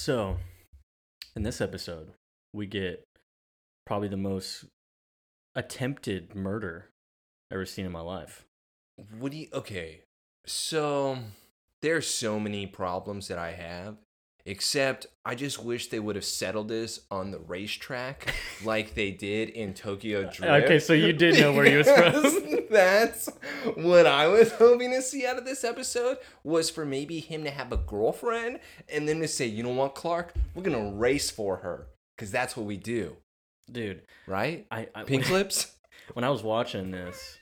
So, in this episode, we get probably the most attempted murder ever seen in my life. What do you okay? So there's so many problems that I have. Except I just wish they would have settled this on the racetrack like they did in Tokyo Drift. Okay, so you did know where you was from. That's what I was hoping to see out of this episode was for maybe him to have a girlfriend and then to say, you know what, Clark, we're gonna race for her because that's what we do, Dude, right? I, I Pink lips. when I was watching this,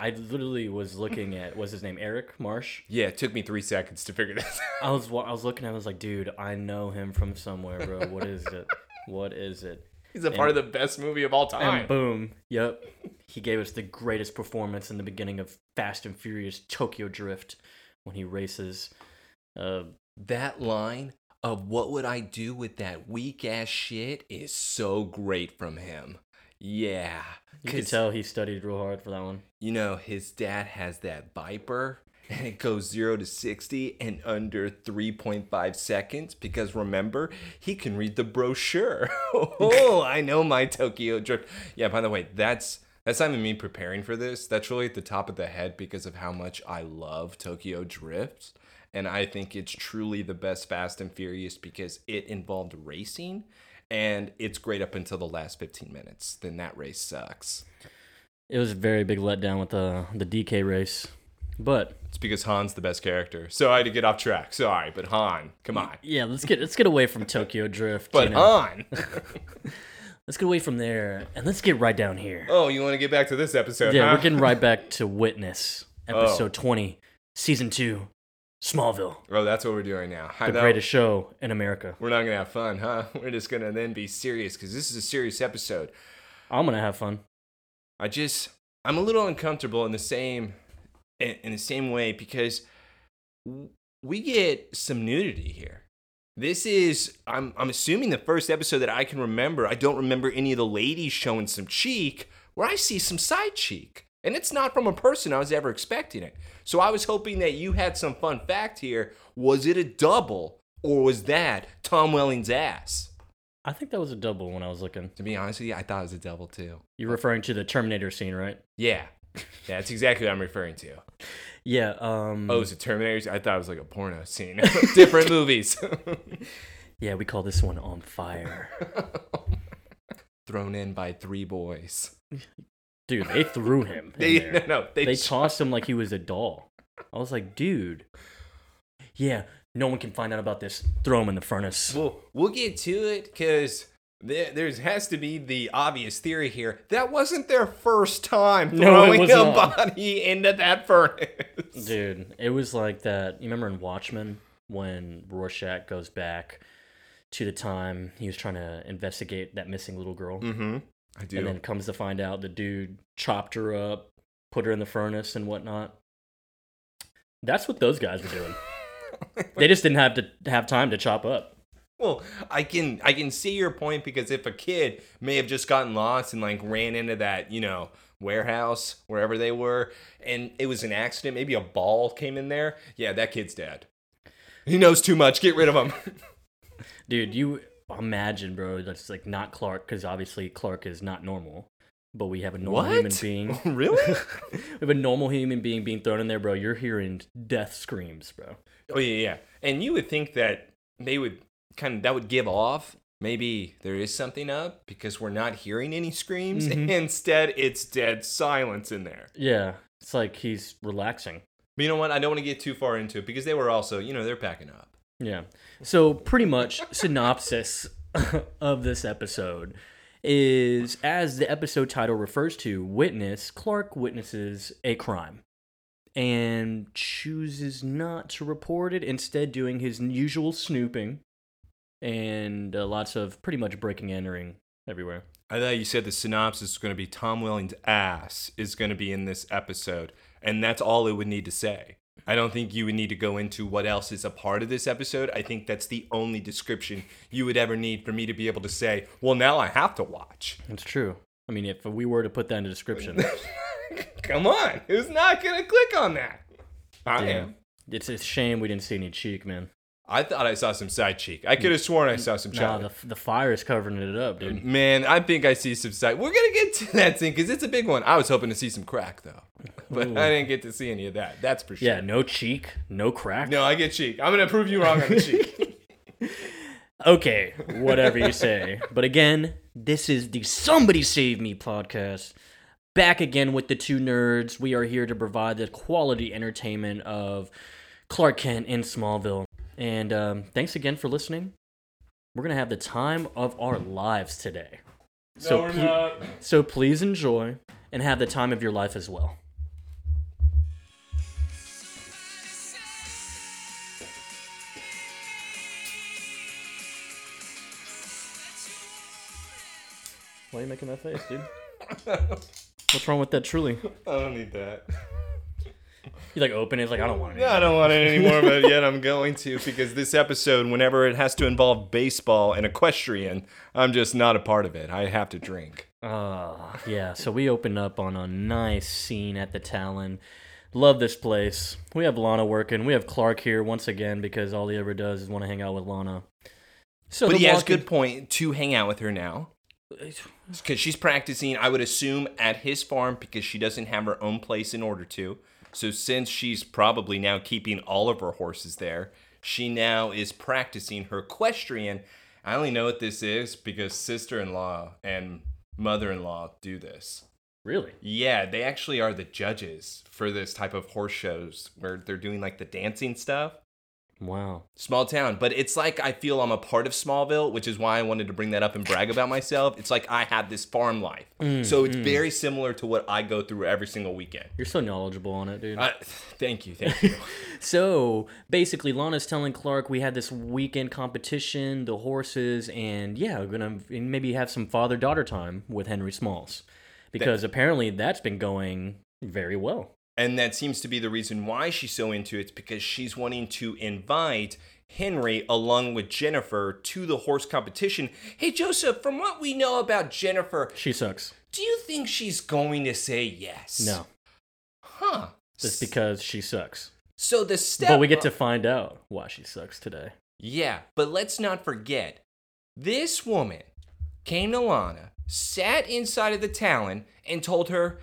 I literally was looking at what's his name, Eric Marsh. Yeah, it took me three seconds to figure this out. I was I was looking at, him, I was like, dude, I know him from somewhere, bro. What is it? What is it? He's a part of the best movie of all time. And boom, yep, he gave us the greatest performance in the beginning of Fast and Furious Tokyo Drift when he races. Uh, that line of what would I do with that weak ass shit is so great from him. Yeah. you could tell he studied real hard for that one. You know, his dad has that Viper and it goes 0 to 60 in under 3.5 seconds because remember, he can read the brochure. oh, I know my Tokyo Drift. Yeah, by the way, that's that's not even me preparing for this. That's really at the top of the head because of how much I love Tokyo Drift. And I think it's truly the best Fast and Furious because it involved racing and it's great up until the last 15 minutes. Then that race sucks. It was a very big letdown with the the DK race, but It's because Han's the best character. So I had to get off track. Sorry, but Han, come on. yeah, let's get let's get away from Tokyo Drift. But you know. Han. let's get away from there and let's get right down here. oh, you want to get back to this episode? yeah, huh? we're getting right back to Witness, Oh. episode twenty, season two, Smallville, Oh, that's what we're doing now. The know. greatest show in America. We're not gonna have fun, huh? We're just gonna then be serious because this is a serious episode. I'm gonna have fun. I just I'm a little uncomfortable in the same in, in the same way because we get some nudity here. This is I'm I'm assuming the first episode that I can remember. I don't remember any of the ladies showing some cheek where I see some side cheek. And it's not from a person I was ever expecting it. So I was hoping that you had some fun fact here. Was it a double or was that Tom Welling's ass? I think that was a double when I was looking. To be honest with you, I thought it was a double too. You're referring to the Terminator scene, right? Yeah. Yeah, that's exactly what I'm referring to. Yeah. Um. Oh, is it Terminator? I thought it was like a porno scene. Different movies. Yeah, we call this one on fire, Thrown in by three boys. Dude. They threw him. They no no they, They tossed him like he was a doll. I was like, dude. Yeah, no one can find out about this. Throw him in the furnace. Well, we'll get to it because there there's has to be the obvious theory here. That wasn't their first time No, it throwing was a not. body into that furnace. Dude, it was like that. You remember in Watchmen when Rorschach goes back to the time he was trying to investigate that missing little girl, Mm-hmm. I do. and then comes to find out the dude chopped her up, put her in the furnace and whatnot. That's what those guys were doing. they just didn't have to have time to chop up. Well, I can I can see your point because if a kid may have just gotten lost and like ran into that, you know, warehouse wherever they were and it was an accident, maybe a ball came in there, yeah, that kid's dead. He knows too much. Get rid of him. Dude, you imagine, bro, that's like not Clark, because obviously Clark is not normal. But we have a normal human being. really? we have a normal human being being thrown in there, bro. You're hearing death screams, bro. Oh yeah, yeah. And you would think that they would kind of that would give off. Maybe there is something up because we're not hearing any screams. Mhm. Instead, it's dead silence in there. Yeah, it's like he's relaxing. But you know what? I don't want to get too far into it because they were also, you know, they're packing up. Yeah. So pretty much synopsis of this episode is as the episode title refers to, witness Clark witnesses a crime and chooses not to report it, instead doing his usual snooping and uh, lots of pretty much breaking and entering everywhere. I thought you said the synopsis was going to be Tom Welling's ass is going to be in this episode, and that's all it would need to say. I don't think you would need to go into what else is a part of this episode. I think that's the only description you would ever need for me to be able to say, well, now I have to watch. It's true. I mean, if we were to put that in the description, Come on. Who's not going to click on that? I Yeah. am. it's a shame we didn't see any cheek, man. I thought I saw some side cheek. I could have sworn I saw some Nah, chowder. the, the fire is covering it up, dude. Man, I think I see some side. We're gonna get to that scene because it's a big one. I was hoping to see some crack though, but I didn't get to see any of that. That's for sure. Yeah, no cheek, no crack. No, I get cheek. I'm gonna prove you wrong on the cheek. Okay, whatever you say. But again, this is the Somebody Save Me podcast. Back again with the two nerds. We are here to provide the quality entertainment of Clark Kent in Smallville. And um, thanks again for listening. We're going to have the time of our lives today. So, we're ple- not. so please enjoy and have the time of your life as well. Why are you making that face, dude? What's wrong with that truly? I don't need that. You like open it, it's like I don't want it. Yeah, I don't want it anymore, but yet I'm going to because this episode, whenever it has to involve baseball and equestrian, I'm just not a part of it. I have to drink. Uh, yeah, so we open up on a nice scene at the Talon. Love this place. We have Lana working. We have Clark here once again because all he ever does is want to hang out with Lana. So But he has walking- good point to hang out with her now because she's practicing. I would assume at his farm because she doesn't have her own place in order to. So since she's probably now keeping all of her horses there, she now is practicing her equestrian. I only know what this is because sister-in-law and mother-in-law do this. Really? Yeah, they actually are the judges for this type of horse shows where they're doing like the dancing stuff. Wow. Small town, but it's like I feel I'm a part of Smallville, which is why I wanted to bring that up and brag about myself. It's like I have this farm life. Mm, so it's mm. very similar to what I go through every single weekend. You're so knowledgeable on it, dude. I, thank you, thank you. So basically, Lana's telling Clark we had this weekend competition, the horses, and yeah, we're gonna maybe have some father daughter time with Henry Smalls because apparently that's been going very well. And that seems to be the reason why she's so into it. Because she's wanting to invite Henry along with Jennifer to the horse competition. Hey, Joseph, from what we know about Jennifer, She sucks. do you think she's going to say yes? No, Huh. just because she sucks. So the step. But we get to find out why she sucks today. Yeah, but let's not forget, this woman came to Lana, sat inside of the Talon, and told her,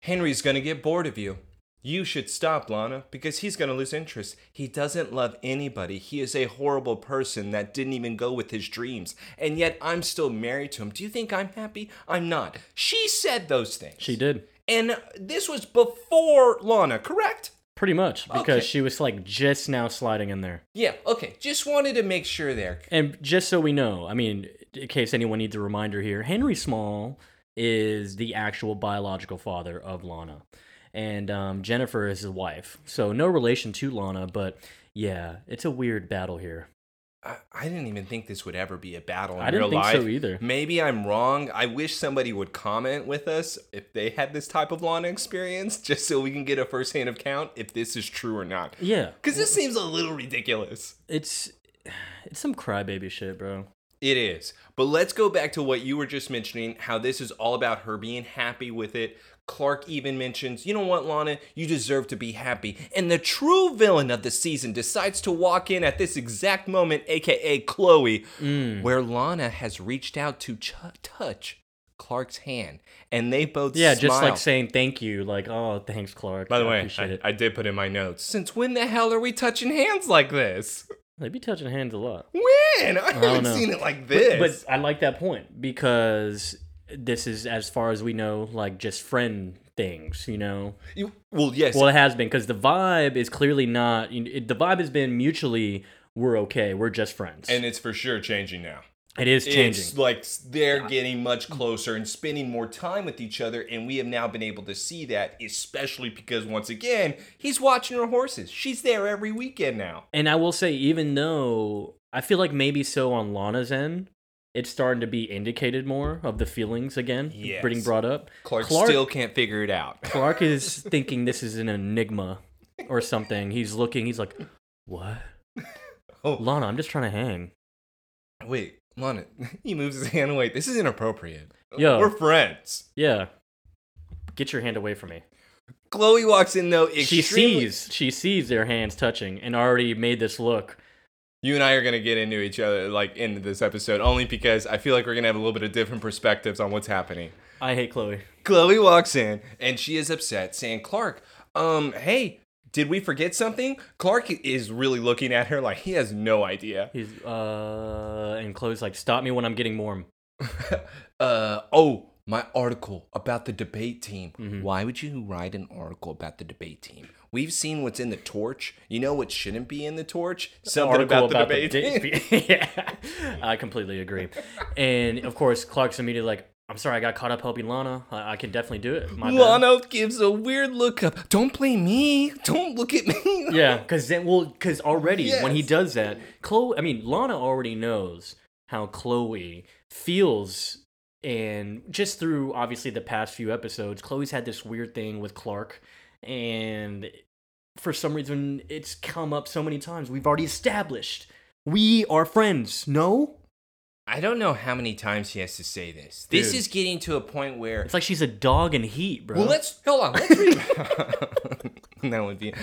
Henry's gonna get bored of you. You should stop, Lana, because he's gonna lose interest. He doesn't love anybody. He is a horrible person that didn't even go with his dreams. And yet I'm still married to him. Do you think I'm happy? I'm not. She said those things. She did. And this was before Lana, correct? Pretty much because Okay. she was like just now sliding in there. Yeah, okay. Just wanted to make sure there. And just so we know, I mean, in case anyone needs a reminder here, Henry Small is the actual biological father of Lana. And um, Jennifer is his wife. So no relation to Lana, but yeah, it's a weird battle here. I, I didn't even think this would ever be a battle in I didn't real think life. so either. Maybe I'm wrong. I wish somebody would comment with us if they had this type of Lana experience, just so we can get a first-hand account if this is true or not. Yeah, Because this seems a little ridiculous. it's it's some crybaby shit, bro. It is. But let's go back to what you were just mentioning how this is all about her being happy with it. Clark even mentions, you know what, Lana, you deserve to be happy. And the true villain of the season decides to walk in at this exact moment, aka Chloe, Mm. where Lana has reached out to ch- touch Clark's hand. And they both Yeah, just like saying thank you, like oh thanks, Clark. By the I way, I. I did put in my notes. Since when the hell are we touching hands like this? they be touching hands a lot. When? I don't haven't seen it like But, this. but I like that point because this is, as far as we know, like just friend things, you know. You- well, yes. Well, it has been because the vibe is clearly not. you It, the vibe has been mutually, we're okay, we're just friends, and it's for sure changing now. it is changing. It's like they're getting much closer and spending more time with each other, and we have now been able to see that, especially because once again, he's watching her horses. She's there every weekend now. And I will say, even though I feel like maybe so on Lana's end, it's starting to be indicated more of the feelings again, Yes. being brought up. Clark, Clark- still can't figure it out. Clark is thinking this is an enigma or something. He's looking. He's like, "What, Oh. Lana? I'm just trying to hang." Wait, Lana, he moves his hand away. This is inappropriate. Yo. We're friends. Yeah, get your hand away from me. Chloe walks in though. She sees. She sees their hands touching and already made this look. You and I are gonna get into each other like into this episode only because I feel like we're gonna have a little bit of different perspectives on what's happening. I hate Chloe. Chloe walks in and she is upset, saying, "Clark, um, hey, did we forget something?" Clark is really looking at her like he has no idea. He's uh, and Chloe's like, "Stop me when I'm getting warm." uh, oh, my article about the debate team. Mm-hmm. Why would you write an article about the debate team? We've seen what's in the torch. You know what shouldn't be in the torch? Something Article about, the debate team. yeah, I completely agree. And of course, Clark's immediately like, "I'm sorry, I got caught up helping Lana. I, I can definitely do it." My bad." Lana gives a weird look up. Don't blame me. Don't look at me. Yeah, because then, well, because already when he does that, Chloe, I mean, Lana already knows how Chloe feels, and just through obviously the past few episodes, Chloe's had this weird thing with Clark, and for some reason, it's come up so many times. We've already established we are friends. No, I don't know how many times he has to say this. This Dude. is getting to a point where it's like she's a dog in heat, bro. Well, let's hold on. Let's read. that would be.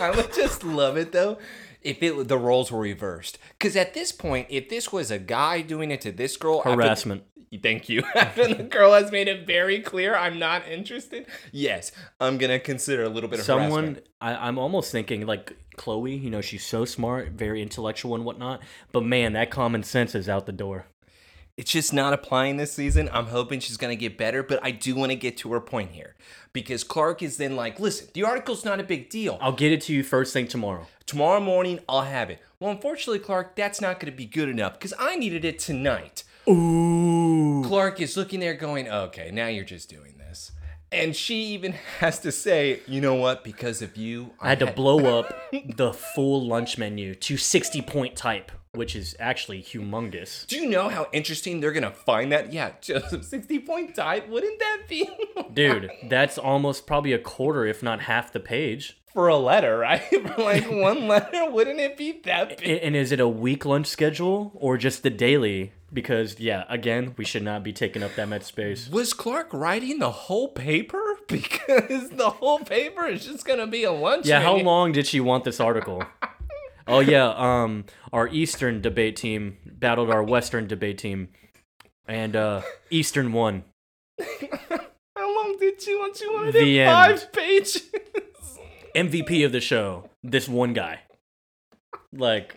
I would just love it though if it the roles were reversed. Because at this point, if this was a guy doing it to this girl, Harassment. Thank you. After the girl has made it very clear, I'm not interested. Yes, I'm gonna consider a little bit of someone harassment. I, i'm almost thinking like chloe you know she's so smart very intellectual and whatnot but man that common sense is out the door It's just not applying this season. I'm hoping she's going to get better, but I do want to get to her point here. Because Clark is then like, listen, the article's not a big deal. i'll get it to you first thing tomorrow Tomorrow morning, I'll have it. Well, unfortunately, Clark, that's not going to be good enough because I needed it tonight. Ooh Clark is looking there going, okay, now you're just doing this. And she even has to say, you know what? Because of you, i had to blow up the full lunch menu to 60 point type which is actually humongous Do you know how interesting they're going to find that? Yeah, Joseph, 60 point type. Wouldn't that be? dude that's almost probably a quarter if not half the page For a letter, right? For like one letter, wouldn't it be that big? A- and is it a week lunch schedule or just the daily because yeah again we should not be taking up that much space Was Clark writing the whole paper? Because the whole paper is just going to be a lunch Yeah, how long did she want this article? oh yeah, um our Eastern debate team battled our Western debate team and uh Eastern won. How long did she want? She wanted The end. five pages. MVP of the show, this one guy. Like,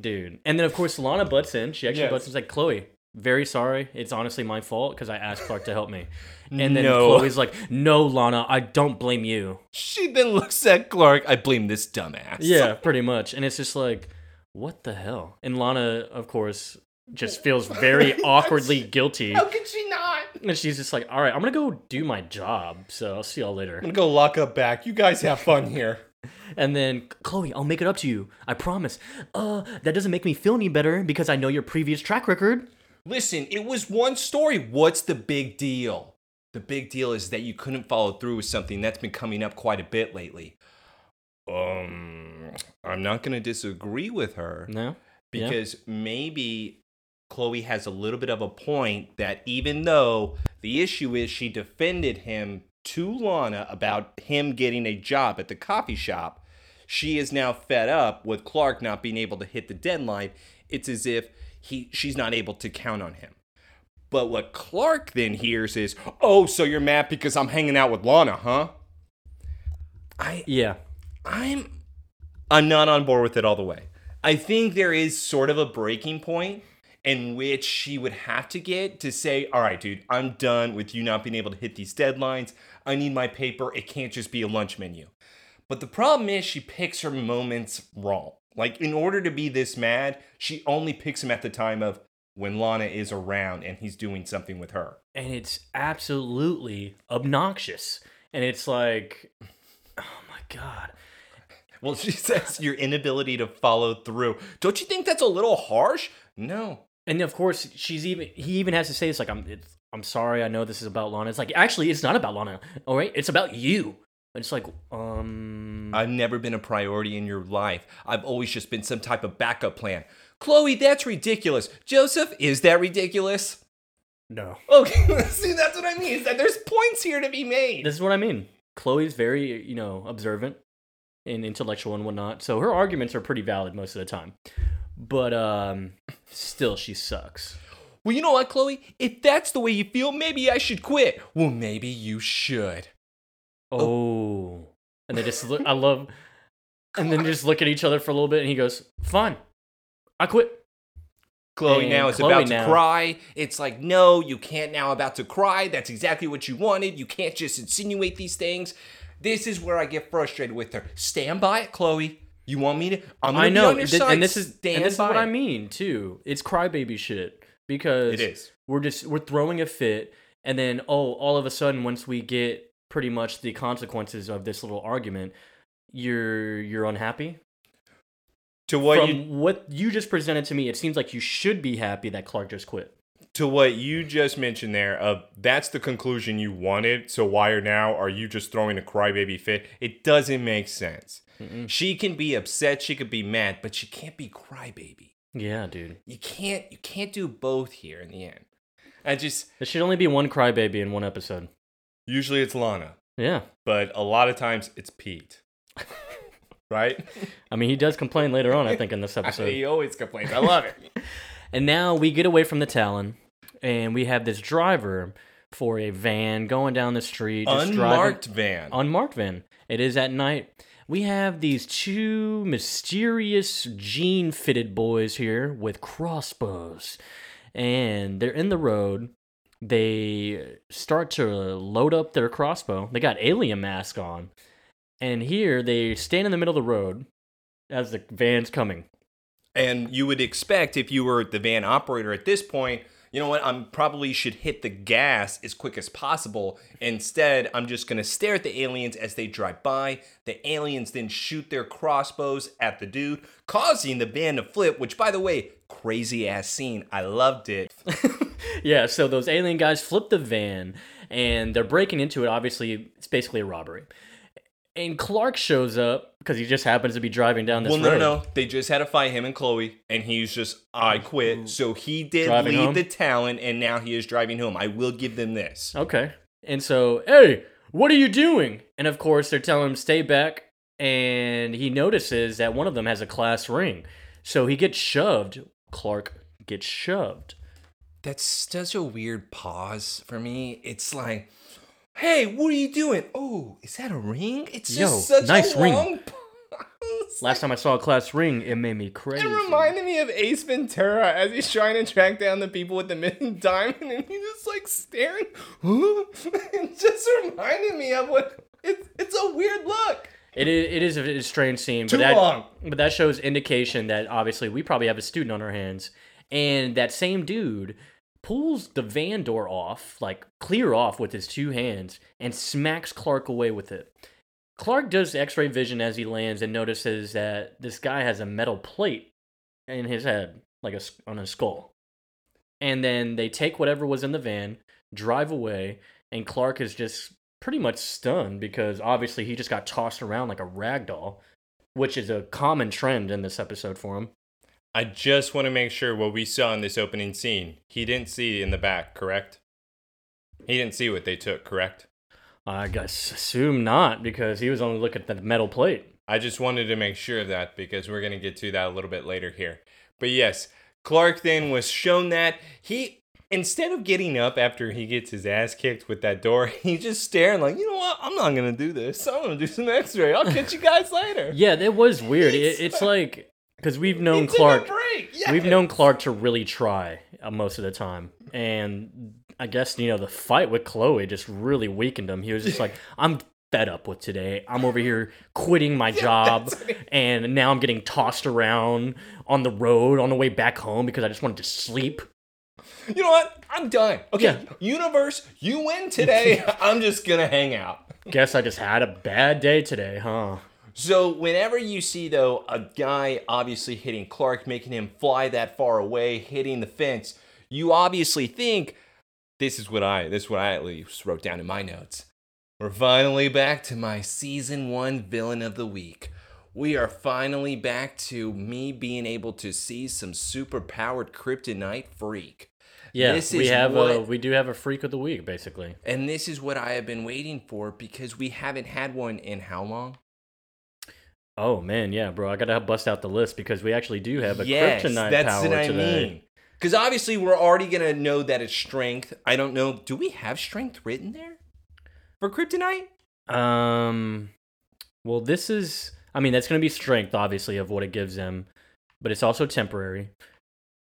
dude. And then of course Lana butts in. She actually Yes. butts in. She's like, Chloe, very sorry. It's honestly my fault because I asked Clark to help me. And then No. Chloe's like, No, Lana, I don't blame you. she then looks at Clark. I blame this dumbass. Yeah, pretty much. And it's just like, what the hell? And Lana, of course, just feels very awkwardly guilty. How could she not? And she's just like, all right, I'm going to go do my job. So I'll see y'all later. I'm gonna go lock up back. You guys have fun here. And then, Chloe, I'll make it up to you. I promise. Uh, that doesn't make me feel any better because I know your previous track record. Listen, it was one story. What's the big deal? The big deal is that you couldn't follow through with something that's been coming up quite a bit lately. Um, I'm not gonna disagree with her. No? Yeah. because maybe Chloe has a little bit of a point that even though the issue is she defended him to Lana about him getting a job at the coffee shop, she is now fed up with Clark not being able to hit the deadline. It's as if he she's not able to count on him. But what Clark then hears is, "Oh, so you're mad because I'm hanging out with Lana, huh?" I Yeah. I'm I'm not on board with it all the way. I think there is sort of a breaking point in which she would have to get to say, "All right, dude, I'm done with you not being able to hit these deadlines. I need my paper. It can't just be a lunch menu." But the problem is she picks her moments wrong. Like in order to be this mad, she only picks him at the time of when Lana is around and he's doing something with her. And it's absolutely obnoxious. And it's like, oh my God. Well, she says your inability to follow through. Don't you think that's a little harsh? No. And of course, she's even he even has to say this like I'm it's, I'm sorry. I know this is about Lana. It's like actually, it's not about Lana. All right, it's about you. And it's like um. I've never been a priority in your life. I've always just been some type of backup plan. Chloe, that's ridiculous. Joseph, is that ridiculous? no. Okay, see, that's what I mean. Is that there's points here to be made. This is what I mean. Chloe's very you know observant. and intellectual and whatnot. So her arguments are pretty valid most of the time. But um, still, she sucks. Well, you know what, Chloe? If that's the way you feel, maybe I should quit. Well, maybe you should. Oh, oh. and they just look. I love, and then just look at each other for a little bit, and he goes, "Fine, I quit." Chloe And now is Chloe about to now- cry. It's like, no, you can't now about to cry. That's exactly what you wanted. You can't just insinuate these things. This is where I get frustrated with her. Stand by it, Chloe. You want me to? I'm gonna I know, be on your th- side. and this is Stand and this is what I mean too. It's crybaby shit because It is. we're just we're throwing a fit, and then oh, all of a sudden, once we get pretty much the consequences of this little argument, you're you're unhappy. To what From you what you just presented to me, it seems like you should be happy that Clark just quit. to what you just mentioned there of that's the conclusion you wanted so why are now are you just throwing a crybaby fit it doesn't make sense she can be upset, she could be mad, but she can't be crybaby. Yeah, dude. You can't. You can't do both here in the end. I just There should only be one crybaby in one episode. usually it's lana Yeah. but a lot of times it's pete right I mean, he does complain later on, I think, in this episode. he always complains. I love it. And now we get away from the Talon, and we have this driver for a van going down the street. Just Unmarked driving, van. unmarked van. It is at night. We have these two mysterious jean fitted boys here with crossbows. And they're in the road. They start to load up their crossbow. They got alien mask on. And here they stand in the middle of the road as the van's coming. And you would expect if you were the van operator at this point, you know what? I'm probably should hit the gas as quick as possible. Instead, I'm just gonna stare at the aliens as they drive by. The aliens then shoot their crossbows at the dude, causing the van to flip. Which, by the way, crazy ass scene. I loved it. yeah, so those alien guys flip the van and they're breaking into it. Obviously, it's basically a robbery. And Clark shows up because he just happens to be driving down this well, no, road. no, no. They just had to fight him and Chloe, and he's just, I oh, quit. So he did Driving leave home? the Talon, and now he is driving home. I will give them this. Okay. And so, hey, what are you doing? And of course, they're telling him stay back. And he notices that one of them has a class ring. So he gets shoved. Clark gets shoved. That's such a weird pause for me. It's like, hey, what are you doing? Oh, is that a ring? It's just Yo, such nice a ring. long. Last time I saw a class ring, it made me crazy. It reminded me of Ace Ventura as he's trying to track down the people with the missing diamond, and he's just like staring. it just reminded me of what. It's it's a weird look. It is, it is a strange scene, Too that, long. but that shows indication that obviously we probably have a student on our hands, and that same dude pulls the van door off, like clear off with his two hands, and smacks Clark away with it. Clark does X-ray vision as he lands and notices that this guy has a metal plate in his head, like a, on his skull. And then they take whatever was in the van, drive away, and Clark is just pretty much stunned because obviously he just got tossed around like a rag doll, which is a common trend in this episode for him. I just want to make sure what we saw in this opening scene, he didn't see in the back, correct? He didn't see what they took, correct? I guess assume not because he was only looking at the metal plate. I just wanted to make sure of that because we're going to get to that a little bit later here. But yes, Clark then was shown that he, instead of getting up after he gets his ass kicked with that door, he's just staring like, you know what? I'm not going to do this. I'm going to do some x ray. I'll catch you guys later. Yeah, that was weird. It, it's like because we've known He took a Clark, yes. we've known Clark to really try uh, most of the time, and I guess you know the fight with Chloe just really weakened him. He was just like, I'm fed up with today. I'm over here quitting my job, and now I'm getting tossed around on the road on the way back home because I just wanted to sleep. You know what? I'm done. Okay, Yeah. universe, you win today. I'm just gonna hang out. Guess I just had a bad day today, huh? So whenever you see though a guy obviously hitting Clark, making him fly that far away, hitting the fence, you obviously think this is what I this is what I at least wrote down in my notes. We're finally back to my season one villain of the week. We are finally back to me being able to see some super powered kryptonite freak. Yeah, This we have a we do have a freak of the week basically. And this is what I have been waiting for because we haven't had one in how long? Oh man, yeah, bro. I gotta bust out the list because we actually do have a yes, kryptonite that's power what I today. mean. Because obviously we're already gonna know that it's strength. I don't know. Do we have strength written there for kryptonite? Um, well, this is. I mean, that's gonna be strength, obviously, of what it gives them, but it's also temporary.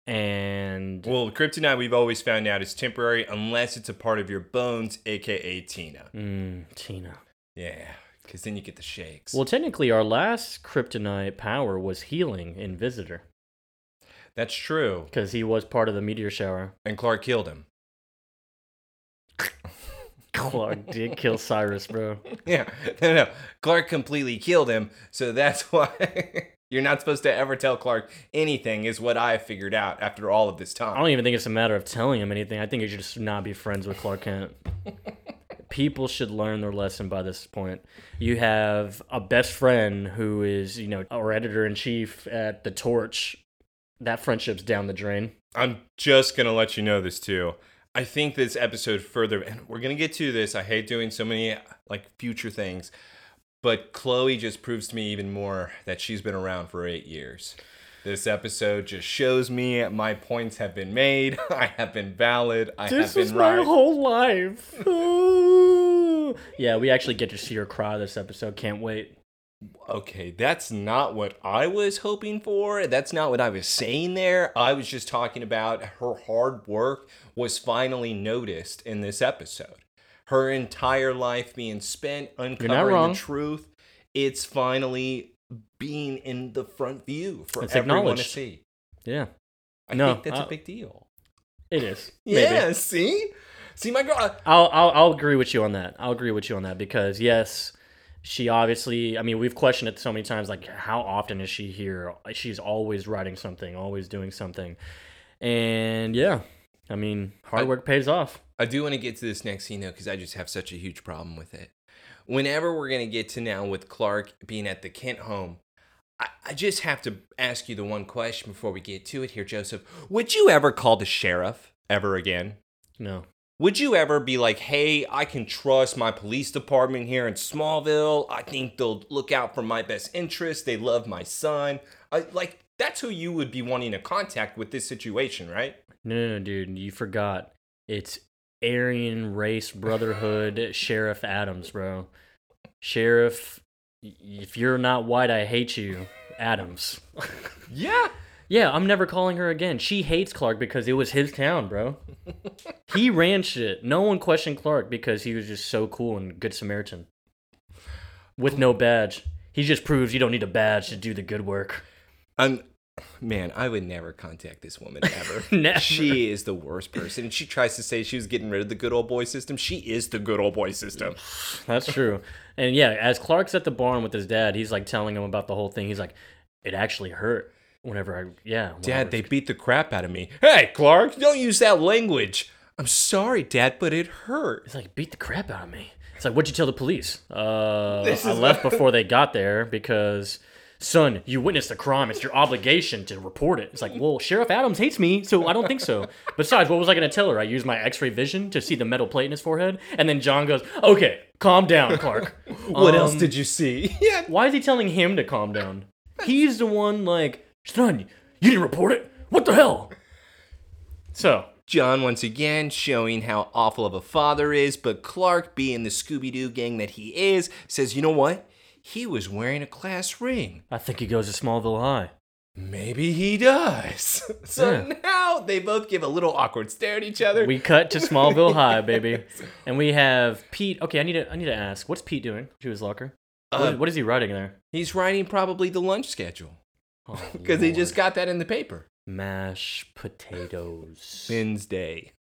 And Well, kryptonite we've always found out is temporary unless it's a part of your bones, aka Tina. mm, Tina. Yeah, because then you get the shakes. Well, technically, our last kryptonite power was healing in Visitor that's true. because he was part of the meteor shower. And Clark killed him. Clark did kill Cyrus, bro. Yeah, no, no. Clark completely killed him, so that's why you're not supposed to ever tell Clark anything. Is what I figured out after all of this time. I don't even think it's a matter of telling him anything. I think you should just not be friends with Clark Kent. People should learn their lesson by this point. You have a best friend who is, you know, our editor in chief at the Torch. That friendship's down the drain. I'm just gonna let you know this too. I think this episode further, and we're gonna get to this. I hate doing so many like future things, but Chloe just proves to me even more that she's been around for eight years. This episode just shows me my points have been made. I have been valid. I have been right. my whole life. yeah, we actually get to see her cry this episode. Can't wait. Okay, that's not what I was hoping for. That's not what I was saying there. I was just talking about her hard work was finally noticed in this episode. Her entire life being spent uncovering wrong. the truth. It's finally being in the front view for It's everyone to see. Yeah, I No, think that's uh, a big deal. it is. Maybe. Yeah, see? See my girl. I'll, I'll I'll agree with you on that. I'll agree with you on that because yes, she obviously. I mean, we've questioned it so many times. Like, how often is she here? She's always writing something, always doing something, and yeah, I mean, hard I- work pays off. I do want to get to this next scene though, because I just have such a huge problem with it. Whenever we're gonna get to now with Clark being at the Kent home, I, I just have to ask you the one question before we get to it here, Joseph. Would you ever call the sheriff ever again? No, Would you ever be like, hey, I can trust my police department here in Smallville. I think they'll look out for my best interest. They love my son. I, like, that's who you would be wanting to contact with this situation, right? no, no, no, dude, you forgot. It's Aryan Race Brotherhood Sheriff Adams, bro. Sheriff, if you're not white, I hate you, Adams. Yeah. Yeah, I'm never calling her again. She hates Clark because it was his town, bro. he ran shit. No one questioned Clark because he was just so cool and good Samaritan. With no badge. He just proves you don't need a badge to do the good work. I'm man, I would never contact this woman ever. Never. She is the worst person. She tries to say she was getting rid of the good old boy system. She is the good old boy system. That's true. And yeah, as Clark's at the barn with his dad, he's like telling him about the whole thing. He's like, it actually hurt whenever I, yeah. when I Dad, they beat the crap out of me. Hey, Clark, don't use that language. I'm sorry, Dad, but it hurt. It's like beat the crap out of me. It's like, what'd you tell the police? Uh, I left before they got there because, son, you witnessed a crime. It's your obligation to report it. It's like, well, Sheriff Adams hates me, so I don't think so. Besides, what was I gonna tell her? I used my X-ray vision to see the metal plate in his forehead, and then John goes, "Okay, calm down, Clark." What else Um, did you see? Yeah. Why is he telling him to calm down? He's the one like, son, you didn't report it. What the hell? So John once again showing how awful of a father is, but Clark, being the Scooby Doo gang that he is, says, you know what? He was wearing a class ring. I think he goes to Smallville High. Maybe he does. So Yeah. now they both give a little awkward stare at each other. We cut to Smallville High, baby, and we have Pete. Okay, I need to I need to ask, what's Pete doing to his locker? What is- Uh, what is he writing there? He's writing probably the lunch schedule Oh, because he just got that in the paper. mashed potatoes, Wednesday.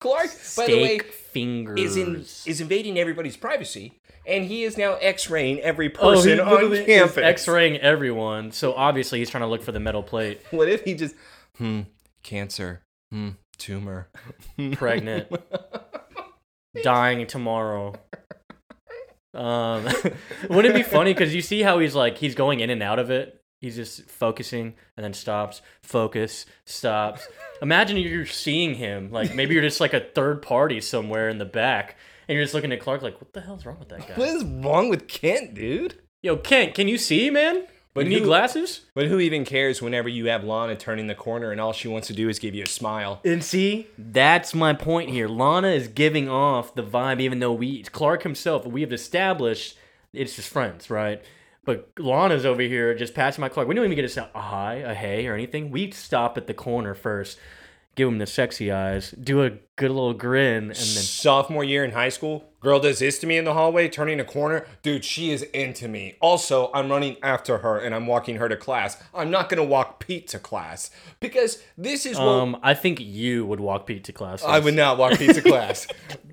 Clark, steak by the way, fingers. is in is invading everybody's privacy, and he is now X-raying every Oh, he person on literally is campus. X-raying everyone. So obviously he's trying to look for the metal plate. What if he just hmm cancer hmm tumor Pregnant. dying tomorrow. Um, wouldn't it be funny because you see how he's like he's going in and out of it. He's just focusing and then stops, focus, stops. Imagine you're seeing him like maybe you're just like a third party somewhere in the back, and you're just looking at Clark like, what the hell's wrong with that guy? What is wrong with Kent, dude? Yo, Kent, can you see, man? But you need who- glasses? But who even cares whenever you have Lana turning the corner and all she wants to do is give you a smile? And see, that's my point here. Lana is giving off the vibe, even though we Clark himself, we have established it's just friends, right? But Lana's over here just passing my Clark. We don't even get a, a hi, a or anything. We stop at the corner first, give him the sexy eyes, do a good little grin, and then Sophomore year in high school, girl does this to me in the hallway, turning a corner. Dude, she is into me. Also, I'm running after her and I'm walking her to class. I'm not gonna walk Pete to class because this is what um, I think you would walk Pete to class. I would not walk Pete to class.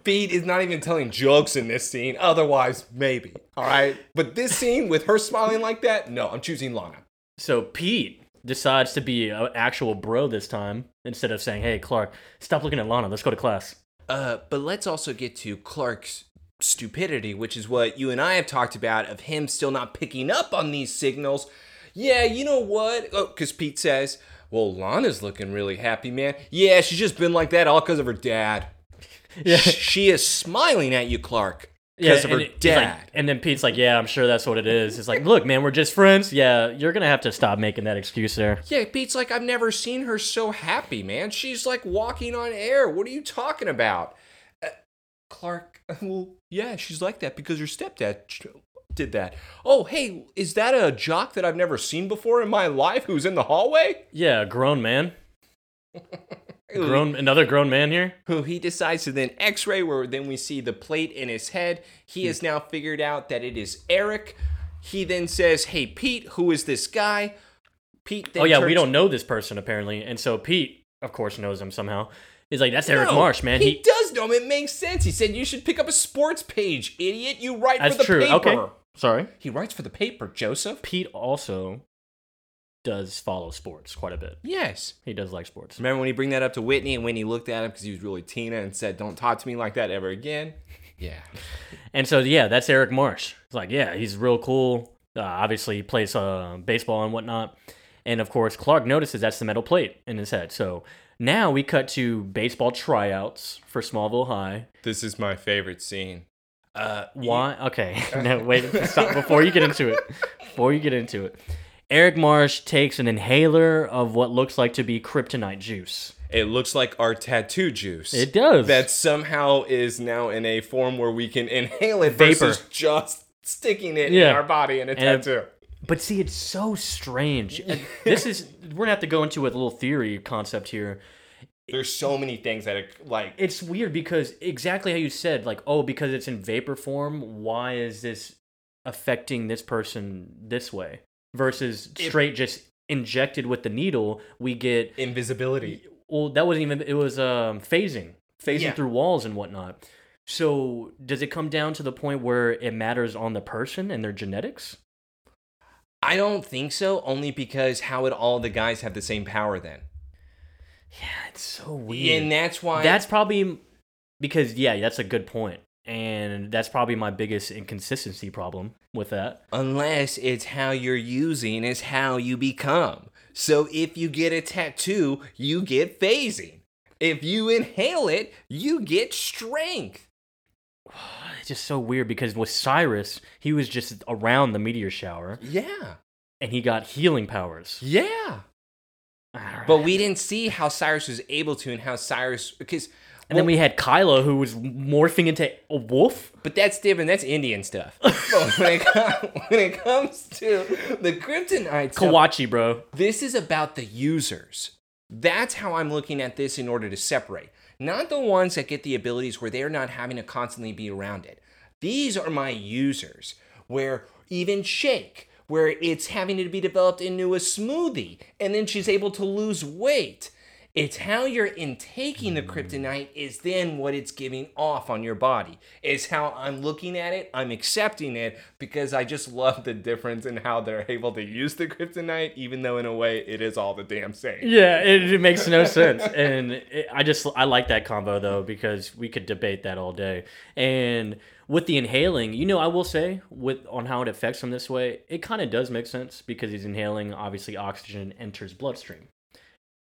Pete is not even telling jokes in this scene. Otherwise, maybe. All right. But this scene with her smiling like that, no, I'm choosing Lana. So Pete decides to be an actual bro this time instead of saying, "Hey, Clark, stop looking at Lana. Let's go to class." Uh, but let's also get to Clark's stupidity, which is what you and I have talked about of him still not picking up on these signals. Yeah, you know what? Oh, because Pete says, well, Lana's looking really happy, man. Yeah, she's just been like that all because of her dad. Yeah. She is smiling at you, Clark, because of her and it- he's like- dad. and then Pete's like, "Yeah, I'm sure that's what it is." It's like, "Look, man, we're just friends. Yeah, you're gonna have to stop making that excuse there." Yeah, Pete's like, I've never seen her so happy, man. She's like walking on air. What are you talking about? Uh, Clark, well, yeah, she's like that because her stepdad did that. Oh, hey, is that a jock that I've never seen before in my life who's in the hallway? Yeah, grown man, grown another grown man here. Who he decides to then x ray, where then we see the plate in his head. He hmm. has now figured out that it is Eric. He then says, Hey, Pete, who is this guy? Pete then oh yeah, we don't know this person apparently, and so Pete, of course, knows him somehow. He's like, "That's Eric No, Marsh, man. He, He, does know him. It makes sense. He said you should pick up a sports page, idiot. You write that's for the true. paper. Okay, sorry." He writes for the paper, Joseph. Pete also does follow sports quite a bit. Yes. He does like sports. Remember when he bring that up to Whitney and Whitney looked at him because he was really Tina and said, "Don't talk to me like that ever again." Yeah. And so yeah, that's Eric Marsh. It's like yeah, he's real cool. Uh, obviously, he plays uh, baseball and whatnot. And of course, Clark notices that's the metal plate in his head. So now we cut to baseball tryouts for Smallville High. This is my favorite scene. Uh, Why? Okay, no, wait, stop before you get into it. Before you get into it, Eric Marsh takes an inhaler of what looks like to be kryptonite juice. It looks like our tattoo juice. It does. That somehow is now in a form where we can inhale it Vapor. versus just sticking it Yeah. in our body in a And- tattoo. But see, it's so strange. This is we're gonna have to go into a little theory concept here. There's so many things that are like It's weird because exactly how you said, like, oh, because it's in vapor form, why is this affecting this person this way? Versus straight just injected with the needle, we get invisibility. well, that wasn't even it was um phasing. Phasing Yeah. through walls and whatnot. So does it come down to the point where it matters on the person and their genetics? I don't think so. Only because how would all the guys have the same power then? Yeah, it's so weird. And that's why. That's probably because yeah, that's a good point. And that's probably my biggest inconsistency problem with that. unless it's how you're using is how you become. So if you get a tattoo, you get phasing. If you inhale it, you get strength. It's just so weird because with Cyrus, he was just around the meteor shower Yeah. and he got healing powers. Yeah. Alright. But we didn't see how Cyrus was able to and how Cyrus because and then we had Kyla who was morphing into a wolf. but that's different. That's Indian stuff. when it, com- when it comes to the kryptonite stuff, Kawatche, bro. This is about the users. That's how I'm looking at this in order to separate. Not the ones that get the abilities where they're not having to constantly be around it. These are my users, where even Shake, where it's having to be developed into a smoothie, and then she's able to lose weight. It's how you're intaking the kryptonite is then what it's giving off on your body. It's how I'm looking at it. I'm accepting it because I just love the difference in how they're able to use the kryptonite, even though in a way it is all the damn same. Yeah, it, it makes no sense, and it, I just I like that combo though because we could debate that all day. And with the inhaling, you know, I will say with on how it affects him this way, it kind of does make sense because he's inhaling. Obviously, oxygen enters bloodstream,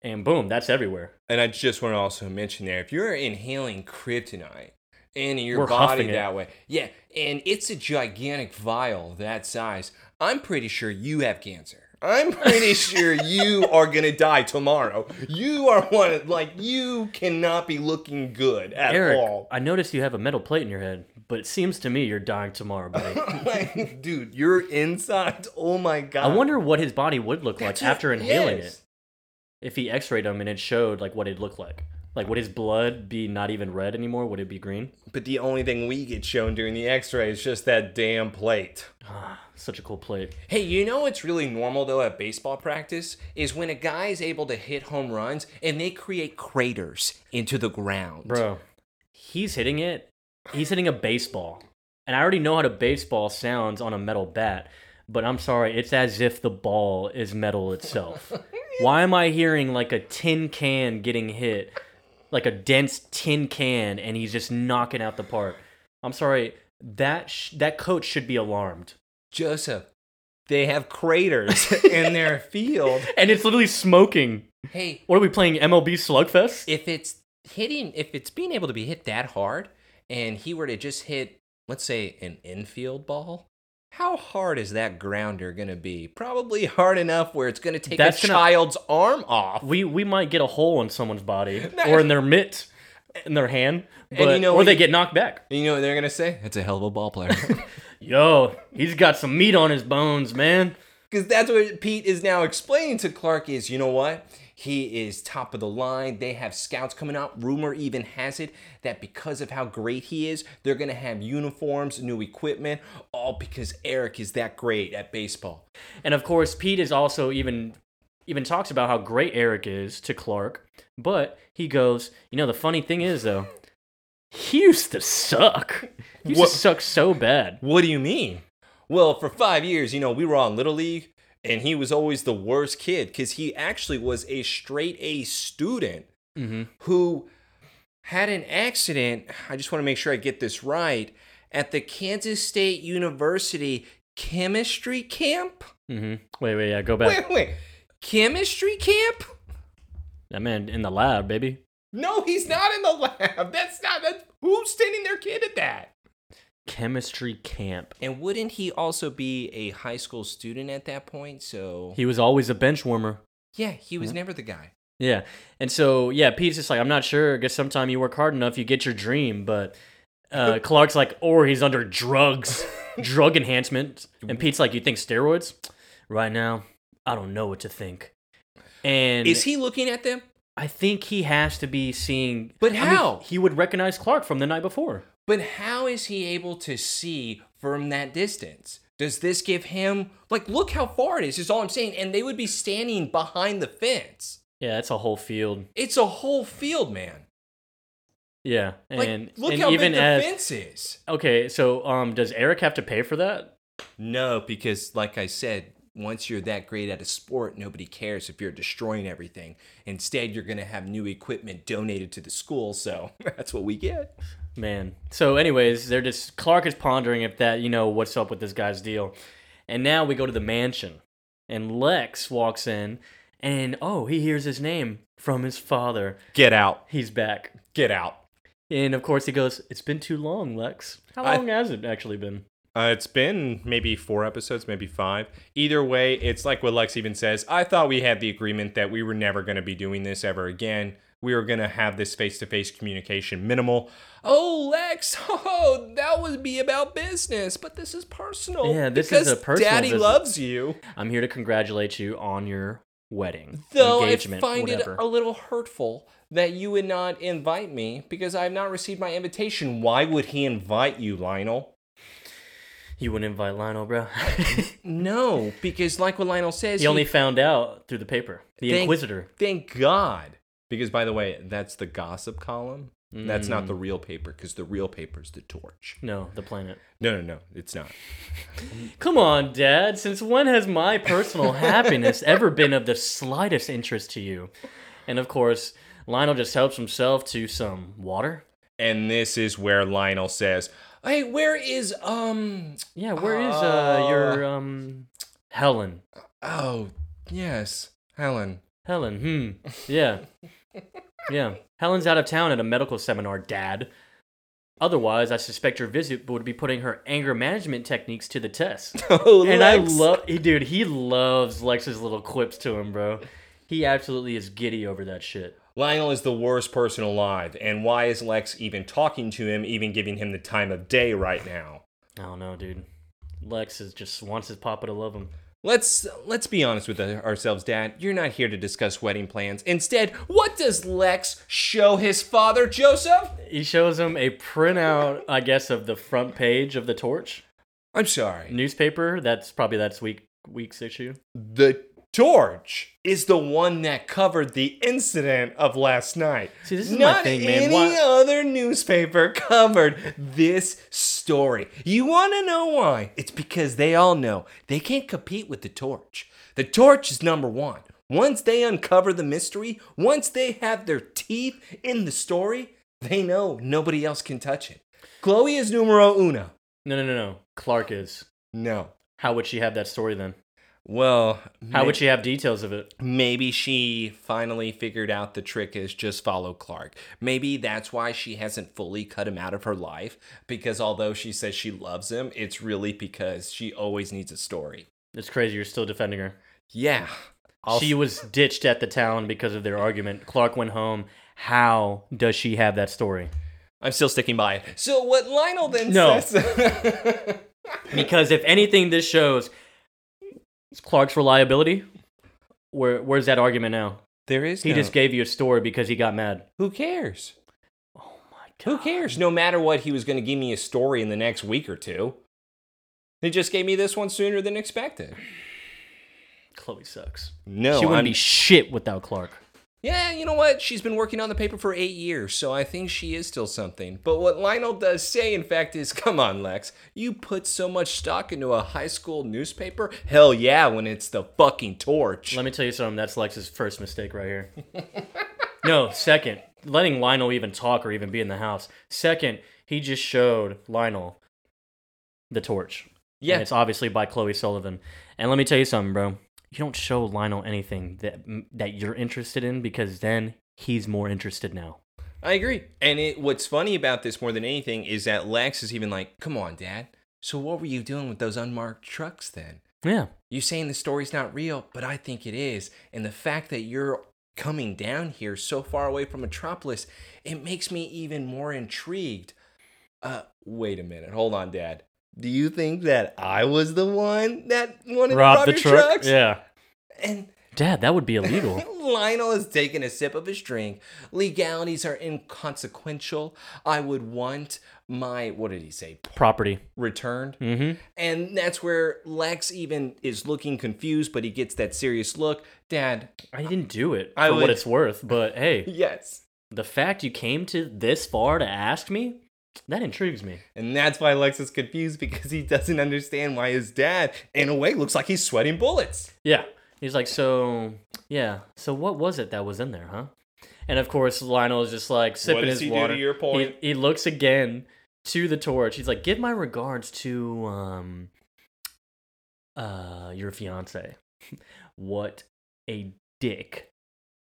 and boom, that's everywhere. And I just want to also mention there, if you're inhaling kryptonite, into your We're body huffing it. that way. Yeah, and it's a gigantic vial that size. I'm pretty sure you have cancer. I'm pretty sure you are gonna die tomorrow. You are one like you cannot be looking good at Eric, all. I noticed you have a metal plate in your head, but it seems to me you're dying tomorrow, buddy. like, dude, your insides. Oh my god. I wonder what his body would look like That's after inhaling yes. it. If he x-rayed him and it showed like what it looked like. Like would his blood be not even red anymore? Would it be green? But the only thing we get shown during the X-ray is just that damn plate. Ah, such a cool plate. Hey, you know what's really normal though at baseball practice is when a guy is able to hit home runs and they create craters into the ground. Bro, he's hitting it. He's hitting a baseball. And I already know how a baseball sounds on a metal bat, but I'm sorry, it's as if the ball is metal itself. Why am I hearing like a tin can getting hit? Like a dense tin can and he's just knocking out the park. I'm sorry, that sh- that coach should be alarmed. Joseph, they have craters in their field. And it's literally smoking. Hey, What are we playing MLB Slugfest? if it's hitting, if it's being able to be hit that hard, and he were to just hit, let's say, an infield ball, how hard is that grounder gonna be? Probably hard enough where it's gonna take That's a gonna- child's arm off. we we might get a hole in someone's body or in their mitt, in their hand, but, you know or what they you- get knocked back. You know what they're gonna say? It's a hell of a ball player. Yo, he's got some meat on his bones, man. Because that's what Pete is now explaining to Clark is, you know what? He is top of the line. They have scouts coming out. Rumor even has it that because of how great he is, they're going to have uniforms, new equipment, all because Eric is that great at baseball. And of course, Pete is also even even talks about how great Eric is to Clark, but he goes, you know, the funny thing is though, he used to suck. He used What- to suck so bad. What do you mean? Well, for five years, you know, we were on Little League, and he was always the worst kid because he actually was a straight A student Mm-hmm. who had an accident. I just want to make sure I get this right at the Kansas State University chemistry camp. Mm-hmm. Wait, wait, yeah, go back. Wait, wait, chemistry camp? That man in the lab, baby. No, he's not in the lab. That's not. That's, who's sending their kid at that? Chemistry camp. And wouldn't he also be a high school student at that point? So He was always a bench warmer. yeah, he was never the guy. Yeah. And so, yeah, Pete's just like, I'm not sure. I guess sometime you work hard enough, you get your dream. But uh, Clark's like, or he's under drugs, drug enhancement. And Pete's like, you think steroids? Right now, I don't know what to think. And Is he looking at them? I think he has to be seeing. But I mean, how? he would recognize Clark from the night before. But how is he able to see from that distance? Does this give him like look how far it is? Is all I'm saying. And they would be standing behind the fence. Yeah, it's a whole field. It's a whole field, man. Yeah, Like and look and how even big the as fence is. okay, so um, does Eric have to pay for that? No, because like I said, once you're that great at a sport, nobody cares if you're destroying everything. Instead, you're gonna have new equipment donated to the school, so that's what we get. Man. So, anyways, they're just Clark is pondering if that you know what's up with this guy's deal, and now we go to the mansion, and Lex walks in, and oh, he hears his name from his father. Get out. He's back, Get out. and of course he goes, "It's been too long, Lex. How I- long has it actually been?" Uh, it's been maybe four episodes, maybe five. Either way, it's like what Lex even says. I thought we had the agreement that we were never going to be doing this ever again. We were going to have this face to face communication minimal. Oh, Lex, oh, that would be about business, but this is personal. Yeah, this is a personal Daddy visit. loves you. I'm here to congratulate you on your wedding, Though engagement, I find whatever. it a little hurtful that you would not invite me because I have not received my invitation. Why would he invite you, Lionel? you wouldn't invite Lionel, bro. No, because like what Lionel says, he only found out through the paper. The Thank- Inquisitor. thank God. Because, by the way, that's the gossip column. That's not Mm. the real paper, because the real paper's the torch. No, the planet. No, no, no, it's not. Come on, Dad. Since when has my personal happiness ever been of the slightest interest to you? And of course, Lionel just helps himself to some water. And this is where Lionel says, Hey, where is um? Yeah, where is uh Uh, your um Helen? Oh, yes, Helen. Helen, hmm. Yeah. Yeah. Helen's out of town at a medical seminar, Dad. Otherwise, I suspect your visit would be putting her anger management techniques to the test. Oh, and I love, dude, he loves Lex's little quips to him, bro. He absolutely is giddy over that shit. Lionel is the worst person alive, and why is Lex even talking to him, even giving him the time of day right now? I don't know, dude. Lex is just wants his papa to love him. Let's let's be honest with ourselves, Dad. You're not here to discuss wedding plans. Instead, what does Lex show his father, Joseph? He shows him a printout, I guess, of the front page of the Torch I'm sorry. newspaper. That's probably that's week week's issue. The torch is the one that covered the incident of last night. See, this is Not my thing, man. any Why- other newspaper covered this story. You want to know why? It's because they all know they can't compete with the torch. The torch is number one. Once they uncover the mystery, once they have their teeth in the story, they know nobody else can touch it. Chloe is numero uno. No, no, no, no. Clark is. No. How would she have that story then? Well, How would she have details of it? Maybe she finally figured out the trick is just follow Clark. Maybe that's why she hasn't fully cut him out of her life. Because although she says she loves him, it's really because she always needs a story. It's crazy. You're still defending her. Yeah. I'll- she was ditched at the town because of their argument. Clark went home. How does she have that story? I'm still sticking by it. So what Lionel then No. says. Because if anything, this shows is Clark's reliability. Where where's that argument now? there is. He no- just gave you a story because he got mad. Who cares? Oh my Who cares? No matter what, he was going to give me a story in the next week or two. He just gave me this one sooner than expected. Chloe sucks. No, she wouldn't I'm- be shit without Clark. Yeah, you know what? She's been working on the paper for eight years, so I think she is still something. But what Lionel does say, in fact, is come on, Lex. You put so much stock into a high school newspaper? Hell yeah, when it's the fucking torch. Let me tell you something. That's Lex's first mistake right here. no, second, letting Lionel even talk or even be in the house. Second, he just showed Lionel the torch. Yeah. And it's obviously by Chloe Sullivan. And let me tell you something, bro. You don't show Lionel anything that that you're interested in because then he's more interested now. I agree. And it, what's funny about this more than anything is that Lex is even like, come on, Dad. So what were you doing with those unmarked trucks then? Yeah. You saying the story's not real, but I think it is. And the fact that you're coming down here so far away from Metropolis, it makes me even more intrigued. Uh, wait a minute. Hold on, Dad. Do you think that I was the one that wanted to rob the your truck. trucks? Yeah. And Dad, that would be illegal. Lionel is taking a sip of his drink. Legalities are inconsequential. I would want my, what did he say, Property. returned. Mm-hmm. And that's where Lex even is looking confused, but he gets that serious look. Dad, I didn't do it for I what it's worth, but hey, yes. the fact you came to this far to ask me, that intrigues me. And that's why Lex is confused because he doesn't understand why his dad, in a way, looks like he's sweating bullets. Yeah. He's like, so yeah. So what was it that was in there, huh? And of course, Lionel is just like sipping does his he do water. to your point? He, he looks again to the torch. He's like, give my regards to um, uh, your fiance. what a dick.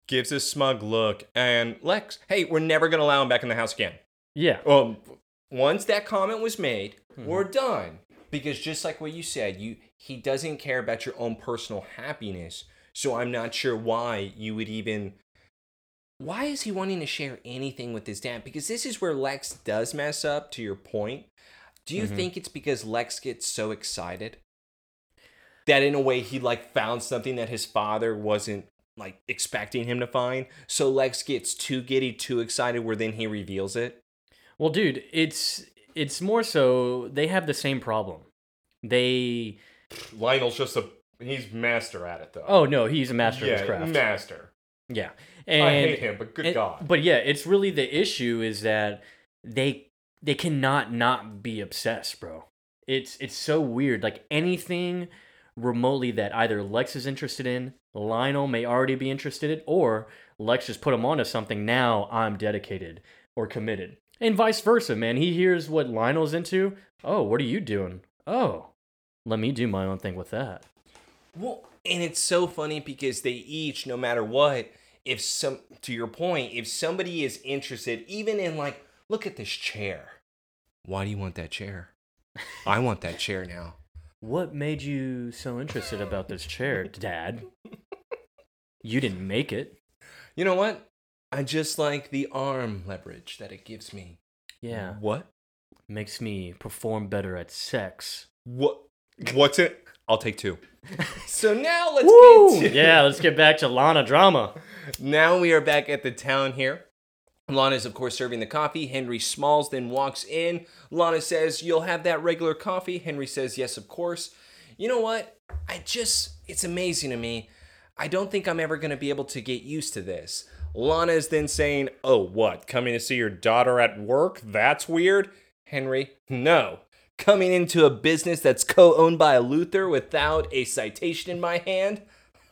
Gives a smug look. And Lex, hey, we're never going to allow him back in the house again. Yeah. Well, once that comment was made, Mhm. we're done. Because just like what you said, you he doesn't care about your own personal happiness. So I'm not sure why you would even why is he wanting to share anything with his dad? Because this is where Lex does mess up to your point. Do you Mhm. think it's because Lex gets so excited that in a way he like found something that his father wasn't like expecting him to find? So Lex gets too giddy, too excited where then he reveals it? Well, dude, it's it's more so they have the same problem. They Lionel's just a he's master at it though. oh no, he's a master of his craft. master. yeah, I hate him, but good and- God. But yeah, it's really the issue is that they they cannot not be obsessed, bro. It's it's so weird. Like anything remotely that either Lex is interested in, Lionel may already be interested in, or Lex just put him onto something. Now I'm dedicated or committed, and vice versa. Man, he hears what Lionel's into. Oh, what are you doing? Oh, let me do my own thing with that. Well, and it's so funny because they each, no matter what, if some to your point, if somebody is interested, even in like, look at this chair. Why do you want that chair? I want that chair now. What made you so interested about this chair, Dad? You didn't make it. You know what? I just like the arm leverage that it gives me. Yeah. What? Makes me perform better at sex. What? What's it? I'll take two. So now let's Woo! get to Yeah, let's get back to Lana drama. Now we are back at the Talon here. Lana is, of course, serving the coffee. Henry Smalls then walks in. Lana says, You'll have that regular coffee. Henry says, Yes, of course. You know what? I just, it's amazing to me. I don't think I'm ever going to be able to get used to this. Lana is then saying, Oh, what? Coming to see your daughter at work? That's weird. Henry, no. Coming into a business that's co owned by a Luthor without a citation in my hand?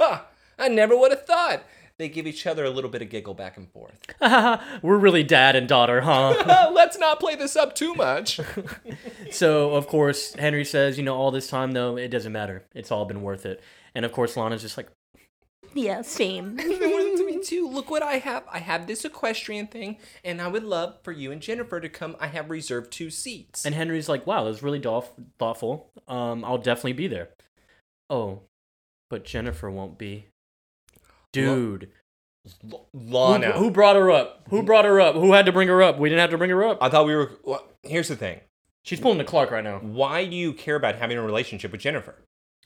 Ha! I never would have thought. They give each other a little bit of giggle back and forth. We're really dad and daughter, huh? Let's not play this up too much. so, of course, Henry says, you know, all this time, though, it doesn't matter. It's all been worth it. And, of course, Lana's just like, Yeah, same. me too. Look what I have. I have this equestrian thing, and I would love for you and Jennifer to come. I have reserved two seats. and Henry's like, wow, that was really doff- thoughtful. Um, I'll definitely be there. Oh, but Jennifer won't be. Dude. L- Who, Lana. who brought her up? Who brought her up? Who had to bring her up? We didn't have to bring her up. I thought we were. Well, here's the thing. She's pulling the Clark right now. Why do you care about having a relationship with Jennifer?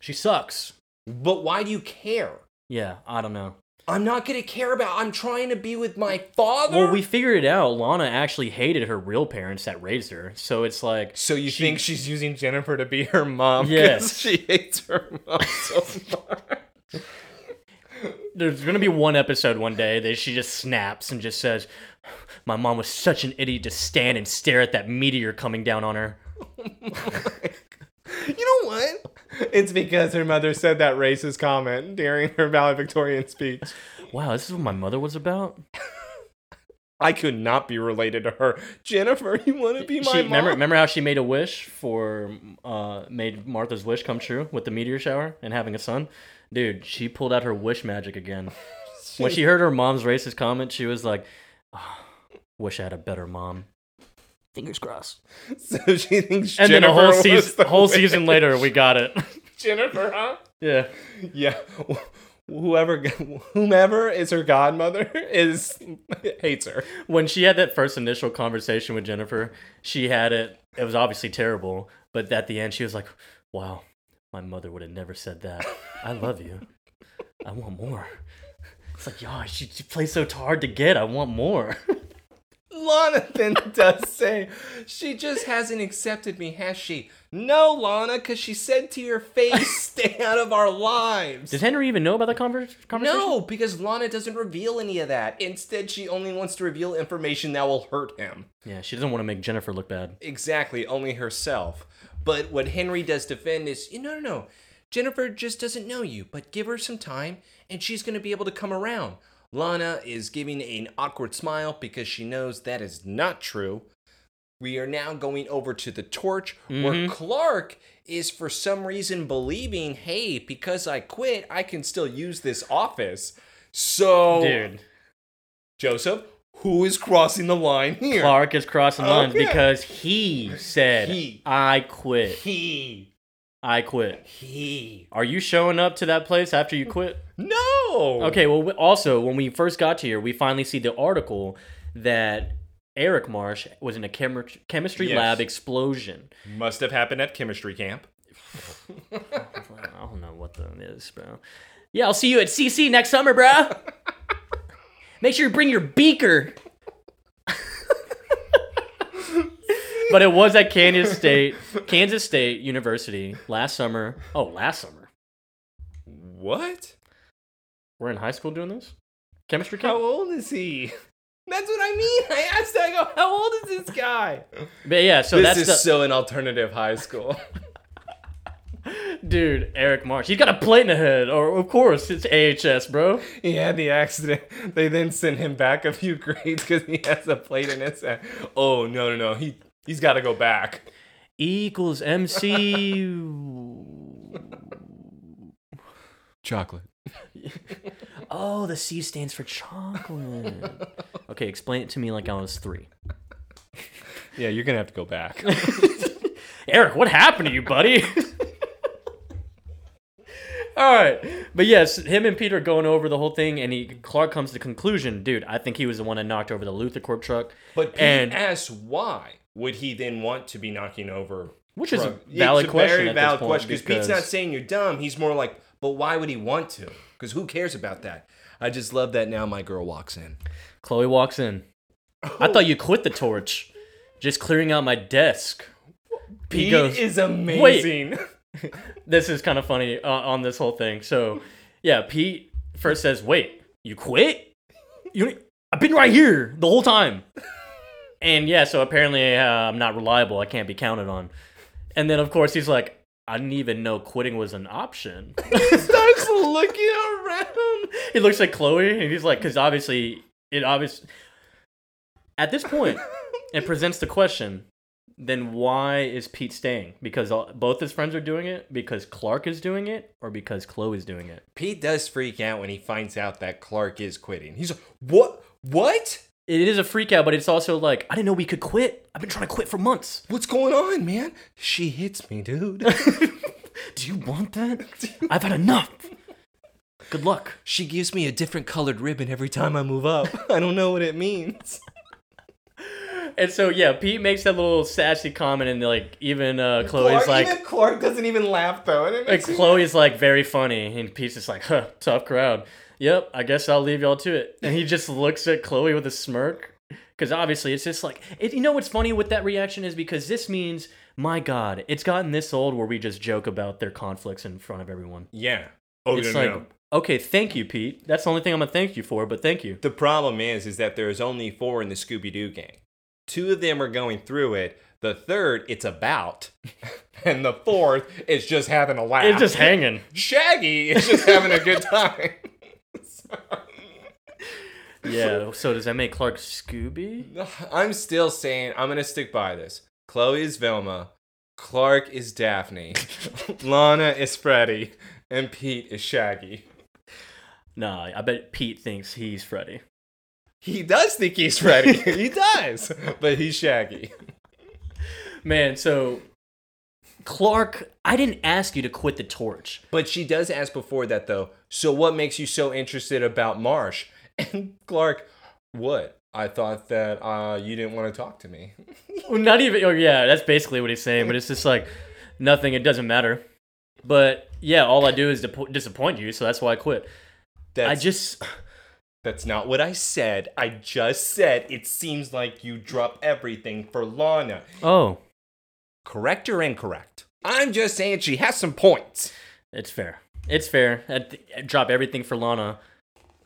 She sucks. But why do you care? Yeah, I don't know. I'm not gonna care about. I'm trying to be with my father. Well, we figured it out. Lana actually hated her real parents that raised her. So it's like, So you She- think she's using Jennifer to be her mom? Yes. she hates her mom so much. there's gonna be one episode one day that she just snaps and just says, "My mom was such an idiot to stand and stare at that meteor coming down on her." Oh you know what? It's because her mother said that racist comment during her valedictorian speech. Wow, this is what my mother was about. I could not be related to her. Jennifer, you want to be my She, mom? remember, remember how she made a wish for, uh, made Martha's wish come true with the meteor shower and having a son. Dude, she pulled out her wish magic again. When she heard her mom's racist comment, she was like, "Ah, "Wish I had a better mom." Fingers crossed. So she thinks And Jennifer then a whole season, the whole witch. season later, we got it. Jennifer, huh? yeah. Yeah. Whoever, whomever is her godmother is hates her. when she had that first initial conversation with Jennifer, she had it. It was obviously terrible, but at the end, she was like, "Wow, my mother would have never said that. I love you. I want more." It's like, "Yo, she, she plays so hard to get. I want more." Lana then does say, she just hasn't accepted me, has she? No, Lana, because she said to your face, stay out of our lives. Does Henry even know about the conver- conversation? No, because Lana doesn't reveal any of that. Instead, she only wants to reveal information that will hurt him. Yeah, she doesn't want to make Jennifer look bad. Exactly, only herself. But what Henry does defend is, no, no, no. Jennifer just doesn't know you, but give her some time and she's going to be able to come around. Lana is giving an awkward smile because she knows that is not true. We are now going over to the torch where mm-hmm. Clark is for some reason believing, hey, because I quit, I can still use this office. So, Dude, Joseph, who is crossing the line here? Clark is crossing lines Okay. because he said, He. "I quit. He. I quit." He. Are you showing up to that place after you quit? No. Okay, well, also, when we first got here, we finally see the article that Eric Marsh was in a chemi- chemistry Yes. lab explosion. Must have happened at chemistry camp. I don't know what that is, bro. Yeah, I'll see you at CC next summer, bro. Make sure you bring your beaker. But it was at Kansas State, Kansas State University last summer. Oh, last summer. What? We're in high school doing this? Chemistry How old is he? That's what I mean. I asked. I go, how old is this guy? But yeah, so this that's is the, so an alternative high school. Dude, Eric Marsh. He's got a plate in the head. Or of course, it's AHS, bro. he had the accident. They then sent him back a few grades because he has a plate in his head. Oh no no no. He he's got to go back. E equals MC. Chocolate. oh, the C stands for chocolate. okay, explain it to me like I was three. Yeah, you're gonna have to go back. Eric, what happened to you, buddy? All right, but yes, him and Peter are going over the whole thing, and he Clark comes to the conclusion, dude. I think he was the one that knocked over the LuthorCorp truck, But Pete And- asks why would he then want to be knocking over? which is a valid it's a question. very at valid this point question because Pete's not saying you're dumb. He's more like, but why would he want to? Because who cares about that? I just love that now my girl walks in. Chloe walks in. I thought you quit the torch, just clearing out my desk. Pete Pete goes, is amazing. this is kind of funny uh, on this whole thing. So, yeah, Pete first says, "Wait, you quit? You? I've been right here the whole time." And yeah, so apparently uh, I'm not reliable. I can't be counted on. And then of course he's like, "I didn't even know quitting was an option." He starts looking around. he looks at Chloe and he's like, "Cause obviously it obvious." At this point, it presents the question. Then why is Pete staying? Because all, both his friends are doing it, because Clark is doing it, or because Chloe's doing it? Pete does freak out when he finds out that Clark is quitting. He's like, what? What? It is a freak out, but it's also like, I didn't know we could quit. I've been trying to quit for months. What's going on, man? She hits me, dude. Do you want that? I've had enough. Good luck. She gives me a different colored ribbon every time I move up. I don't know what it means. And so yeah, Pete makes that little sassy comment, and like even uh, Chloe's Clark, like, even Clark doesn't even laugh though. And it like Chloe's like very funny, and Pete's just like, huh, tough crowd. Yep, I guess I'll leave y'all to it. And he just looks at Chloe with a smirk, because obviously it's just like, it, you know what's funny with that reaction is because this means, my God, it's gotten this old where we just joke about their conflicts in front of everyone. yeah. Oh It's no, like, no. okay, thank you, Pete. That's the only thing I'm gonna thank you for, but thank you. The problem is, is that there's only four in the Scooby Doo gang. Two of them are going through it. The third, it's about, and the fourth is just having a laugh. It's just hanging. Shaggy is just having a good time. Yeah. So does that make Clark Scooby? I'm still saying I'm gonna stick by this. Chloe is Velma, Clark is Daphne, Lana is Freddy, and Pete is Shaggy. Nah, I bet Pete thinks he's Freddy. He does think he's Freddy. he does, but he's Shaggy. Man, so Clark, I didn't ask you to quit the torch. But she does ask before that though. So what makes you so interested about Marsh? And Clark, what? I thought that uh, you didn't want to talk to me. Well, Not even. Oh, yeah, that's basically what he's saying. But it's just like nothing. It doesn't matter. But yeah, all I do is dip- disappoint you, so that's why I quit. That's, I just that's not what I said. I just said it seems like you drop everything for Lana. oh, Correct or incorrect? I'm just saying she has some points. it's fair. It's fair. I th- I drop everything for Lana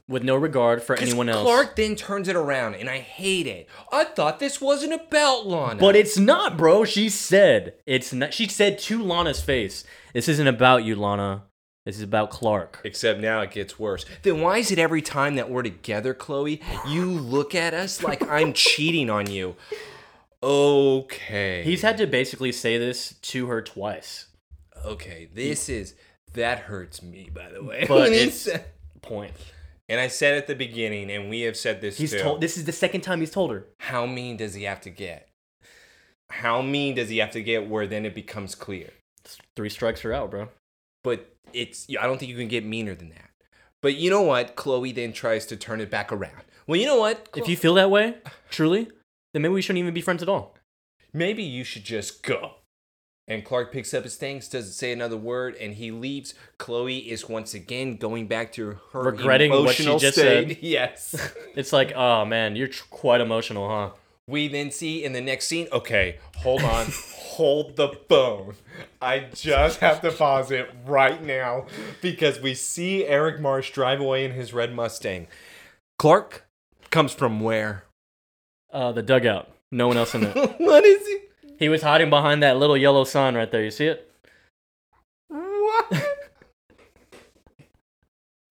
with no regard for anyone else. Clark then turns it around, and I hate it. I thought this wasn't about Lana. But it's not, bro. She said it's not. She said to Lana's face, "This isn't about you, Lana. This is about Clark." Except now it gets worse. Then why is it every time that we're together, Chloe, you look at us like I'm cheating on you? Okay. He's had to basically say this to her twice. Okay, this is that hurts me, by the way. But it's- Point. and I said at the beginning, and we have said this He's too. told. This is the second time he's told her. how mean does he have to get? How mean does he have to get where then it becomes clear? Three strikes are out, bro. But it's I don't think you can get meaner than that. But you know what? Chloe then tries to turn it back around. Well, you know what? If you feel that way, truly, then maybe we shouldn't even be friends at all. Maybe you should just go. And Clark picks up his things, doesn't say another word, and he leaves. Chloe is once again going back to her Regretting what she just state. said. Yes. It's like, oh man, you're tr- quite emotional, huh? we then see in the next scene. Okay, hold on. hold the phone. I just have to pause it right now because we see Eric Marsh drive away in his red Mustang. Clark comes from where? Uh, the dugout. No one else in it. what is he? he was hiding behind that little yellow sign right there. You see it? What?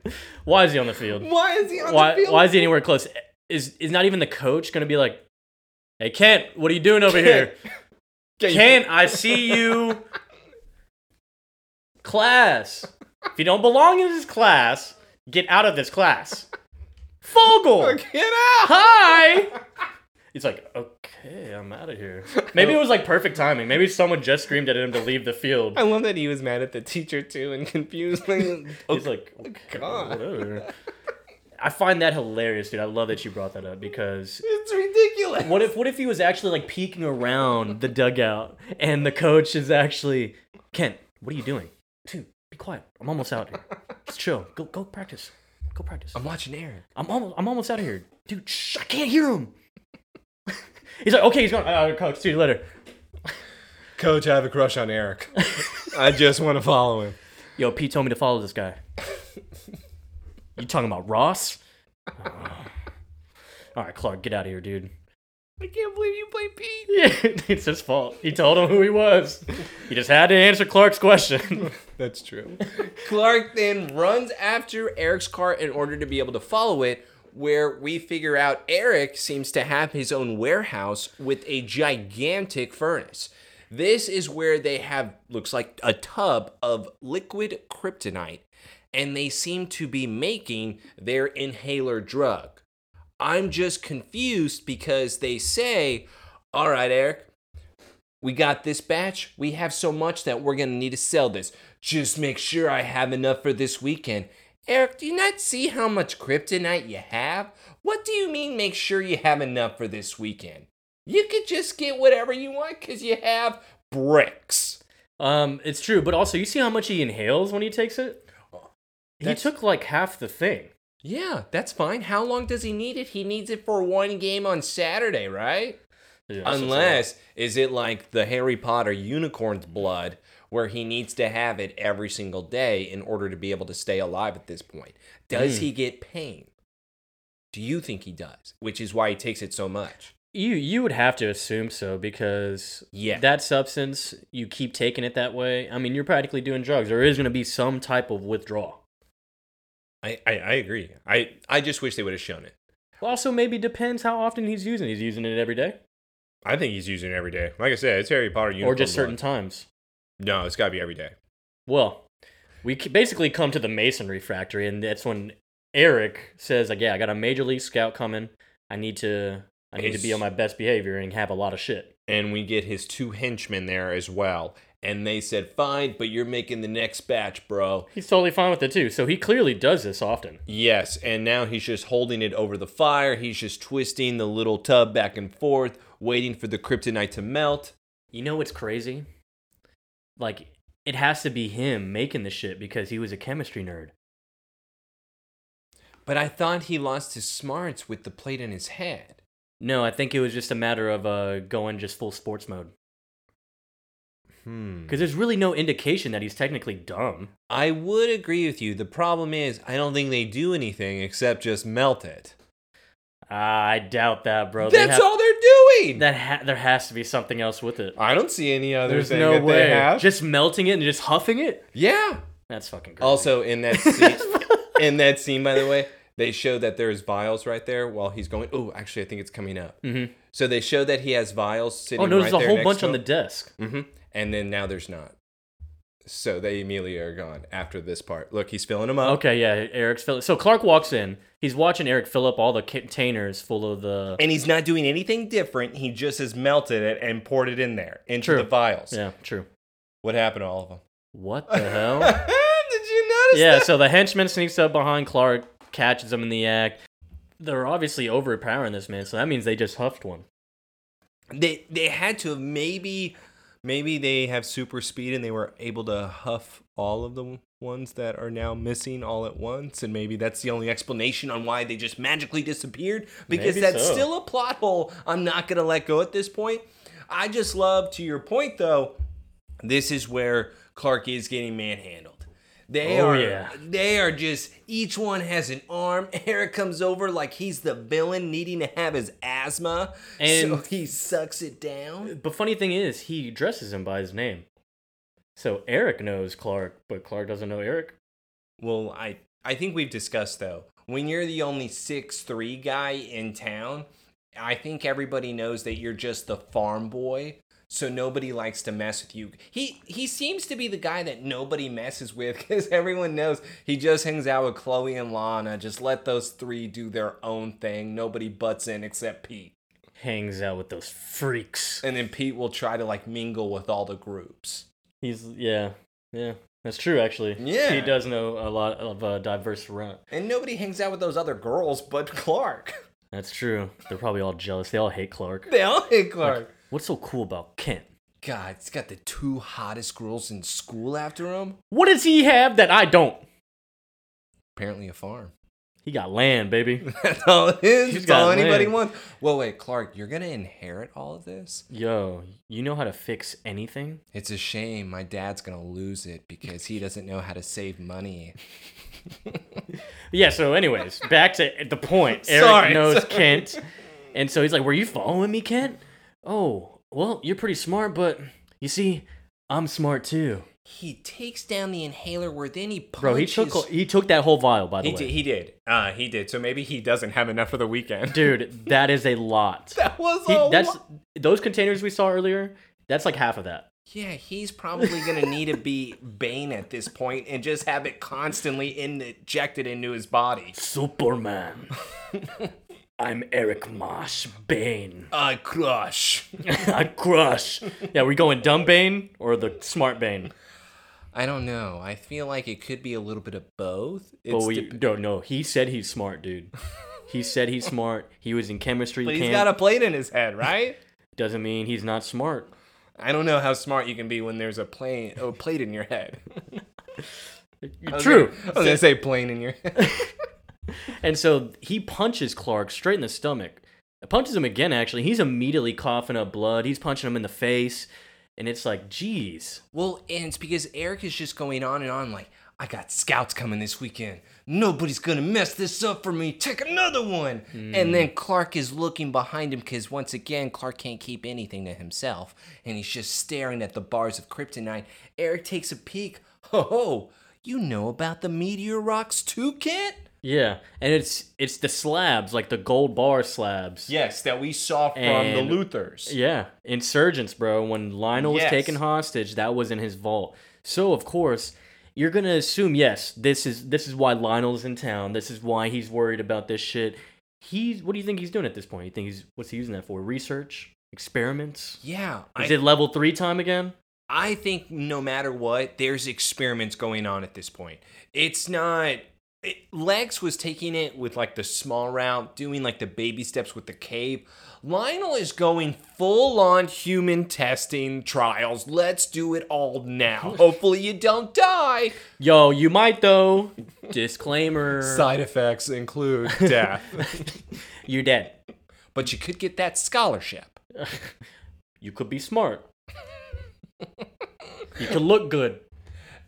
Why is he on the field? Why is he on Why? the field? Why is he anywhere close? Is is not even the coach gonna be like, "Hey Kent, what are you doing over here? Kent, I see you." Class. If you don't belong in this class, get out of this class. Fogel. Get out! Hi. He's like, okay, I'm out of here. Oh. Maybe it was like perfect timing. Maybe someone just screamed at him to leave the field. I love that he was mad at the teacher too and confused. Like, He's like, okay, God. whatever. I find that hilarious, dude. I love that you brought that up because it's ridiculous. what if what if he was actually like peeking around the dugout and the coach is actually Kent, what are you doing? Dude, be quiet. I'm almost out here. Just chill. Go go practice. Go practice. I'm watching Aaron. I'm almost I'm almost out of here. Dude, shh, I can't hear him. He's like, okay, he's going. Uh, coach, see you later. Coach, I have a crush on Eric. I just want to follow him. Yo, Pete told me to follow this guy. you talking about Ross? All right, Clark, get out of here, dude. I can't believe you played Pete. Yeah, it's his fault. He told him who he was. He just had to answer Clark's question. That's true. Clark then runs after Eric's car in order to be able to follow it, where we figure out Eric seems to have his own warehouse with a gigantic furnace. This is where they have, looks like a tub of liquid kryptonite, and they seem to be making their inhaler drug. I'm just confused because they say, All right, Eric, we got this batch. We have so much that we're going to need to sell this. Just make sure I have enough for this weekend. Eric, do you not see how much kryptonite you have? What do you mean make sure you have enough for this weekend? You could just get whatever you want because you have bricks. um, it's true, but also you see how much he inhales when he takes it. He took like half the thing. Yeah, that's fine. How long does he need it? He needs it for one game on Saturday, right? Yeah, that's- Unless, is it like the Harry Potter unicorn's blood, where he needs to have it every single day in order to be able to stay alive at this point? Does Mm. he get pain? Do you think he does? Which is why he takes it so much. you you would have to assume so because Yeah. that substance you keep taking it that way. I mean, you're practically doing drugs. There is going to be some type of withdrawal. I, I, I agree. I, I just wish they would have shown it. Also, maybe depends how often he's using. it. He's using it every day, I think he's using it every day. Like I said, it's Harry Potter. or just certain blood. times. No, it's got to be every day. Well, we basically come to the masonry factory, and that's when Eric says, "Like, yeah, I got a major league scout coming. I need to, I need to be on my best behavior and have a lot of shit." And we get his two henchmen there as well. And they said, fine, but you're making the next batch, bro. He's totally fine with it too. So he clearly does this often. Yes, and now he's just holding it over the fire. He's just twisting the little tub back and forth, waiting for the kryptonite to melt. You know what's crazy? Like, it has to be him making the shit because he was a chemistry nerd. But I thought he lost his smarts with the plate in his head. No, I think it was just a matter of uh, going just full sports mode. Hmm. Because there's really no indication that he's technically dumb. I would agree with you. The problem is, I don't think they do anything except just melt it. Ah, I doubt that, bro. They That's have- all they're doing. That ha- there has to be something else with it. I don't see any other There's thing no that way. they have. Just melting it and just huffing it. yeah. That's fucking crazy. Also, in that scene, in that scene, by the way, they show that there's vials right there while he's going. Oh, actually, I think it's coming up. Mhm. So they show that he has vials sitting. oh no, there's right a whole bunch on the desk. Mm-hmm. And then now there's not. So they immediately are gone after this part. Look, he's filling them up. Okay, yeah, Eric's filling. So Clark walks in. He's watching Eric fill up all the containers full of the. and he's not doing anything different. He just has melted it and poured it in there into True. the vials. Yeah, true. What happened to all of them? What the hell? Did you notice yeah, that? so the henchman sneaks up behind Clark, catches him in the act. They're obviously overpowering this man, so that means they just huffed one. They they had to have maybe maybe they have super speed and they were able to huff all of the ones that are now missing all at once and maybe that's the only explanation on why they just magically disappeared because Maybe that's so. still a plot hole I'm not going to let go at this point. I just love to your point though this is where Clark is getting manhandled. They Oh, are yeah. they are just each one has an arm. Eric comes over like he's the villain needing to have his asthma. so And- he sucks it down. But funny thing is, he dresses him by his name. So Eric knows Clark, but Clark doesn't know Eric. Well, I I think we've discussed though. When you're the only six three guy in town, I think everybody knows that you're just the farm boy. So nobody likes to mess with you. He he seems to be the guy that nobody messes with because everyone knows he just hangs out with Chloe and Lana. Just let those three do their own thing. Nobody butts in except Pete. hangs out with those freaks. And then Pete will try to like mingle with all the groups. He's yeah, yeah. That's true, actually. Yeah. he does know a lot of uh, diverse run. And nobody hangs out with those other girls but Clark. That's true. They're probably all jealous. They all hate Clark. They all hate Clark. What's so cool about Kent? God, he's got the two hottest girls in school after him. What does he have that I don't? Apparently a farm. He got land, baby. That's all it is. He's That's got all anybody land. wants. Well, wait, Clark, you're gonna inherit all of this? Yo, you know how to fix anything? It's a shame my dad's gonna lose it because he doesn't know how to save money. Yeah, so anyways, back to the point. Eric Sorry, knows sorry. Kent. And so he's like, Were you following me, Kent? Oh, well, you're pretty smart, but you see, I'm smart too. He takes down the inhaler where then he punches. Bro, he took he took that whole vial, by the He way. did. He did. Uh, he did. So maybe he doesn't have enough for the weekend. Dude, that is a lot. That was He, a that's lot. those containers we saw earlier. That's like half of that. Yeah, he's probably gonna need to be Bane at this point and just have it constantly injected into his body. Superman. I'm Eric Marsh Bane. I crush. I crush. Yeah, we going dumb Bane or the smart Bane? I don't know. I feel like it could be a little bit of both. But we don't know. He said he's smart, dude. He said he's smart. He was in chemistry but he's camp. got a plate in his head, right? Doesn't mean he's not smart. I don't know how smart you can be when there's a plane, a plate in your head. I was True. gonna- I was gonna say plane in your head. And so he punches Clark straight in the stomach. Punches him again, actually. He's immediately coughing up blood. He's punching him in the face. And it's like, geez. Well, and it's because Eric is just going on and on like, I got scouts coming this weekend. Nobody's gonna mess this up for me. Take another one. And then hmm. Clark is looking behind him because once again, Clark can't keep anything to himself, and he's just staring at the bars of kryptonite. Eric takes a peek. Ho ho! You know about the meteor rocks too, Kent? Yeah. And it's it's the slabs, like the gold bar slabs. Yes, that we saw from And- the Luthors. Yeah, insurgents, bro. When Lionel was taken hostage, that was in his vault. So of course, you're gonna assume yes, this is this is why Lionel's in town. This is why he's worried about this shit. He's what do you think he's doing at this point? You think he's what's he using that for? Research, experiments? Yeah, I, Is it level three time again? I think no matter what, there's experiments going on at this point. It's not. It, Lex was taking it with like the small route, doing like the baby steps with the cave. Lionel is going full on human testing trials. Let's do it all now. Hopefully, you don't die. Yo, you might though. Disclaimer: Side effects include death, You're dead. but you could get that scholarship. You could be smart. you could look good.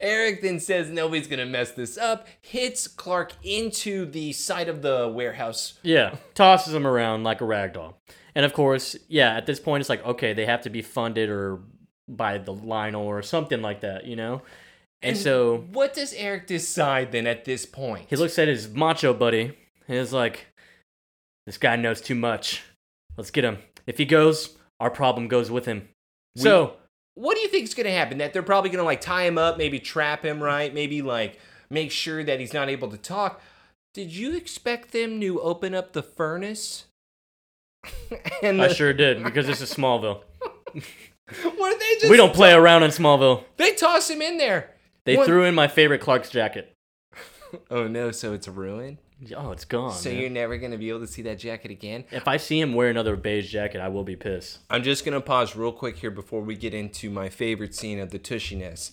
Eric then says nobody's gonna mess this up, hits Clark into the side of the warehouse Yeah, tosses him around like a rag doll. And of course, yeah, at this point, it's like, okay, they have to be funded or by the Lionel or something like that, you know? And, so what does Eric decide then at this point? he looks at his macho buddy and is like, this guy knows too much. Let's get him. If he goes, our problem goes with him. so, what do you think is going to happen? That they're probably going to like tie him up, maybe trap him, right? Maybe like make sure that he's not able to talk. Did you expect them to open up the furnace? and I sure did because this is Smallville. Were they just We don't play around in Smallville. They toss him in there. They What- threw in my favorite Clark's jacket. Oh no, so it's ruined. Oh, it's gone. so man. you're never going to be able to see that jacket again. If I see him wear another beige jacket, I will be pissed. I'm just gonna pause real quick here before we get into my favorite scene of the tushiness.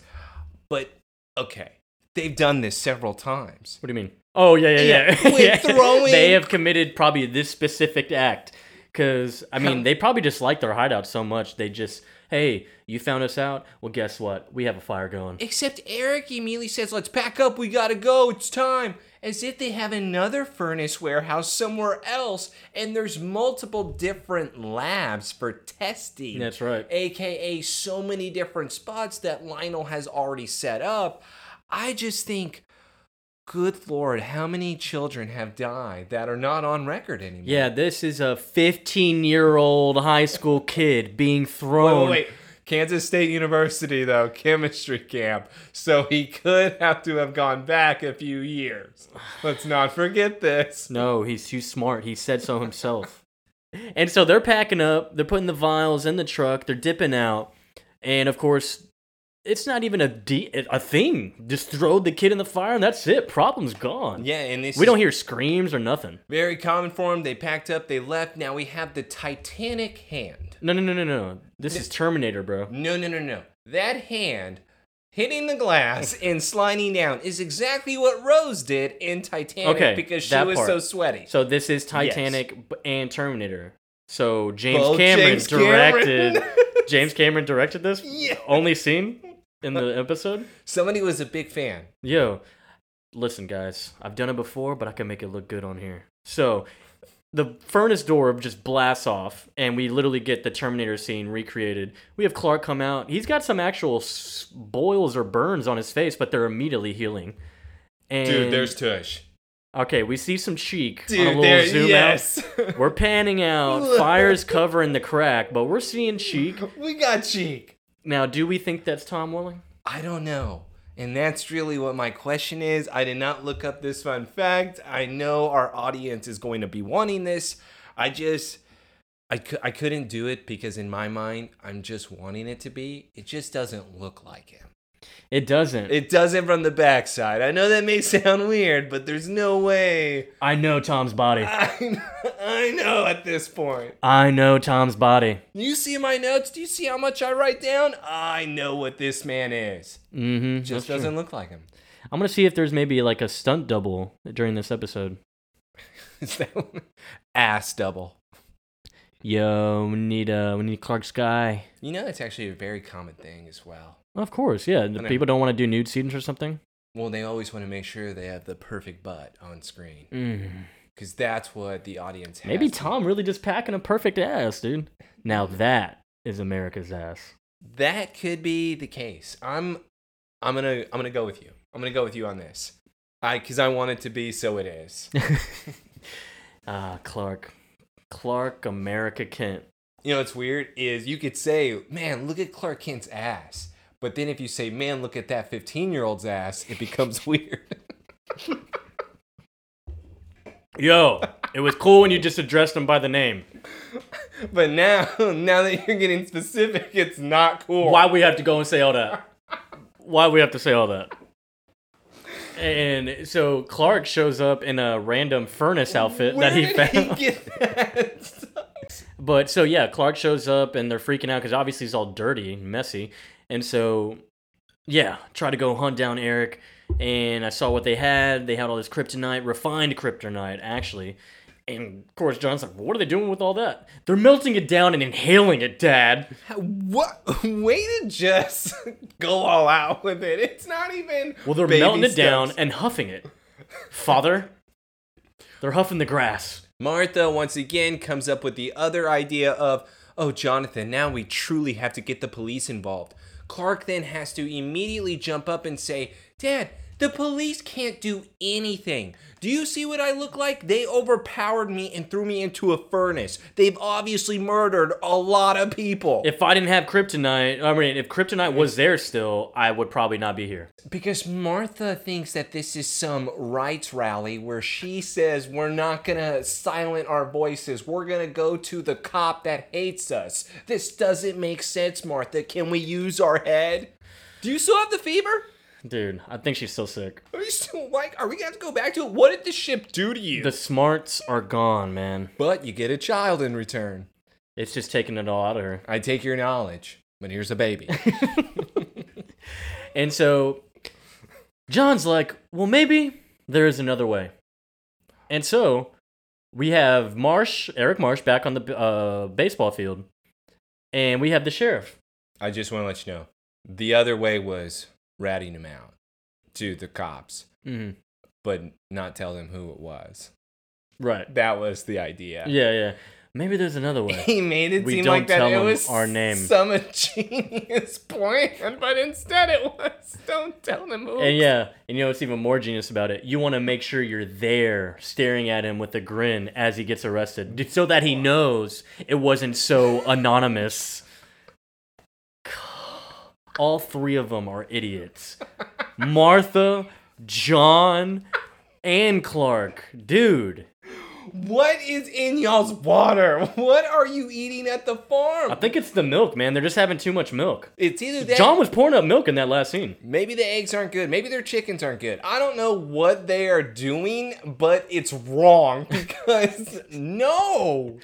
But okay, they've done this several times. What do you mean? Oh yeah, yeah, Yeah, yeah. Yeah. throwing- They have committed probably this specific act because I mean they probably just like their hideout so much they just hey you found us out well guess what we have a fire going Except Eric immediately says, "Let's pack up. We gotta go. It's time." As if they have another furnace warehouse somewhere else, and there's multiple different labs for testing. That's right. AKA so many different spots that Lionel has already set up. I just think, good lord, how many children have died that are not on record anymore? yeah this is a 15 year old high school kid being Wait, thrown wait, wait. Kansas State University, though, chemistry camp. So he could have to have gone back a few years. Let's not forget this. no he's too smart he said so himself And so they're packing up, they're putting the vials in the truck, they're dipping out, and of course, it's not even a de- a thing. Just throw the kid in the fire, and that's it. Problem's gone. Yeah, and this we don't hear screams or nothing. very common for them. They packed up, they left. Now we have the Titanic hand. No, no, no, no, no. This is Terminator, bro. No, no, no, no. That hand hitting the glass and sliding down is exactly what Rose did in Titanic Okay, because she was part. so sweaty. So this is Titanic b and Terminator. So James Both Cameron James directed. Cameron. James Cameron directed this. Yeah. Only scene in the episode. Somebody was a big fan. Yo, listen, guys. I've done it before, but I can make it look good on here. So, the furnace door just blasts off, and we literally get the Terminator scene recreated. We have Clark come out. He's got some actual boils or burns on his face, but they're immediately healing. And, Dude, there's Tush. okay. We see some cheek on a Dude, little there, zoom yes. out. We're panning out. Fire's covering the crack, but we're seeing cheek. we got cheek. Now, do we think that's Tom Welling? I don't know. And that's really what my question is. I did not look up this fun fact. I know our audience is going to be wanting this. I just I, cou- I couldn't do it because in my mind I'm just wanting it to be. It just doesn't look like him. It doesn't. It doesn't from the backside. I know that may sound weird, but there's no way. I know Tom's body. I, I know at this point. I know Tom's body. You see my notes? Do you see how much I write down? I know what this man is. Mm-hmm. Just doesn't look like him. I'm gonna see if there's maybe like a stunt double during this episode. Is that ass double? Yo, we need uh, we need Clark Sky. You know, that's actually a very common thing as well. Of course, yeah. The know. people don't want to do nude scenes or something. Well, they always want to make sure they have the perfect butt on screen Mm. because that's what the audience has. Maybe to- Tom really just packing a perfect ass, dude. Now that is America's ass. That could be the case. I'm, I'm gonna, I'm gonna go with you. I'm gonna go with you on this. I, because I want it to be, so it is. Ah, Clark. Clark America Kent. You know what's weird is you could say, "Man, look at Clark Kent's ass," but then if you say, "Man, look at that 15 year old's ass," it becomes weird. Yo, it was cool when you just addressed him by the name. but now, now that you're getting specific, it's not cool. Why we have to go and say all that? Why we have to say all that? And so Clark shows up in a random furnace outfit Where that he found. he get that? But so yeah, Clark shows up and they're freaking out because obviously he's all dirty and messy. And so yeah, try to go hunt down Eric. And I saw what they had. They had all this kryptonite, refined kryptonite, actually. And of course, John's like, "What are they doing with all that? They're melting it down and inhaling it, Dad." what? Way to just go all out with it. It's not even. Well, they're melting it down and huffing it. Father, they're huffing the grass. Martha once again comes up with the other idea of, oh, Jonathan, now we truly have to get the police involved. Clark then has to immediately jump up and say, Dad, the police can't do anything. Do you see what I look like? They overpowered me and threw me into a furnace. They've obviously murdered a lot of people. If I didn't have kryptonite, I mean, if kryptonite was there still, I would probably not be here. Because Martha thinks that this is some rights rally where she says we're not gonna silent our voices. We're gonna go to the cop that hates us. This doesn't make sense, Martha. Can we use our head? Do you still have the fever? Dude, I think she's still sick. Are you still like? Are we gonna have to go back to it? What did the ship do to you? The smarts are gone, man. but you get a child in return. It's just taking it all out of her. I take your knowledge, but here's a baby. And so John's like, well, maybe there is another way. And so we have Marsh, Eric Marsh, back on the uh, baseball field. And we have the sheriff. I just want to let you know, the other way was ratting him out to the cops, hmm but not tell them who it was. Right. That was the idea. Yeah, yeah. Maybe there's another way. He made it We seem like that it was our name. some genius plan, but instead it was don't tell them who. And yeah, and you know what's even more genius about it? You want to make sure you're there staring at him with a grin as he gets arrested so that he knows it wasn't so anonymous. All three of them are idiots. Martha, John, and Clark. Dude. What is in y'all's water? What are you eating at the farm? I think it's the milk, man. They're just having too much milk. it's either that. John was pouring up milk in that last scene. Maybe the eggs aren't good. Maybe their chickens aren't good. I don't know what they are doing, but it's wrong because no.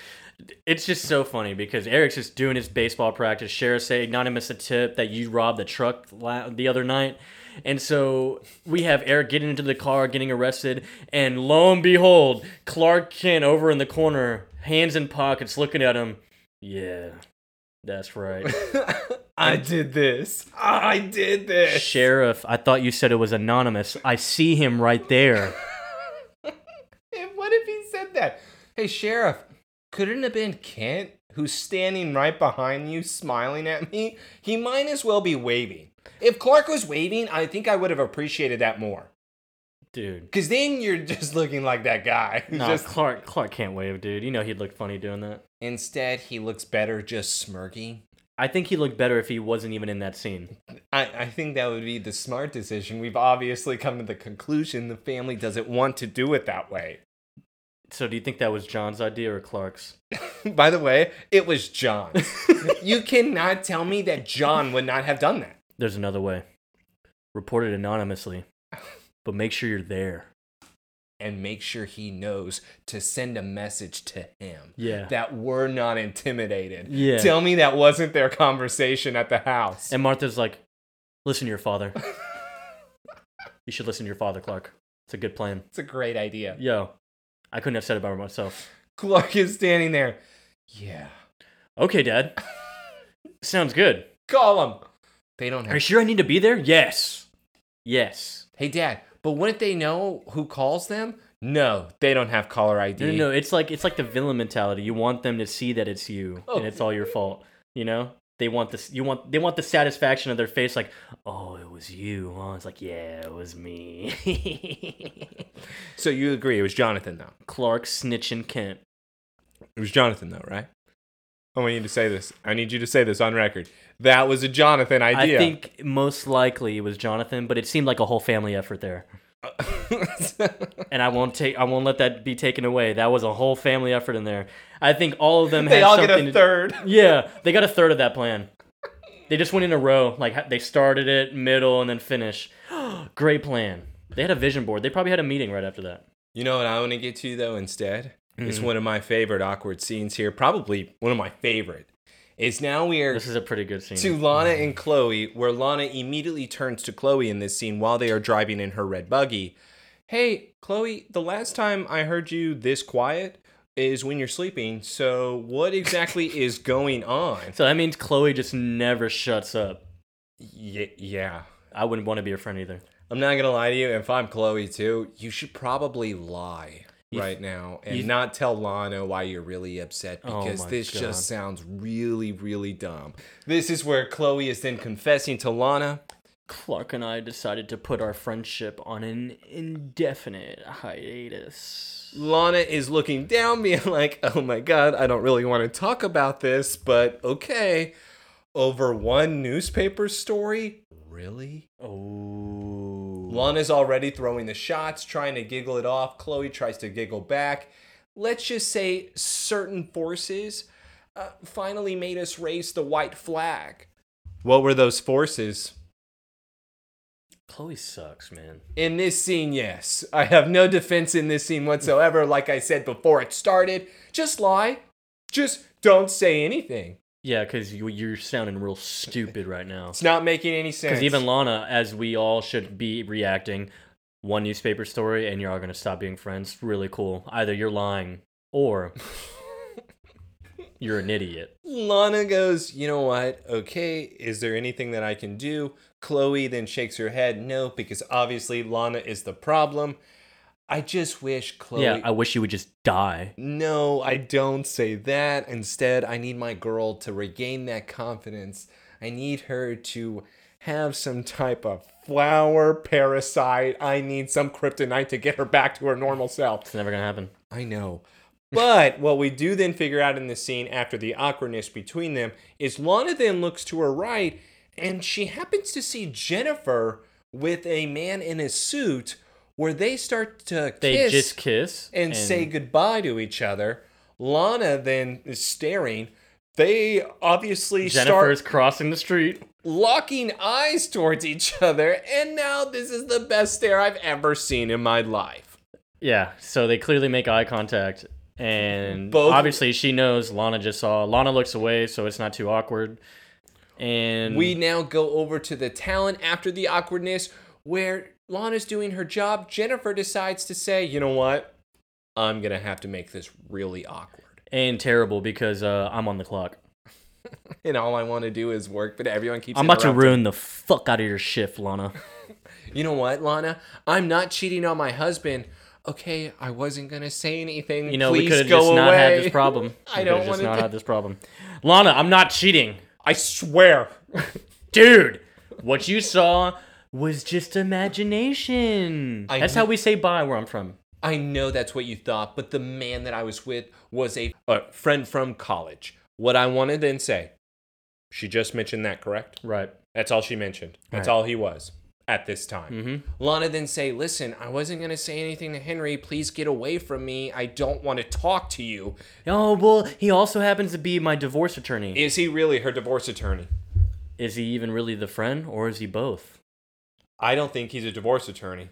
It's just so funny because Eric's just doing his baseball practice. Sheriff say not a tip that you robbed the truck la- the other night. And so we have Eric getting into the car, getting arrested, and lo and behold, Clark Kent over in the corner, hands in pockets, looking at him. Yeah, that's right. I did this. I did this. Sheriff, I thought you said it was anonymous. I see him right there. And what if he said that? Hey, Sheriff, couldn't have been Kent who's standing right behind you smiling at me? He might as well be waving. If Clark was waving, I think I would have appreciated that more. Dude. Because then you're just looking like that guy. No, just, Clark Clark can't wave, dude. You know he'd look funny doing that. instead, he looks better just smirking. I think he looked better if he wasn't even in that scene. I, I think that would be the smart decision. We've obviously come to the conclusion the family doesn't want to do it that way. So do you think that was John's idea or Clark's? By the way, it was John. you cannot tell me that John would not have done that. There's another way. Report it anonymously, but make sure you're there. And make sure he knows to send a message to him Yeah. that we're not intimidated. Yeah. Tell me that wasn't their conversation at the house. And Martha's like, listen to your father. you should listen to your father, Clark. It's a good plan. It's a great idea. Yo, I couldn't have said it by myself. Clark is standing there. Yeah. Okay, Dad. Sounds good. Call him. They don't Have- Are you sure I need to be there? Yes. Yes. Hey, Dad, but wouldn't they know who calls them? No, they don't have caller ID. No, no, no. It's like it's like the villain mentality. You want them to see that it's you Oh. and it's all your fault. You know? They want this. You want. They want the satisfaction of their face. Like, oh, it was you. Oh, it's like, yeah, it was me. So you agree it was Jonathan, though? Clark snitching Kent. It was Jonathan, though, right? I want you to say this. I need you to say this on record. That was a Jonathan idea. I think most likely it was Jonathan, but it seemed like a whole family effort there. And I won't take. I won't let that be taken away. That was a whole family effort in there. I think all of them. they had all get a to- third. Yeah, they got a third of that plan. They just went in a row. Like they started it, middle, and then finish. Great plan. They had a vision board. They probably had a meeting right after that. You know what I want to get to though instead? It's Mhm. one of my favorite awkward scenes here. Probably one of my favorite. Is now we are This is a pretty good scene. to Lana mm-hmm. and Chloe, where Lana immediately turns to Chloe in this scene while they are driving in her red buggy. Hey, Chloe, the last time I heard you this quiet is when you're sleeping. So what exactly is going on? So that means Chloe just never shuts up. Y- yeah. I wouldn't want to be her friend either. I'm not gonna lie to you. If I'm Chloe too, you should probably lie You- right now and you- not tell Lana why you're really upset Oh because my this God. just sounds really, really dumb. This is where Chloe is then confessing to Lana. Clark and I decided to put our friendship on an indefinite hiatus. Lana is looking down, being like, "Oh my God, I don't really want to talk about this, but okay." Over one newspaper story, really? Oh. Lana's already throwing the shots, trying to giggle it off. Chloe tries to giggle back. Let's just say certain forces uh, finally made us raise the white flag. What were those forces? Chloe sucks, man. In this scene, yes. I have no defense in this scene whatsoever. Like I said before it started, just lie. Just don't say anything. Yeah, because you, you're sounding real stupid right now. It's not making any sense. Because even Lana, as we all should be reacting, one newspaper story and you're all going to stop being friends. Really cool. Either you're lying or you're an idiot. Lana goes, you know what? Okay, is there anything that I can do? Chloe then shakes her head, no, because obviously Lana is the problem. I just wish Chloe. Yeah, I wish you would just die. no, I don't say that. Instead, I need my girl to regain that confidence. I need her to have some type of flower parasite. I need some kryptonite to get her back to her normal self. It's never going to happen. I know. But what we do then figure out in this scene after the awkwardness between them is Lana then looks to her right and she happens to see Jennifer with a man in a suit where they start to They kiss just kiss and, say goodbye to each other. Lana then is staring. They obviously Jennifer's start crossing the street. locking eyes towards each other, and now this is the best stare I've ever seen in my life. Yeah, so they clearly make eye contact, and Both- obviously she knows Lana just saw. Lana looks away, so it's not too awkward. And We now go over to the Talon after the awkwardness where Lana's doing her job. Jennifer decides to say, you know what? I'm going to have to make this really awkward. and terrible because uh, I'm on the clock. And all I want to do is work, but everyone keeps I'm about to ruin the fuck out of your shift, Lana. You know what, Lana? I'm not cheating on my husband. Okay, I wasn't going to say anything. You know, we Please could have just away. not had this problem. I We don't just wanna not do- had this problem. Lana, I'm not cheating, I swear. dude. What you saw was just imagination. I That's kn- how we say bye where I'm from. I know that's what you thought, but the man that I was with was a, a friend from college. What I wanted to then say, she just mentioned that, correct? Right. That's all she mentioned. That's Right. all he was at this time. Mm-hmm. Lana then say, "Listen, I wasn't gonna say anything to Henry. Please get away from me. I don't want to talk to you." Oh well, he also happens to be my divorce attorney. Is he really her divorce attorney? Is he even really the friend, or is he both? I don't think he's a divorce attorney.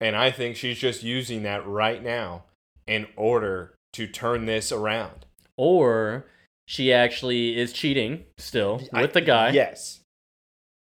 And I think she's just using that right now in order to turn this around. Or she actually is cheating still with I- the guy, Yes.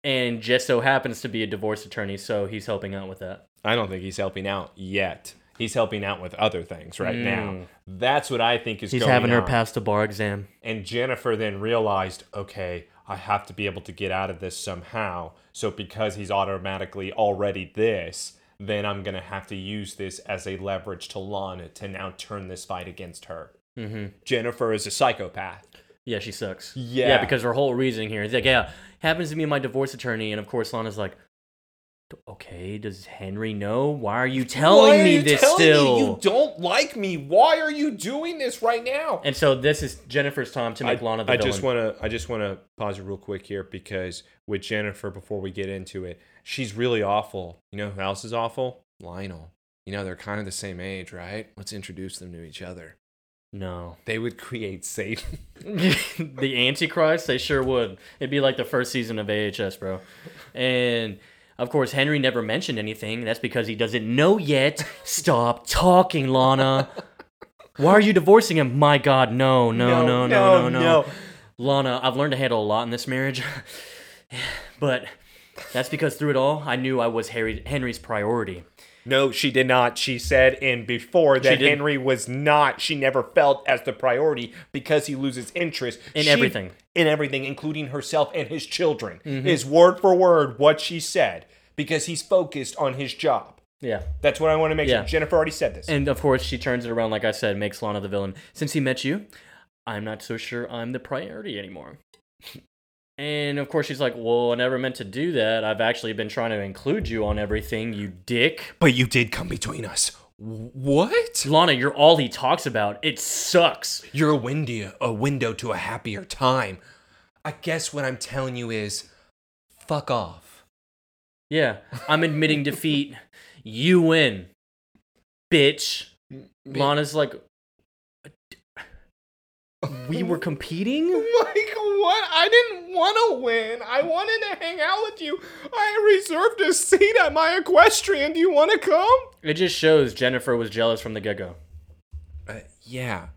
and just so happens to be a divorce attorney, so he's helping out with that. I don't think he's helping out yet. He's helping out with other things right now. Mm. That's what I think is He's having her on. pass the bar exam. And Jennifer then realized, okay, I have to be able to get out of this somehow. So because he's automatically already this, then I'm going to have to use this as a leverage to Lana to now turn this fight against her. hmm Jennifer is a psychopath. Yeah, she sucks. Yeah. Yeah, because her whole reasoning here is like, yeah, happens to be my divorce attorney, and of course Lana's like, okay, does Henry know? Why are you telling are me you this telling still? Me you don't like me. Why are you doing this right now? and so this is Jennifer's time to make Lana the I villain. just want to I just want to pause it real quick here because with Jennifer before we get into it, she's really awful. You know who else is awful? Lionel. You know they're kind of the same age, right? Let's introduce them to each other. no. They would create Satan. the Antichrist, they sure would. It'd be like the first season of AHS, bro. And of course, Henry never mentioned anything. That's because he doesn't know yet. Stop talking, Lana. Why are you divorcing him? My God, no, no, no, no, no, no. Lana, I've learned to handle a lot in this marriage, but that's because through it all, I knew I was Harry, Henry's priority. No, she did not. She said in before that. Henry was not. She never felt as the priority because he loses interest In She- everything. Mm-hmm. in everything, including herself and his children. Is word for word what she said because he's focused on his job. Yeah. That's what I want to make Yeah. sure. Jennifer already said this. And of course, she turns it around, like I said, makes Lana the villain. Since he met you, I'm not so sure I'm the priority anymore. And of course, she's like, Well, I never meant to do that. I've actually been trying to include you on everything, you dick. but you did come between us. What? Lana, you're all he talks about. It sucks. You're a window, a window to a happier time. I guess what I'm telling you is, fuck off. Yeah, I'm admitting defeat. You win. Bitch. Lana's like, We were competing? Like what? I didn't want to win. I wanted to hang out with you. I reserved a seat at my equestrian. Do you want to come? It just shows Jennifer was jealous from the get go. Uh, yeah,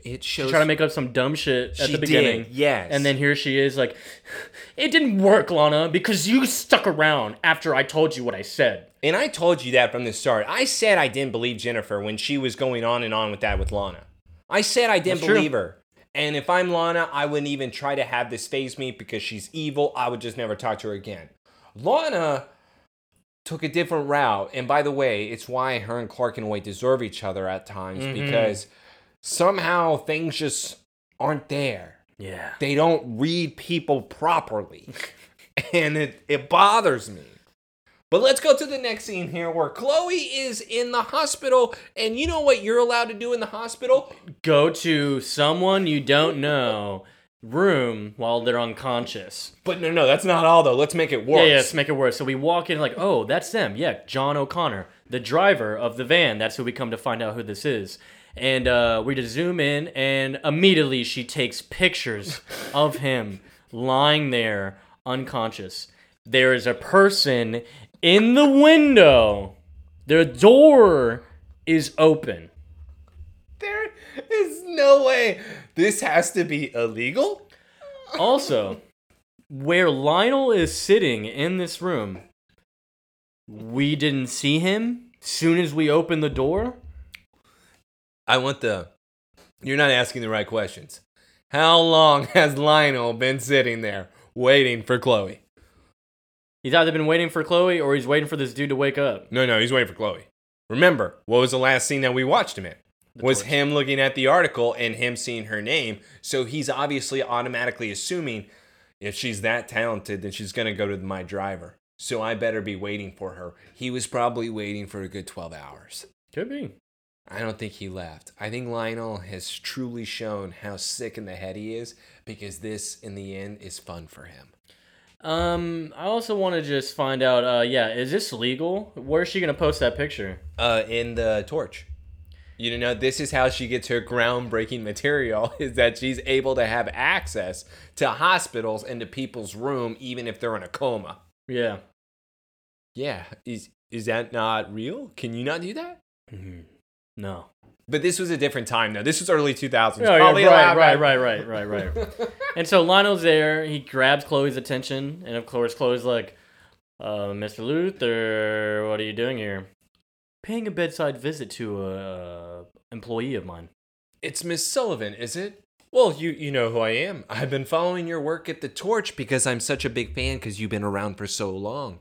it shows. Trying to make up some dumb shit at She the did, beginning. yes. And then here she is like, it didn't work, Lana, because you stuck around after I told you what I said. And I told you that from the start. I said I didn't believe Jennifer when she was going on and on with that with Lana. I said I didn't That's true. believe her. And if I'm Lana, I wouldn't even try to have this phase me because she's evil. I would just never talk to her again. Lana took a different route. And by the way, it's why her and Clark in a way deserve each other at times Mhm. because somehow things just aren't there. Yeah. They don't read people properly. and it, it bothers me. But let's go to the next scene here where Chloe is in the hospital. And you know what you're allowed to do in the hospital? Go to someone you don't know room while they're unconscious. But no, no, that's not all though. Let's make it worse. Yeah, yeah, let's make it worse. So we walk in like, oh, that's them. Yeah, John O'Connor, the driver of the van. That's who we come to find out who this is. And uh, we just zoom in, and immediately she takes pictures of him lying there unconscious. There is a person in the window. The door is open. There is no way this has to be illegal. Also, where Lionel is sitting in this room, we didn't see him. Soon as we opened the door, I want the. You're not asking the right questions. How long has Lionel been sitting there waiting for Chloe? He's either been waiting for Chloe or he's waiting for this dude to wake up. No, no, he's waiting for Chloe. Remember, what was the last scene that we watched him in? The was torch. him looking at the article and him seeing her name. So he's obviously automatically assuming if she's that talented, then she's going to go to my driver. So I better be waiting for her. He was probably waiting for a good 12 hours. Could be. I don't think he left. I think Lionel has truly shown how sick in the head he is because this, in the end, is fun for him. Um, I also want to just find out. Uh, yeah, is this legal? Where's she gonna post that picture? Uh, in the torch. You know, this is how she gets her groundbreaking material is that she's able to have access to hospitals and to people's room even if they're in a coma. Yeah. Yeah, is is that not real? Can you not do that? Mhm. No. But this was a different time though. This was early 2000s. Oh, yeah, Probably right, right, right, right, right, right. and so Lionel's there. He grabs Chloe's attention, and of course, Chloe's like, uh, "Mr. Luthor, what are you doing here?" Paying a bedside visit to a employee of mine. It's Miss Sullivan, is it? Well, you you know who I am. I've been following your work at the Torch because I'm such a big fan because you've been around for so long.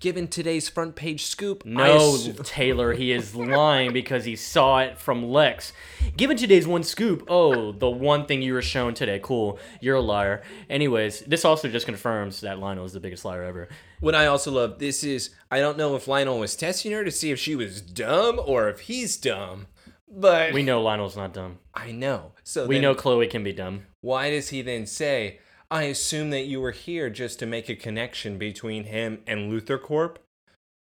Given today's front page scoop, No, Taylor, he is lying because he saw it from Lex. Given today's one scoop, oh, the one thing you were shown today. Cool, you're a liar. Anyways, this also just confirms that Lionel is the biggest liar ever. What I also love this is I don't know if Lionel was testing her to see if she was dumb or if he's dumb, but We know Lionel's not dumb. I know. So We then know Chloe can be dumb. Why does he then say, "I assume that you were here just to make a connection between him and LuthorCorp"?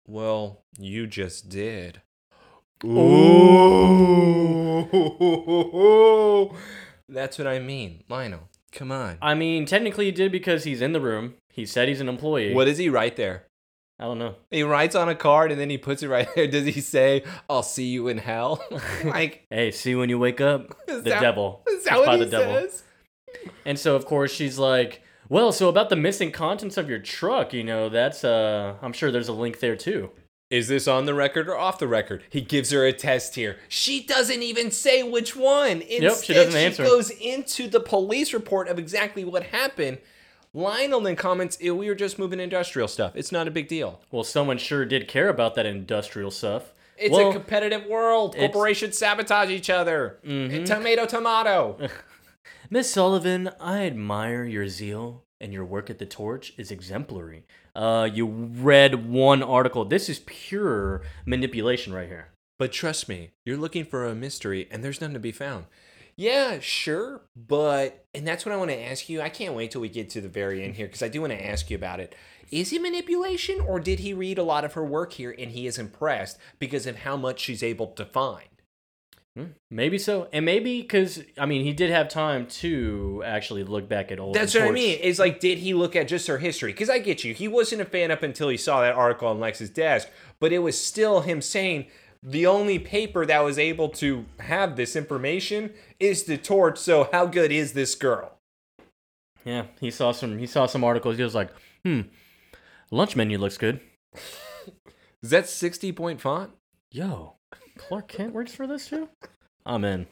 Well, you just did. Ooh. That's what I mean, Lionel. Come on. I mean, technically he did because he's in the room. He said he's an employee. What does he write there? I don't know. He writes on a card and then he puts it right there. Does he say, "I'll see you in hell"? like, Hey, see when you wake up, Is the that- devil. is that what by he the devil. says? And so of course she's like, "Well, so about the missing contents of your truck, you know, that's uh I'm sure there's a link there too." Is this on the record or off the record? He gives her a test here. She doesn't even say which one. Instead, she doesn't answer. she goes into the police report of exactly what happened. Lionel then comments, "Eh, "We were just moving industrial stuff. It's not a big deal. Well, someone sure did care about that industrial stuff. It's well, a competitive world. Corporations sabotage each other. Mhm. Tomato, tomato." Miss Sullivan, I admire your zeal and your work at the Torch is exemplary. Uh, you read one article. This is pure manipulation right here. But trust me, you're looking for a mystery and there's none to be found. Yeah, sure, but and that's what I want to ask you. I can't wait till we get to the very end here because I do want to ask you about it. Is it manipulation or did he read a lot of her work here and he is impressed because of how much she's able to find? Maybe so, and maybe because I mean he did have time to actually look back at old. That's what I mean. Is like, did he look at just her history? Because I get you. He wasn't a fan up until he saw that article on Lex's desk, but it was still him saying the only paper that was able to have this information is the torch. So how good is this girl? Yeah, he saw some. He saw some articles. He was like, "Hmm, lunch menu looks good." Is that 60 point font? Yo, Clark Kent works for this too. I'm in.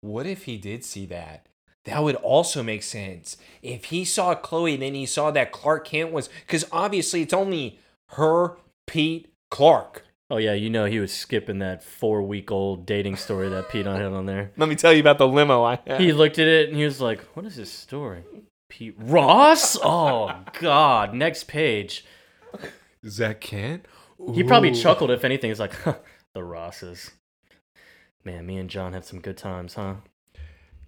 What if he did see that? That would also make sense. If he saw Chloe then he saw that Clark Kent was, because obviously it's only her, Pete, Clark. Oh yeah, you know he was skipping that four week old dating story that Pete on had on there. Let me tell you about the limo I had. He looked at it and he was like, "What is this story?" Pete Ross? Oh God! Next page. Is that Kent? He probably chuckled if anything. He's like, huh, "The Rosses." Man, me and John had some good times, huh?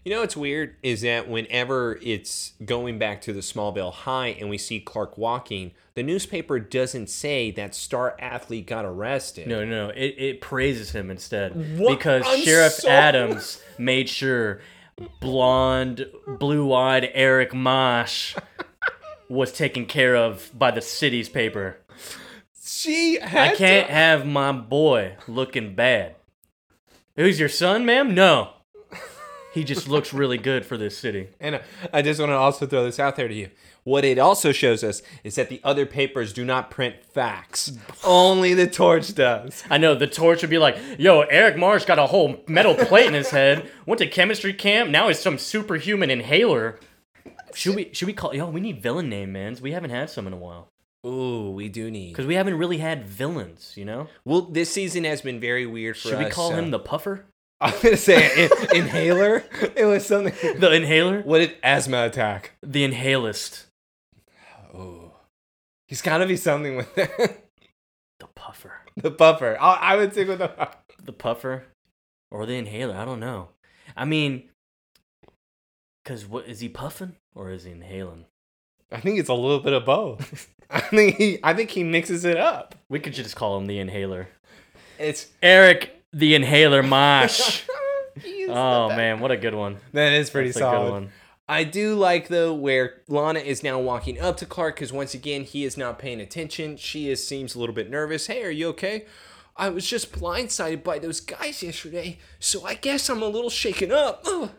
You know what's weird is that whenever it's going back to the Smallville High and we see Clark walking, the newspaper doesn't say that star athlete got arrested. No, no, no. It, it praises him instead What? because I'm Sheriff so- Adams made sure blonde, blue-eyed Eric Marsh was taken care of by the city's paper. She has I can't to- have my boy looking bad. Who's your son, ma'am? No. He just looks really good for this city. And uh, I just want to also throw this out there to you. What it also shows us is that the other papers do not print facts. Only the Torch does. I know the torch would be like, "Yo, Eric Marsh got a whole metal plate in his head. Went to chemistry camp. Now he's some superhuman inhaler." Should we? Should we call? Yo, we need villain name, mans. We haven't had some in a while Ooh, we do need. because we haven't really had villains. You know? Well, this season has been very weird for Should we call uh, him the Puffer, I'm gonna say in- inhaler. It was something. the Inhaler, What did asthma attack? the Inhalist, Oh, he's got to be something with that. the Puffer, the puffer. I, I would stick with the. the Puffer, or the Inhaler? I don't know. I mean, because what is he puffing or is he inhaling? I think it's a little bit of both. I think he. I think he mixes it up. We could just call him the Inhaler. It's. Eric, the Inhaler Marsh. He is the Oh man, what a good one. that is pretty That's solid. good one. I do like though where Lana is now walking up to Clark because once again he is not paying attention. She is seems a little bit nervous. Hey, are you okay? I was just blindsided by those guys yesterday, so I guess I'm a little shaken up. Ugh.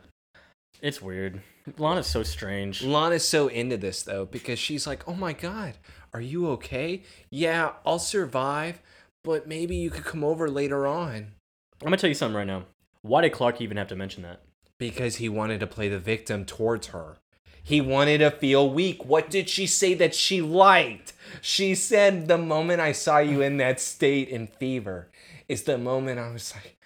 It's weird. Lana's so strange. Lana's so into this though because she's like, "Oh my god, are you okay? Yeah, I'll survive, but maybe you could come over later on." I'm gonna tell you something right now. Why did Clark even have to mention that? Because he wanted to play the victim towards her. He wanted to feel weak. What did she say that she liked? She said, The moment I saw you in that state in fever is the moment I was like,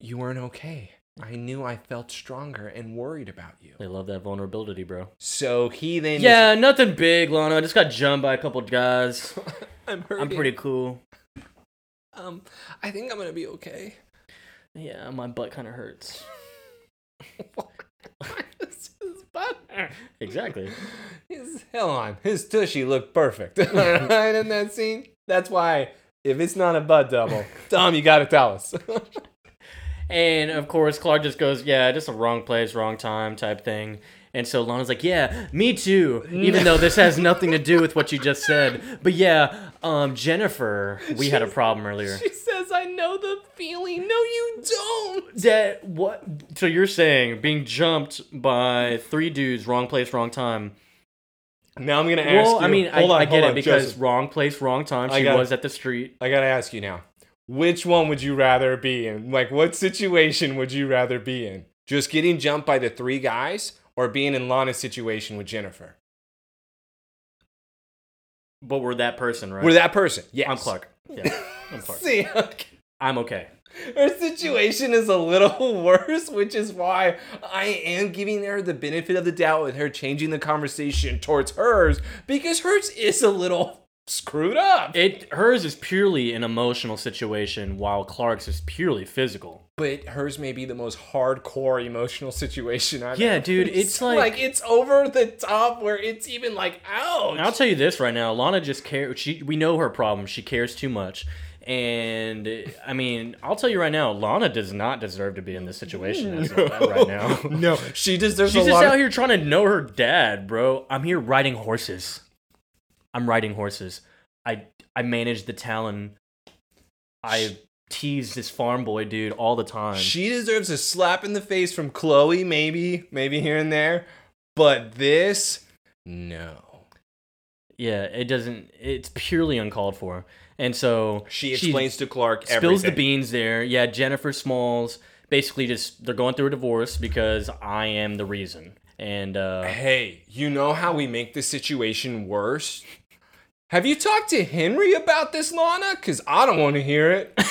You weren't okay. I knew I felt stronger and worried about you. They love that vulnerability, bro. So he then. Yeah, nothing big, Lana. I just got jumped by a couple guys. I'm hurting. I'm pretty cool. Um, I think I'm gonna be okay. Yeah, my butt kind of hurts. This is bad. Exactly. His, hell on, his tushy looked perfect. right in that scene. That's why, if it's not a butt double, Tom, you gotta tell us. And of course, Clark just goes, "Yeah, just a wrong place, wrong time type thing." And so Lana's like, "Yeah, me too." Even though this has nothing to do with what you just said, but yeah, um, Jennifer, we had a problem earlier. she says, "I know the feeling." No, you don't. That what? So you're saying being jumped by three dudes, wrong place, wrong time? Now I'm gonna ask Well, you. I mean, I, on, I get hold it on, because Joseph. wrong place, wrong time. I She got- was at the street. I gotta ask you now. Which one would you rather be in? Like, what situation would you rather be in? Just getting jumped by the three guys, or being in Lana's situation with Jennifer? But we're that person, right? We're that person. Yes. I'm Clark. Yeah, I'm Clark. See, okay. I'm okay. her situation is a little worse, which is why I am giving her the benefit of the doubt with her changing the conversation towards hers because hers is a little screwed up. It hers is purely an emotional situation, while Clark's is purely physical. But hers may be the most hardcore emotional situation I've Yeah, ever- dude, it's like- like it's over the top where it's even like ouch. I'll tell you this right now, Lana just cares. She we know her problem. She cares too much. And I mean, I'll tell you right now, Lana does not deserve to be in this situation as of right now. no, she deserves She's a just lot. out of- here trying to know her dad, bro. I'm here riding horses. I'm riding horses. I I manage the Talon. I tease this farm boy dude all the time. She deserves a slap in the face from Chloe, maybe, maybe here and there. But this, no. yeah, it doesn't. It's purely uncalled for. And so She explains to Clark spills everything. the beans there. Yeah, Jennifer Smalls basically just they're going through a divorce because I am the reason. And uh Hey, you know how we make the situation worse? Have you talked to Henry about this, Lana? Because I don't want to hear it.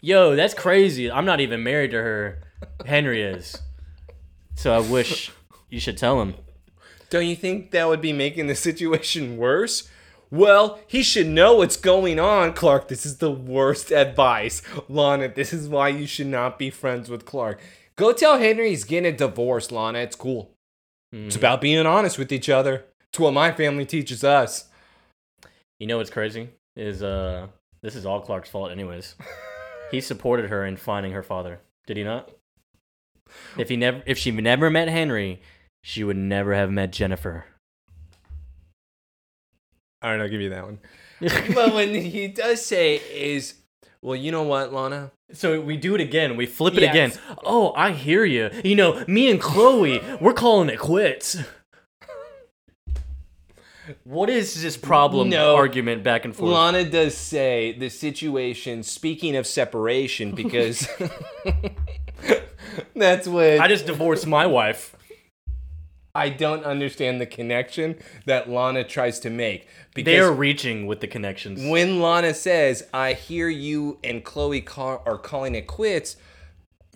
yo, that's crazy. I'm not even married to her. Henry is. So I wish you should tell him. don't you think that would be making the situation worse? Well, he should know what's going on, Clark. This is the worst advice. Lana, this is why you should not be friends with Clark. Go tell Henry he's getting a divorce, Lana. It's cool. It's Mhm. about being honest with each other. It's what my family teaches us. You know what's crazy is uh this is all Clark's fault anyways. he supported her in finding her father. Did he not? If he never if she never met Henry, she would never have met Jennifer. All right, I'll give you that one. but when he does say is, well, you know what, Lana? So we do it again. We flip it Yes. again. Oh, I hear you. You know, me and Chloe, we're calling it quits. What is this problem No. argument back and forth? Lana does say the situation, speaking of separation, because that's what I just divorced my wife. I don't understand the connection that Lana tries to make. Because They are reaching with the connections. when Lana says, I hear you and Chloe are calling it quits,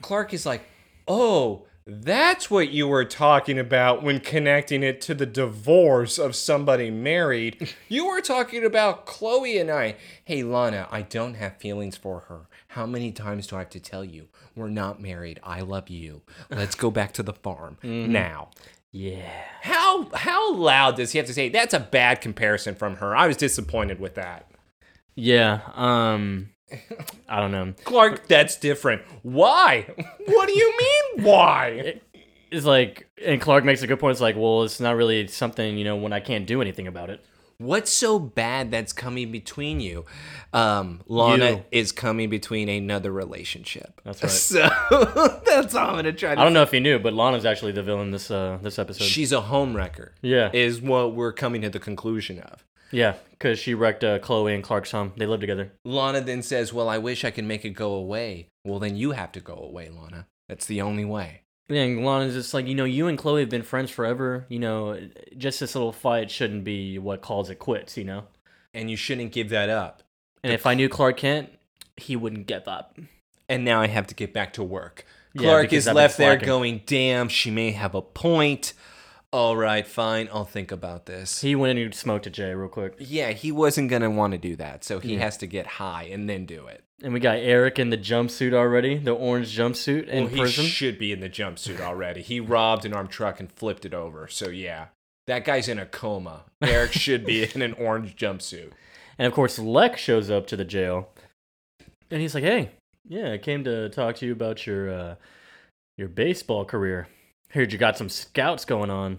Clark is like, oh, that's what you were talking about when connecting it to the divorce of somebody married. You were talking about Chloe and I. Hey, Lana, I don't have feelings for her. How many times do I have to tell you? We're not married. I love you. Let's go back to the farm now. Yeah. How how loud does he have to say? That's a bad comparison from her. I was disappointed with that. Yeah. Um I don't know. Clark, that's different. Why? What do you mean why? It's like and Clark makes a good point. It's like, well, it's not really something, you know, when I can't do anything about it. What's so bad that's coming between you? Um, Lana You. is coming between another relationship. That's right. So that's all I'm gonna try to I don't know if you knew, but Lana's actually the villain this uh this episode. She's a homewrecker. yeah. Is what we're coming to the conclusion of. Yeah, cuz she wrecked uh, Chloe and Clark's home. They live together. Lana then says, Well, I wish I could make it go away. Well, then you have to go away, Lana. That's the only way. Yeah, and Lana's just like, you know, you and Chloe have been friends forever. You know, just this little fight shouldn't be what calls it quits, you know? And you shouldn't give that up. And if I knew Clark Kent, he wouldn't give up. and now I have to get back to work. Clark because is left there going, damn, she may have a point. All right, fine, I'll think about this. He went and smoked a J real quick. yeah, he wasn't going to want to do that, so he Yeah. has to get high and then do it. And we got Eric in the jumpsuit already, the orange jumpsuit in well, he prison. should be in the jumpsuit already. He robbed an armed truck and flipped it over, so yeah. That guy's in a coma. Eric should be in an orange jumpsuit. and of course, Lex shows up to the jail. And he's like, hey, yeah, I came to talk to you about your, uh, your baseball career. Heard you got some scouts going on.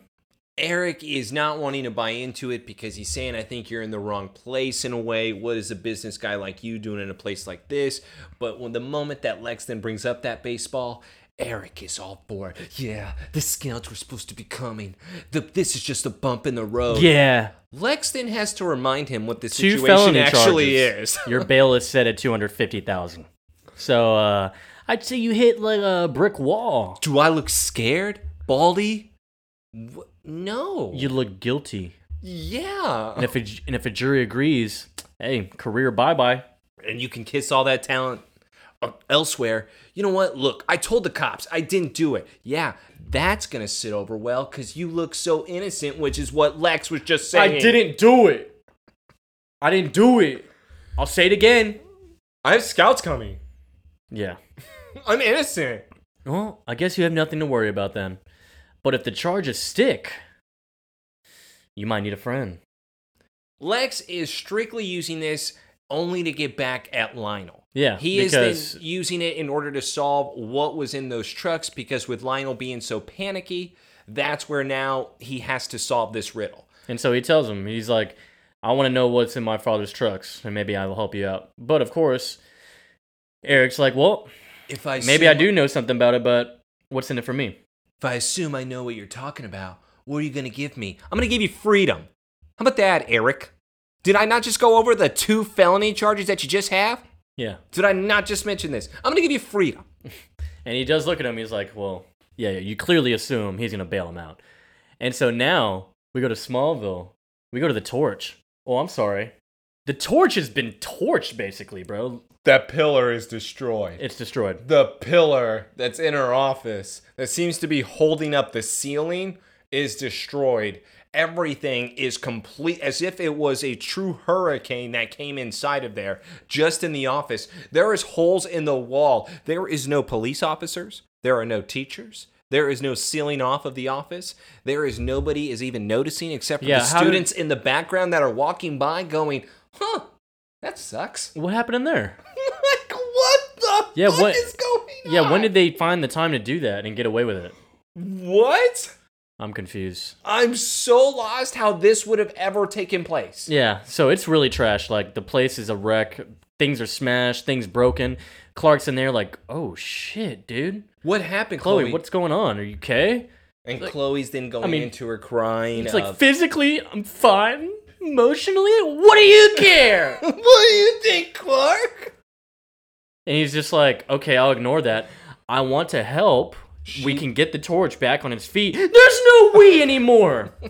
Eric is not wanting to buy into it because he's saying, I think you're in the wrong place in a way. What is a business guy like you doing in a place like this? But when the moment that Lex then brings up that baseball, Eric is all for it. Yeah, the scouts were supposed to be coming. The, this is just a bump in the road. Yeah. Lex then has to remind him what the Two situation actually charges. is. Your bail is set at 250000 So, uh, I'd say you hit like a brick wall. Do I look scared? Baldy? Wh- No. You look guilty. yeah. And if a, and if a jury agrees, hey, career bye bye. and you can kiss all that talent uh, elsewhere. You know what? Look, I told the cops I didn't do it. Yeah, that's gonna sit over well because you look so innocent, which is what Lex was just saying. I didn't do it. I didn't do it. I'll say it again. I have scouts coming. Yeah. I'm innocent. Well, I guess you have nothing to worry about then. But if the charges stick, you might need a friend. Lex is strictly using this only to get back at Lionel. Yeah, He is then using it in order to solve what was in those trucks because with Lionel being so panicky, that's where now he has to solve this riddle. And so he tells him, he's like, I want to know what's in my father's trucks, and maybe I will help you out. But of course, Eric's like, well, If I maybe I do know something about it, but what's in it for me? If I assume I know what you're talking about, what are you going to give me? I'm going to give you freedom. How about that, Eric? Did I not just go over the two felony charges that you just have? Yeah. Did I not just mention this? I'm going to give you freedom. And he does look at him. He's like, well, yeah, yeah, you clearly assume he's going to bail him out. And so now we go to Smallville. We go to the torch. Oh, I'm sorry. The torch has been torched, basically, bro. That pillar is destroyed. It's destroyed. the pillar that's in her office that seems to be holding up the ceiling is destroyed. Everything is complete as if it was a true hurricane that came inside of there, just in the office. There is holes in the wall. There is no police officers. There are no teachers. There is no sealing off of the office. There is nobody is even noticing except for Yeah, the how did- students in the background that are walking by going, huh, that sucks. What happened in there? like, what the Yeah, fuck what- is going on? Yeah, when did they find the time to do that and get away with it? What? I'm confused. I'm so lost how this would have ever taken place. Yeah, so it's really trash. Like the place is a wreck. Things are smashed. Things broken. Clark's in there, like, oh shit, dude. What happened, Chloe, Chloe? what's going on? Are you okay? and Chloe's then going mean, into her crying. It's like physically, I'm fine. Emotionally, what do you care? what do you think, Clark? and he's just like, okay, I'll ignore that. I want to help. we can get the torch back on his feet. There's no we anymore.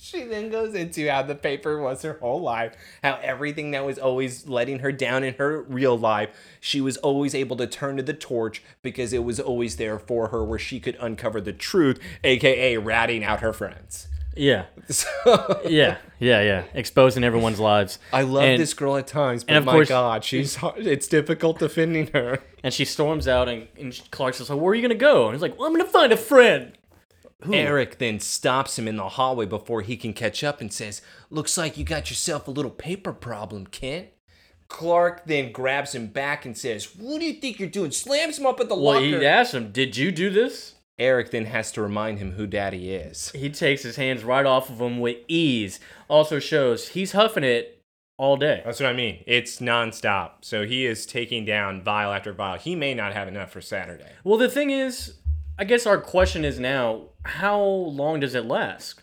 She then goes into how the paper was her whole life, how everything that was always letting her down in her real life, she was always able to turn to the torch because it was always there for her where she could uncover the truth, aka ratting out her friends. Yeah, So, yeah, yeah, yeah. Exposing everyone's lives. I love And- this girl at times, but and of my course- God, she's hard- it's difficult defending her. And she storms out, and, and Clark's just like, "Where are you gonna go?" And he's like, well, "I'm gonna find a friend." Eric then stops him in the hallway before he can catch up and says, Looks like you got yourself a little paper problem, Kent. Clark then grabs him back and says, What do you think you're doing? Slams him up at the Well, locker. he asked him, "Did you do this?" Eric then has to remind him who daddy is. He takes his hands right off of him with ease. Also shows he's huffing it all day. That's what I mean. It's nonstop. So he is taking down vial after vial. He may not have enough for Saturday. Well, the thing is, I guess our question is now, how long does it last?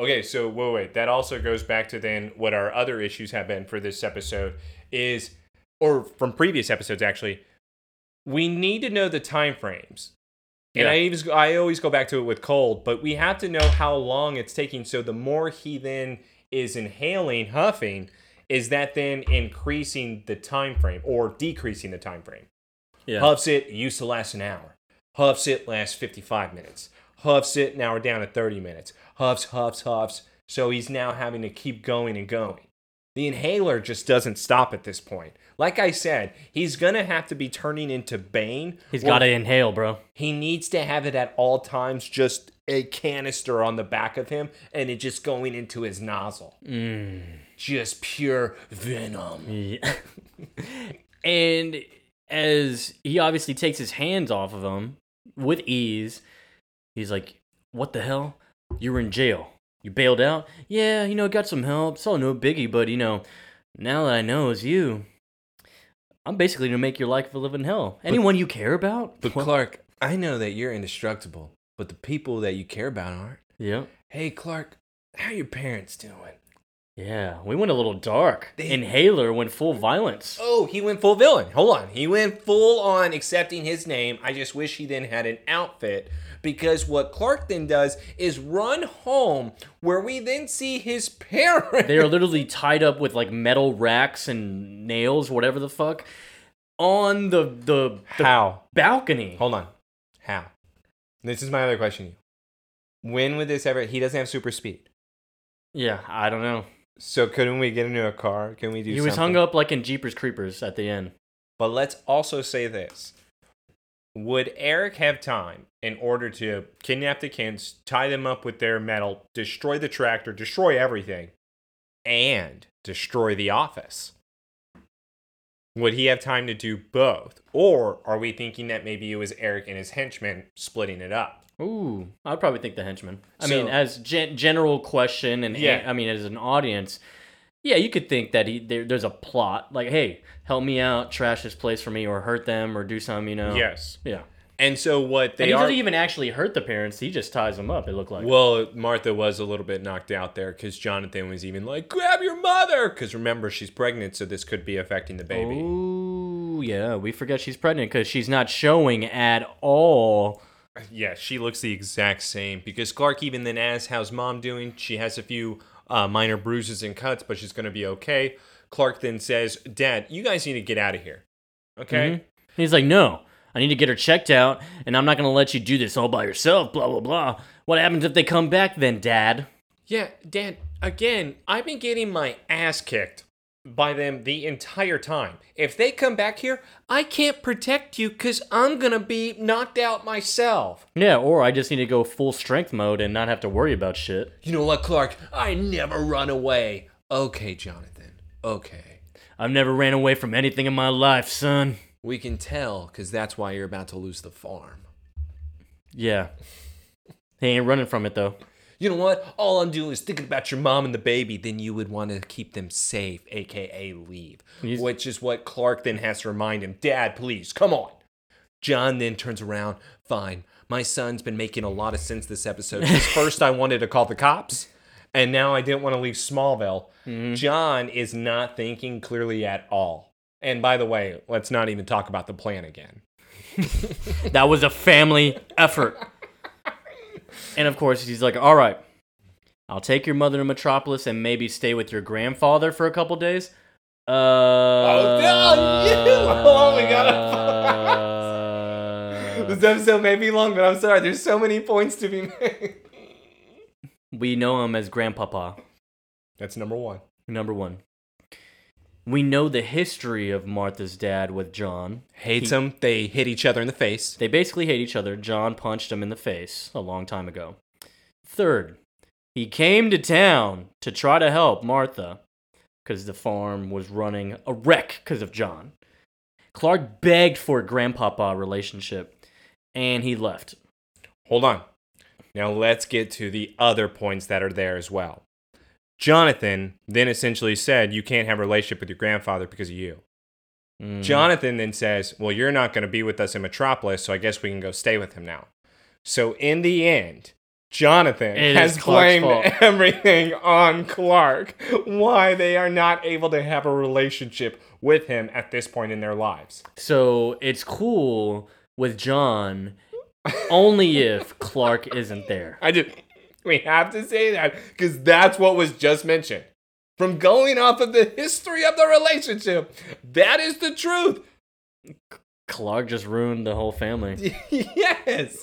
Okay, so wait, wait. That also goes back to then what our other issues have been for this episode is, or from previous episodes actually. We need to know the time frames. And Yeah. I even I always go back to it with cold, but we have to know how long it's taking. So the more he then is inhaling, huffing, is that then increasing the time frame or decreasing the time frame? Yeah. Huffs it used to last an hour. Huffs it lasts 55 minutes. Huffs it now we're down to 30 minutes. Huffs, huffs, huffs. So he's now having to keep going and going. The inhaler just doesn't stop at this point. Like I said, he's gonna have to be turning into Bane. He's got to inhale, bro. He needs to have it at all times, just a canister on the back of him, and it just going into his nozzle. Mm. Just pure venom. Yeah. and as he obviously takes his hands off of him with ease, he's like, What the hell? You're in jail. You bailed out? Yeah, you know, got some help. It's all no biggie, but you know, now that I know it's you, I'm basically gonna make your life a living hell. Anyone you care about? But Well, Clark, I know that you're indestructible, but the people that you care about aren't. yeah. Hey, Clark, how are your parents doing? Yeah, we went a little dark. They- Inhaler went full violence. Oh, he went full villain. Hold on. He went full on accepting his name. I just wish he then had an outfit because what Clark then does is run home where we then see his parents. They are literally tied up with like metal racks and nails, whatever the fuck, on the the, the How? balcony. Hold on. How? This is my other question. When would this ever? He doesn't have super speed. Yeah, I don't know. So couldn't we get into a car? Can we do? He was hung up like in Jeepers Creepers at the end. But let's also say this. Would Eric have time in order to kidnap the kids, tie them up with their metal, destroy the tractor, destroy everything, and destroy the office? Would he have time to do both? Or are we thinking that maybe it was Eric and his henchmen splitting it up? Ooh, I'd probably think the henchman. I So- mean, as gen- general question, and Yeah. I mean, as an audience, yeah, you could think that he there, there's a plot, like, hey, help me out, trash this place for me, or hurt them, or do something, you know? Yes. yeah. And so what And they he are. doesn't even actually hurt the parents; he just ties them up. It looked like. Well, Martha was a little bit knocked out there because Jonathan was even like, grab your mother! Because remember, she's pregnant, so this could be affecting the baby. Oh yeah, we forget she's pregnant because she's not showing at all. Yeah, she looks the exact same because Clark even then asks, "How's mom doing?" She has a few uh, minor bruises and cuts, but she's gonna be okay. Clark then says, "Dad, you guys need to get out of here." Okay. Mhm. He's like, no, I need to get her checked out, and I'm not gonna let you do this all by yourself. Blah blah blah. What happens if they come back then, Dad? Yeah, Dad. Again, I've been getting my ass kicked by them the entire time. If they come back here, I can't protect you because I'm going to be knocked out myself. Yeah, or I just need to go full strength mode and not have to worry about shit. You know what, Clark? I never run away. Okay, Jonathan. Okay. I've never ran away from anything in my life, son. We can tell because that's why you're about to lose the farm. Yeah. He ain't running from it though. You know what? All I'm doing is thinking about your mom and the baby. Then you would want to keep them safe, aka leave. He's- Which is what Clark then has to remind him Dad, please, come on. John then turns around. Fine. My son's been making a lot of sense this episode. 'Cause first, I wanted to call the cops, and now I didn't want to leave Smallville. Mm-hmm. John is not thinking clearly at all. And by the way, let's not even talk about the plan again. That was a family effort. And of course, he's like, "All right, I'll take your mother to Metropolis and maybe stay with your grandfather for a couple days." Uh, oh, no, you! Oh, we This episode may be long, but I'm sorry. There's so many points to be made. we know him as Grandpapa. That's number one. Number one. We know the history of Martha's dad with John. Hates him. They hit each other in the face. They basically hate each other. John punched him in the face a long time ago. Third, he came to town to try to help Martha because the farm was running a wreck because of John. Clark begged for a grandpapa relationship and he left. Hold on. Now let's get to the other points that are there as well. Jonathan then essentially said, You can't have a relationship with your grandfather because of you. Mhm. Jonathan then says, Well, you're not going to be with us in Metropolis, so I guess we can go stay with him now. So in the end, Jonathan It has blamed everything on Clark, why they are not able to have a relationship with him at this point in their lives. So it's cool with John only if Clark isn't there. I just, we have to say that because that's what was just mentioned. From going off of the history of the relationship, that is the truth. Clark just ruined the whole family. yes.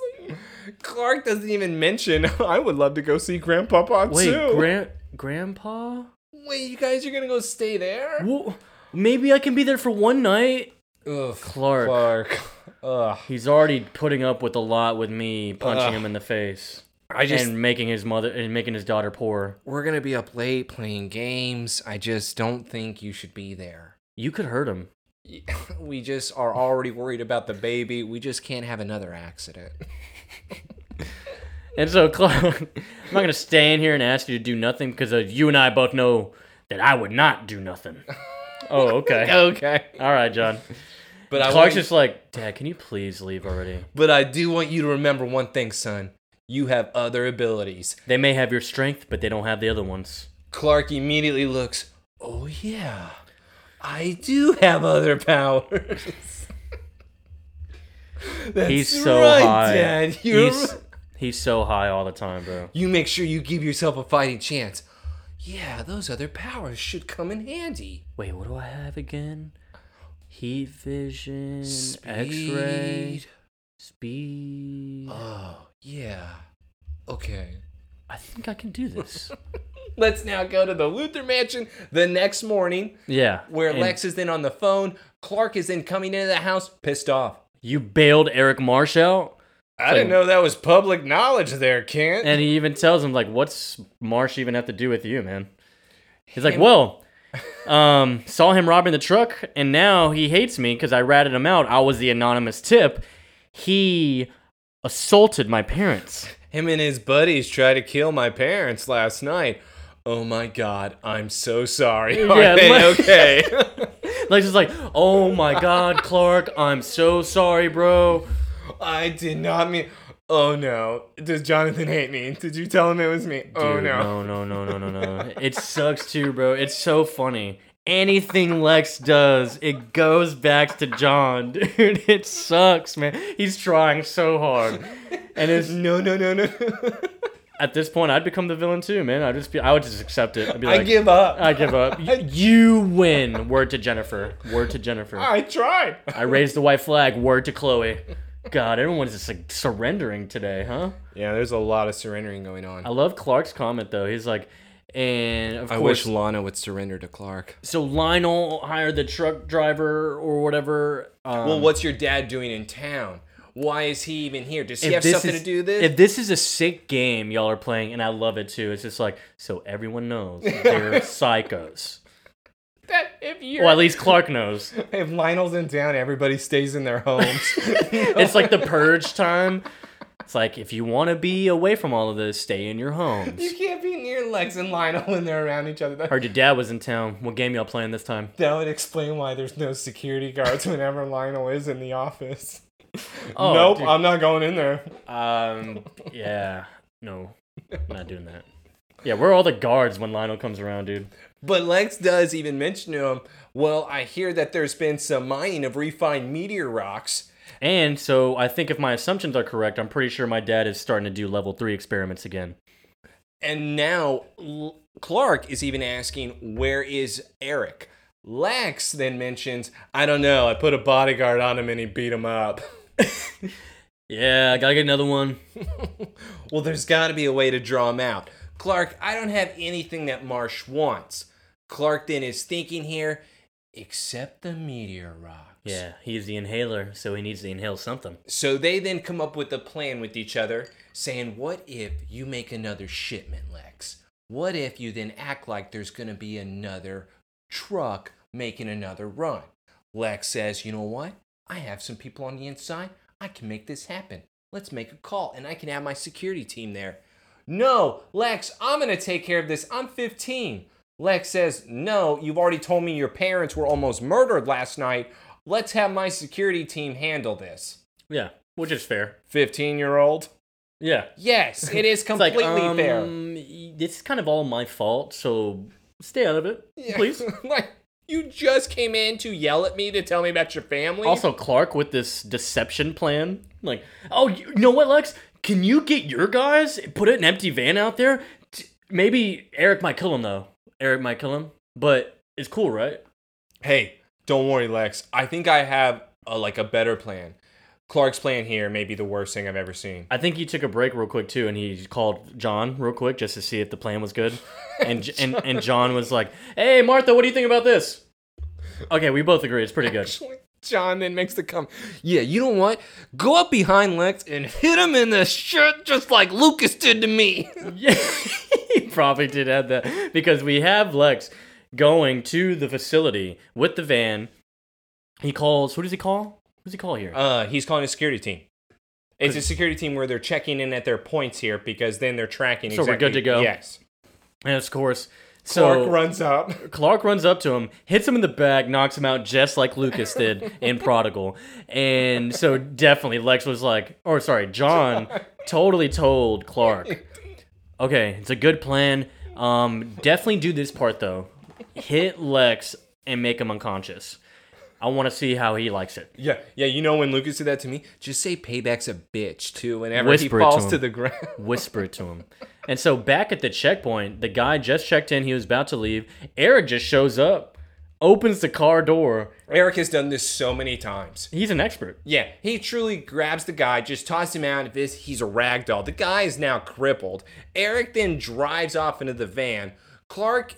Clark doesn't even mention, I would love to go see Grandpapa Wait, too. grand grandpa? Wait, you guys are going to go stay there? Well, maybe I can be there for one night. Ugh. Clark. Clark. Ugh. He's already putting up with a lot with me punching Ugh. him in the face I just. and making his mother and making his daughter poor. we're gonna be up late playing games. I just don't think you should be there. You could hurt him. We just are already worried about the baby. We just can't have another accident. And so, Clark, I'm not gonna stay in here and ask you to do nothing because uh, you and I both know that I would not do nothing. oh, okay. Okay. All right, John. But I Clark's want, just like, Dad, can you please leave already? but I do want you to remember one thing, son. You have other abilities. They may have your strength, but they don't have the other ones. Clark immediately looks, Oh, yeah, I do have other powers. That's He's so right, high. Dad. You're He's right. he's so high all the time, bro. You make sure you give yourself a fighting chance. Yeah, those other powers should come in handy. Wait, what do I have again? Heat vision, X-ray, Speed. Speed. Oh, yeah. Okay. I think I can do this. Let's now go to the Luthor Mansion the next morning, yeah. where and Lex is then on the phone. Clark is then coming into the house, pissed off. You bailed Eric Marsh out, I didn't know that was public knowledge there, Kent. and he even tells him like, "What's Marsh even have to do with you, man?" He's like, "Well, um, saw him robbing the truck, and now he hates me because I ratted him out. I was the anonymous tip. He assaulted my parents." Him and his buddies tried to kill my parents last night. Oh my god, I'm so sorry. Are Yeah, they like- okay? Lex is like, "Oh my God, Clark, I'm so sorry, bro." I did not mean. Oh no. Does Jonathan hate me? Did you tell him it was me? oh no. no, no, no, no, no, no. it sucks too, bro. It's so funny. Anything Lex does, it goes back to John, dude. It sucks, man. He's trying so hard, and it's No, no, no, no. at this point, I'd become the villain too, man. I would just be, I would just accept it. I'd be like, I give up. I give up. Y- You win. Word to Jennifer. Word to Jennifer. I tried. I raised the white flag. Word to Chloe. God, everyone's just like surrendering today, huh? Yeah, there's a lot of surrendering going on. I love Clark's comment though. He's like, And of I course, wish Lana would surrender to Clark. so Lionel hired the truck driver or whatever. Um, well, what's your dad doing in town? Why is he even here? Does he have something is- to do with this? If this is a sick game y'all are playing, and I love it too, it's just like so everyone knows they're psychos. That if you Well, at least Clark knows. if Lionel's in town, everybody stays in their homes. It's like the purge time. It's like if you want to be away from all of this, stay in your homes. you can't be near Lex and Lionel when they're around each other. Heard your dad was in town. What game y'all playing this time? that would explain why there's no security guards whenever Lionel is in the office. Oh, nope, dude. I'm not going in there. Um, yeah, no, not doing that. Yeah, where are all the guards when Lionel comes around, dude? But Lex does even mention to him, well, I hear that there's been some mining of refined meteor rocks. And so I think if my assumptions are correct, I'm pretty sure my dad is starting to do level three experiments again. And now L- Clark is even asking, where is Eric? Lex then mentions, I don't know. I put a bodyguard on him and he beat him up. Yeah, I gotta get another one. well, there's got to be a way to draw him out. Clark, I don't have anything that Marsh wants. Clark then is thinking here, except the meteor rocks. Yeah, he's the inhaler, so he needs to inhale something. So they then come up with a plan with each other, saying, What if you make another shipment, Lex? What if you then act like there's going to be another truck making another run? Lex says, You know what? I have some people on the inside. I can make this happen. Let's make a call, and I can have my security team there. No, Lex, I'm going to take care of this. I'm 15. Lex says, No, you've already told me your parents were almost murdered last night. Let's have my security team handle this. Yeah, which is fair. 15 year old. Yeah, Yes, it is it's like completely um, fair. is kind of all my fault, so stay out of it, please. like, you just came in to yell at me to tell me about your family? Also, Clark with this deception plan. Like, oh, you know what, Lex? Can you get your guys? Put an empty van out there. T- Maybe Eric might kill him though. Eric might kill him, but it's cool, right? Hey, don't worry, Lex. I think I have a, like a better plan. Clark's plan here may be the worst thing I've ever seen. I think he took a break real quick too, and he called John real quick just to see if the plan was good. And and and John was like, "Hey, Martha, what do you think about this?" Okay, we both agree it's pretty good. John then makes the come. yeah, you know what? Go up behind Lex and hit him in the shirt just like Lucas did to me. Yeah, he probably did add that because we have Lex going to the facility with the van. He calls. Who does he call? Who does he call here? Uh, he's calling a security team. It's a security team where they're checking in at their points here because then they're tracking. So we're good to go? Yes. and of course, so Clark runs up. Clark runs up to him, hits him in the back, knocks him out just like Lucas did in Prodigal. And so definitely Lex was like, or sorry, John totally told Clark, okay, it's a good plan. Um, definitely do this part though. Hit Lex and make him unconscious. I want to see how he likes it. Yeah, yeah. You know when Lucas did that to me? Just say payback's a bitch, too, whenever Whisper he to falls him. to the ground. Whisper it to him. And so back at the checkpoint, the guy just checked in. He was about to leave. Eric just shows up, opens the car door. Eric has done this so many times. He's an expert. Yeah, he truly grabs the guy, just tosses him out. If this, he's a rag doll. The guy is now crippled. Eric then drives off into the van. Clark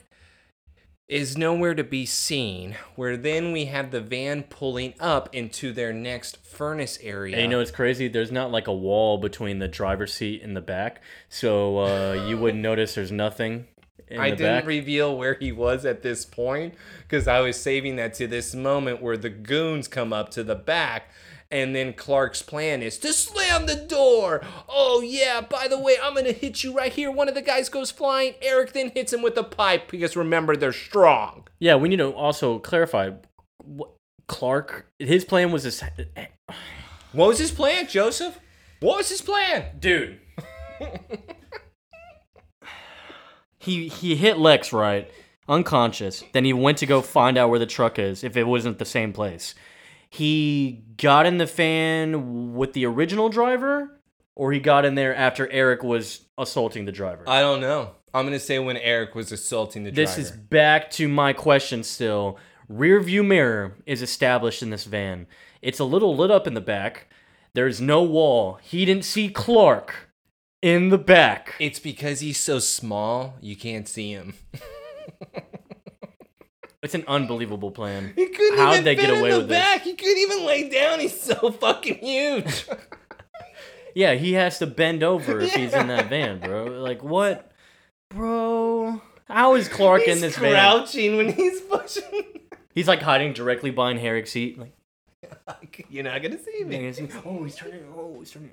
is nowhere to be seen. Where then we have the van pulling up into their next furnace area. And you know it's crazy? There's not like a wall between the driver's seat and the back, so uh, you wouldn't notice there's nothing in I didn't back. reveal where he was at this point because I was saving that to this moment where the goons come up to the back. And then Clark's plan is to slam the door. Oh, yeah, by the way, I'm going to hit you right here. One of the guys goes flying. Eric then hits him with a pipe because remember, they're strong. yeah, we need to also clarify. What, Clark, his plan was this. What was his plan, Joseph? What was his plan? Dude. he he hit Lex right, unconscious. Then he went to go find out where the truck is if it wasn't the same place. He got in the van with the original driver, or he got in there after Eric was assaulting the driver. I don't know. I'm going to say when Eric was assaulting the this driver. is back to my question still. Rear view mirror is established in this van. It's a little lit up in the back. There's no wall. He didn't see Clark. in the back. It's because he's so small, you can't see him. It's an unbelievable plan. He couldn't How'd even they fit get in away the with this? He couldn't even lay down. He's so fucking huge. Yeah, he has to bend over if he's in that van, bro. Like what, bro? How is Clark he's in this van? crouching when he's pushing. He's like hiding directly behind Eric's seat. Like, You're not gonna see me. oh, he's turning. Oh, he's turning.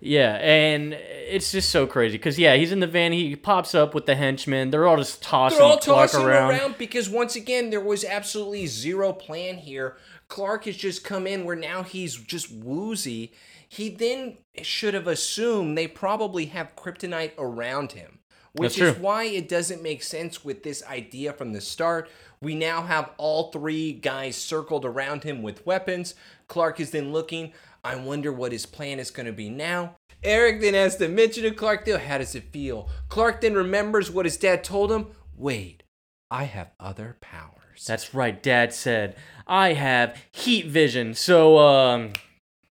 Yeah, and it's just so crazy because yeah, he's in the van. He pops up with the henchmen. They're all just tossing They're all Clark tossing around. around. because once again there was absolutely zero plan here. Clark has just come in where now he's just woozy. He then should have assumed they probably have kryptonite around him, which That's is true. why it doesn't make sense with this idea from the start. We now have all three guys circled around him with weapons. Clark is then looking. I wonder what his plan is going to be now. Eric then has to mention to Clark, though, how does it feel? Clark then remembers what his dad told him. Wait, I have other powers. That's right. Dad said I have heat vision. So um,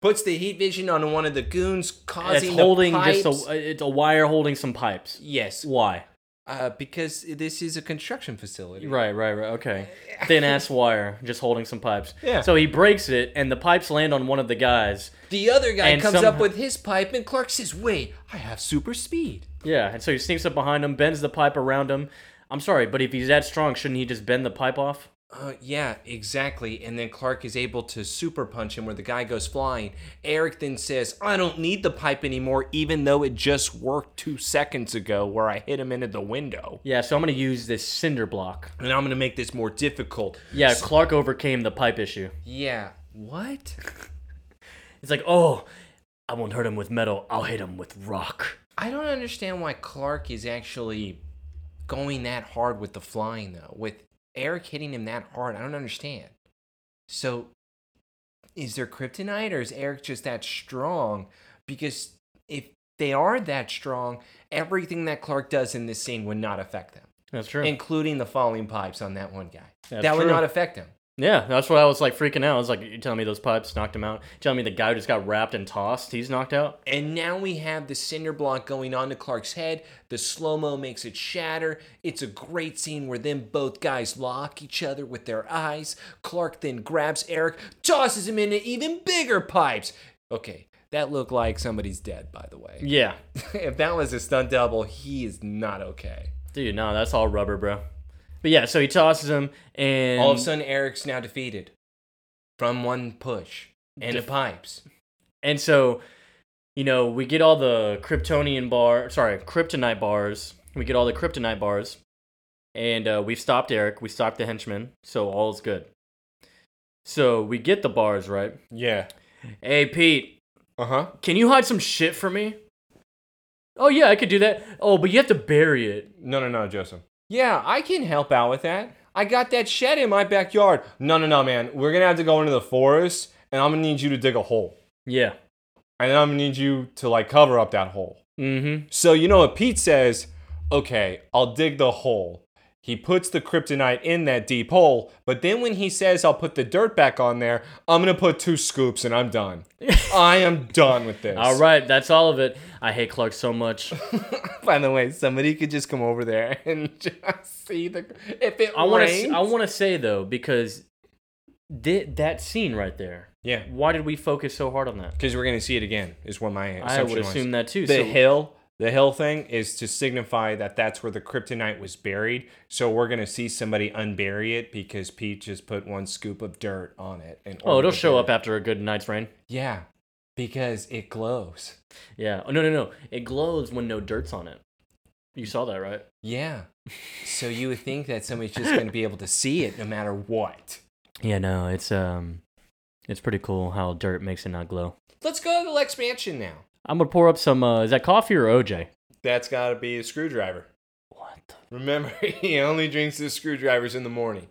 Puts the heat vision on one of the goons, it's causing holding the pipes. just a it's a wire holding some pipes. yes, Why? Uh, because this is a construction facility. Right, right, right. Okay. Thin ass wire, just holding some pipes. Yeah. So he breaks it, and the pipes land on one of the guys. The other guy And comes up with his pipe, and Clark says, "Wait, I have super speed." Yeah, and so he sneaks up behind him, bends the pipe around him. I'm sorry, but if he's that strong, shouldn't he just bend the pipe off? Uh, yeah, exactly. And then Clark is able to super punch him where the guy goes flying. Eric then says, I don't need the pipe anymore, even though it just worked two seconds ago where I hit him into the window. Yeah, so I'm gonna use this cinder block. And I'm going to make this more difficult. Yeah, Clark overcame the pipe issue. Yeah. What? It's like, oh, I won't hurt him with metal. I'll hit him with rock. I don't understand why Clark is actually going that hard with the flying, though. With Eric hitting him that hard, I don't understand. So, is there kryptonite or is Eric just that strong? Because if they are that strong, everything that Clark does in this scene would not affect them, That's true. including the falling pipes on that one guy. That's that would true. not affect him. Yeah, that's what I was like freaking out. I was like, you telling me those pipes knocked him out? Telling me the guy who just got wrapped and tossed, he's knocked out? And now we have the cinder block going onto Clark's head. The slow mo makes it shatter. It's a great scene where then both guys lock each other with their eyes. Clark then grabs Eric, tosses him into even bigger pipes. Okay, that looked like somebody's dead, by the way. Yeah. if that was a stunt double, he is not okay. Dude, no, that's all rubber, bro. But yeah, so he tosses him, and All of a sudden, Eric's now defeated from one push and the Def- pipes. And so, you know, we get all the Kryptonian bar, sorry, Kryptonite bars. We get all the Kryptonite bars, and uh, we've stopped Eric. We stopped the henchman, so all is good. So we get the bars right. Yeah. Hey Pete, Uh huh. can you hide some shit for me? Oh yeah, I could do that. Oh, but you have to bury it. No, no, no, Joseph. Yeah, I can help out with that. I got that shed in my backyard. No, no, no, man. We're gonna have to go into the forest, and I'm gonna need you to dig a hole, Yeah. and then I'm gonna need you to like cover up that hole. Mm-hmm. So you know what Pete says? Okay, I'll dig the hole. He puts the kryptonite in that deep hole, but then when he says I'll put the dirt back on there, I'm gonna put two scoops and I'm done. I am done with this. All right, that's all of it. I hate Clark so much. By the way, somebody could just come over there and just see the if it I rains. to. I want to say though, because thi- that scene right there. Yeah, Why did we focus so hard on that? because we're gonna see it again. Is what my I would was. assume that too. the so, hill the hill thing is to signify that that's where the kryptonite was buried so we're going to see somebody unbury it because pete just put one scoop of dirt on it and oh, it'll show up after a good night's rain. yeah, because it glows. Yeah. Oh, no, no, no. It glows when no dirt's on it. You saw that, right? Yeah. So you would think that somebody's just going to be able to see it no matter what. Yeah. No, it's um, it's pretty cool how dirt makes it not glow. Let's go to the Lex Mansion now. I'm gonna pour up some. Uh, is that coffee or OJ? that's got to be a screwdriver What? The- remember he only drinks his screwdrivers in the morning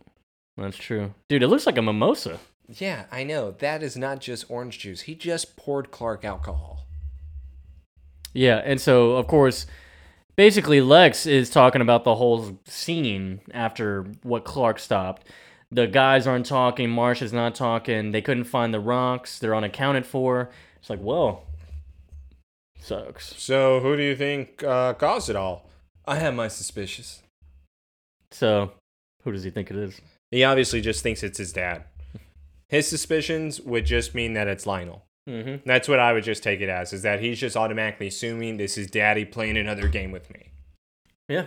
That's true, dude. It looks like a mimosa. Yeah, I know. That is not just orange juice. He just poured Clark alcohol. Yeah, and so of course, basically Lex is talking about the whole scene after what Clark stopped. The guys aren't talking. Marsh is not talking. They couldn't find the rocks. They're unaccounted for. It's like, well, Sucks. So, who do you think uh, caused it all? I have my suspicions. So, who does he think it is? He obviously just thinks it's his dad. His suspicions would just mean that it's Lionel. Mm-hmm. That's what I would just take it as, is that he's just automatically assuming this is daddy playing another game with me. Yeah.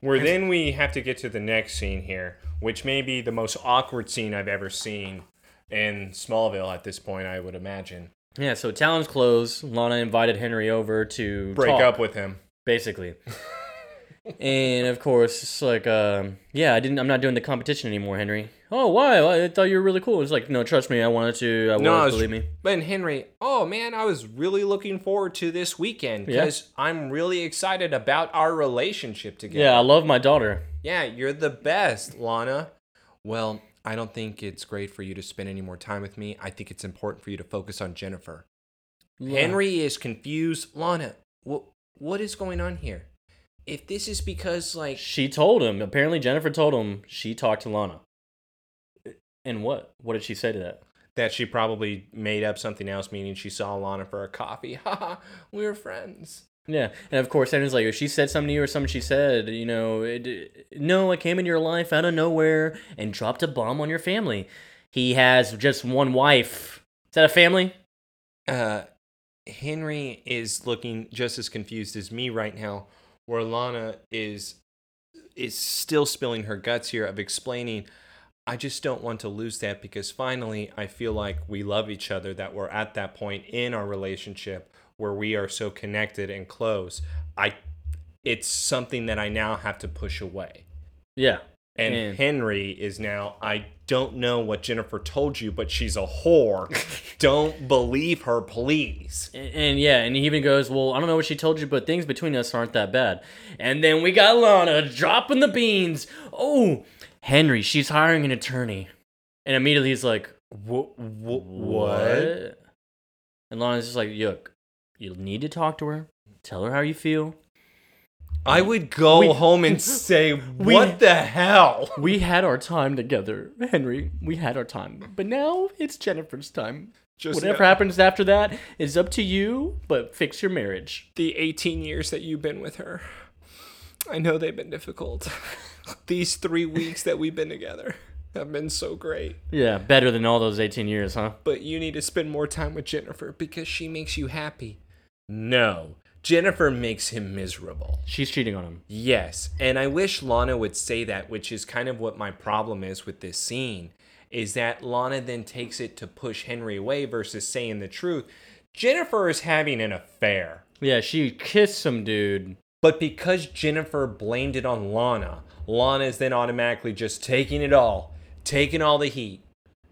Where then we have to get to the next scene here, which may be the most awkward scene I've ever seen in Smallville at this point, I would imagine. Yeah. So Talon's closed. Lana invited Henry over to Break talk, up with him. basically. and of course, it's like, um, yeah, I didn't. I'm not doing the competition anymore, Henry. Oh, why? I thought you were really cool. It's like, no, trust me. I wanted to. I No, was. Believe me. But Henry, oh man, I was really looking forward to this weekend Yeah. because I'm really excited about our relationship together. Yeah, I love my daughter. Yeah, you're the best, Lana. Well, I don't think it's great for you to spend any more time with me. I think it's important for you to focus on Jennifer. Henry is confused. Lana, what what is going on here? If this is because like She told him. Apparently, Jennifer told him she talked to Lana. And what? What did she say to that? that she probably made up something else, meaning she saw Lana for a coffee. Haha, we were friends. Yeah, and of course, Henry's like, if she said something to you or something she said, you know, it, no, I came into your life out of nowhere and dropped a bomb on your family. He has just one wife. Is that a family? Uh, Henry is looking just as confused as me right now, where Lana is is still spilling her guts here of explaining. I just don't want to lose that because finally I feel like we love each other, that we're at that point in our relationship where we are so connected and close. I it's something that I now have to push away. Yeah. And And- Henry is now, I don't know what Jennifer told you, but she's a whore. don't believe her, please. And, and yeah, and he even goes, well, I don't know what she told you, but things between us aren't that bad. And then we got Lana dropping the beans. Oh, Henry, she's hiring an attorney. And immediately he's like, What? What? And Lana's just like, look, you need to talk to her. Tell her how you feel. I would go We- home and say, we- What the hell? We had our time together, Henry. We had our time. But now it's Jennifer's time. Just Whatever know- happens after that is up to you, but fix your marriage. The 18 years that you've been with her, I know they've been difficult. These three weeks that we've been together have been so great. Yeah, better than all those 18 years, huh? but you need to spend more time with Jennifer because she makes you happy. No, Jennifer makes him miserable. She's cheating on him. Yes, and I wish Lana would say that, which is kind of what my problem is with this scene, is that Lana then takes it to push Henry away versus saying the truth. Jennifer is having an affair. Yeah, she kissed some dude. But because Jennifer blamed it on Lana, Lana is then automatically just taking it all, taking all the heat.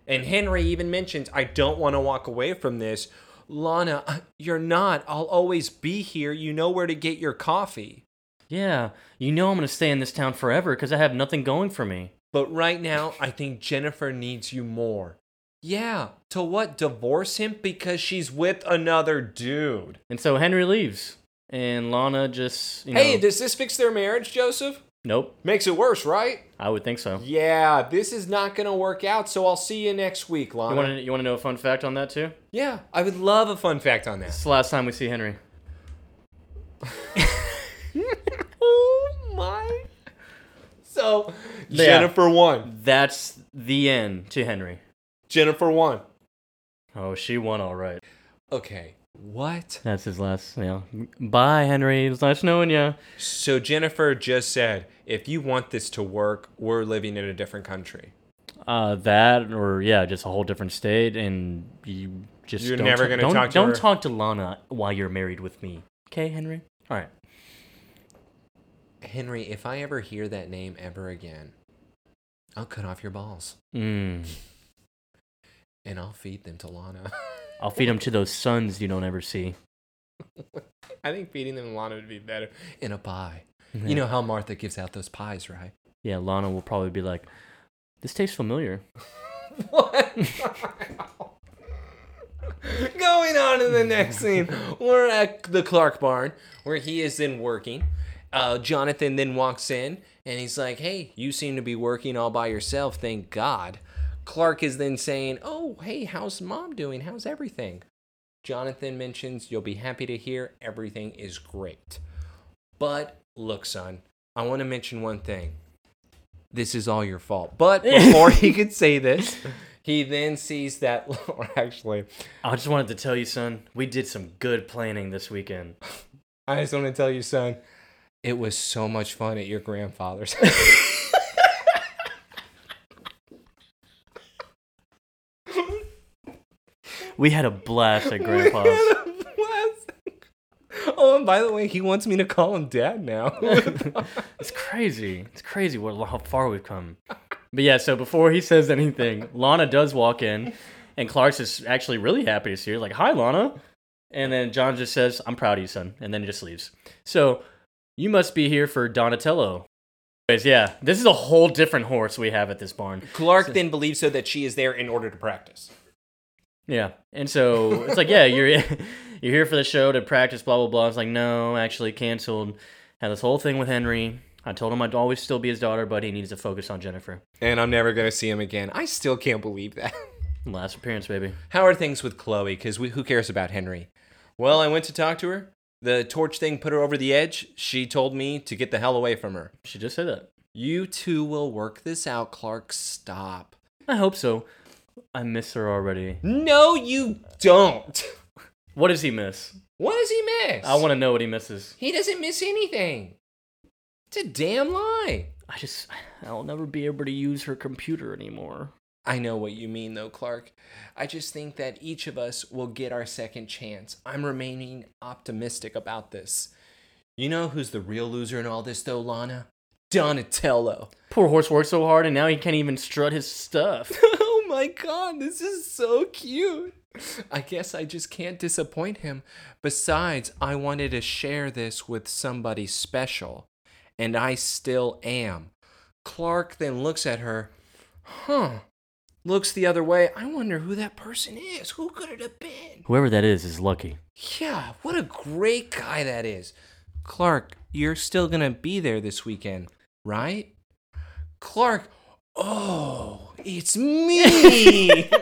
And Henry even mentions, I don't want to walk away from this. Lana, you're not. I'll always be here. You know where to get your coffee. Yeah, you know I'm gonna stay in this town forever because I have nothing going for me. But right now, I think Jennifer needs you more. Yeah, to what? Divorce him because she's with another dude. And so Henry leaves, and Lana just, you know, Hey, does this fix their marriage, Joseph? Nope, Makes it worse, right? I would think so. Yeah, this is not gonna work out, so I'll see you next week, Lana. You want to you to know a fun fact on that too? Yeah, I would love a fun fact on that. It's the last time we see Henry. oh my. So, Yeah. Jennifer won. That's the end to Henry. Jennifer won. Oh, she won all right. Okay, what? That's his last. Yeah. Bye, Henry. It was nice knowing you. So, Jennifer just said, if you want this to work, we're living in a different country. Uh, that or yeah, just a whole different state, and you just You're don't never ta- gonna don't, talk to don't her? talk to Lana while you're married with me. Okay, Henry. All right. Henry, if I ever hear that name ever again, I'll cut off your balls Mm. And I'll feed them to Lana. I'll feed them to those sons you don't ever see. I think feeding them to Lana would be better. In a pie. You know how Martha gives out those pies, right? Yeah, Lana will probably be like, "This tastes familiar." What? Going on to the next scene, we're at the Clark barn where he is then working. Uh, Jonathan then walks in and he's like, "Hey, you seem to be working all by yourself. Thank God." Clark is then saying, "Oh, hey, how's mom doing? How's everything?" Jonathan mentions you'll be happy to hear everything is great. But look, son, I want to mention one thing. This is all your fault. But before he could say this, he then sees that, actually, I just wanted to tell you, son, we did some good planning this weekend. I just want to tell you, son, it was so much fun at your grandfather's. We had a blast at Grandpa's. oh, and by the way, he wants me to call him dad now. It's crazy. It's crazy what how far we've come. But yeah, so before he says anything, Lana does walk in, and Clark's is actually really happy to see her. Like, "Hi, Lana," and then John just says, "I'm proud of you, son," and then he just leaves. So you must be here for Donatello. Anyways, yeah, this is a whole different horse we have at this barn. Clark then believes so that she is there in order to practice. Yeah, and so it's like, yeah, you're you're here for the show to practice, blah blah blah. It's like, no, actually canceled. Had this whole thing with Henry. I told him I'd always still be his daughter, but he needs to focus on Jennifer. And I'm never going to see him again. I still can't believe that. Last appearance, baby. How are things with Chloe? Because who cares about Henry? Well, I went to talk to her. The torch thing put her over the edge. She told me to get the hell away from her. She just said that. You two will work this out, Clark. Stop. I hope so. I miss her already. No, you don't. What does he miss? What does he miss? I want to know what he misses. He doesn't miss anything. It's a damn lie. I just, I'll never be able to use her computer anymore. I know what you mean, though, Clark. I just think that each of us will get our second chance. I'm remaining optimistic about this. You know who's the real loser in all this, though, Lana? Donatello. Poor horse worked so hard, and now he can't even strut his stuff. oh my god, this is so cute. I guess I just can't disappoint him. Besides, I wanted to share this with somebody special, and I still am. Clark then looks at her. Huh. Looks the other way. I wonder who that person is. Who could it have been? Whoever that is is lucky. Yeah, what a great guy that is. Clark, you're still going to be there this weekend, right? Clark, oh, it's me.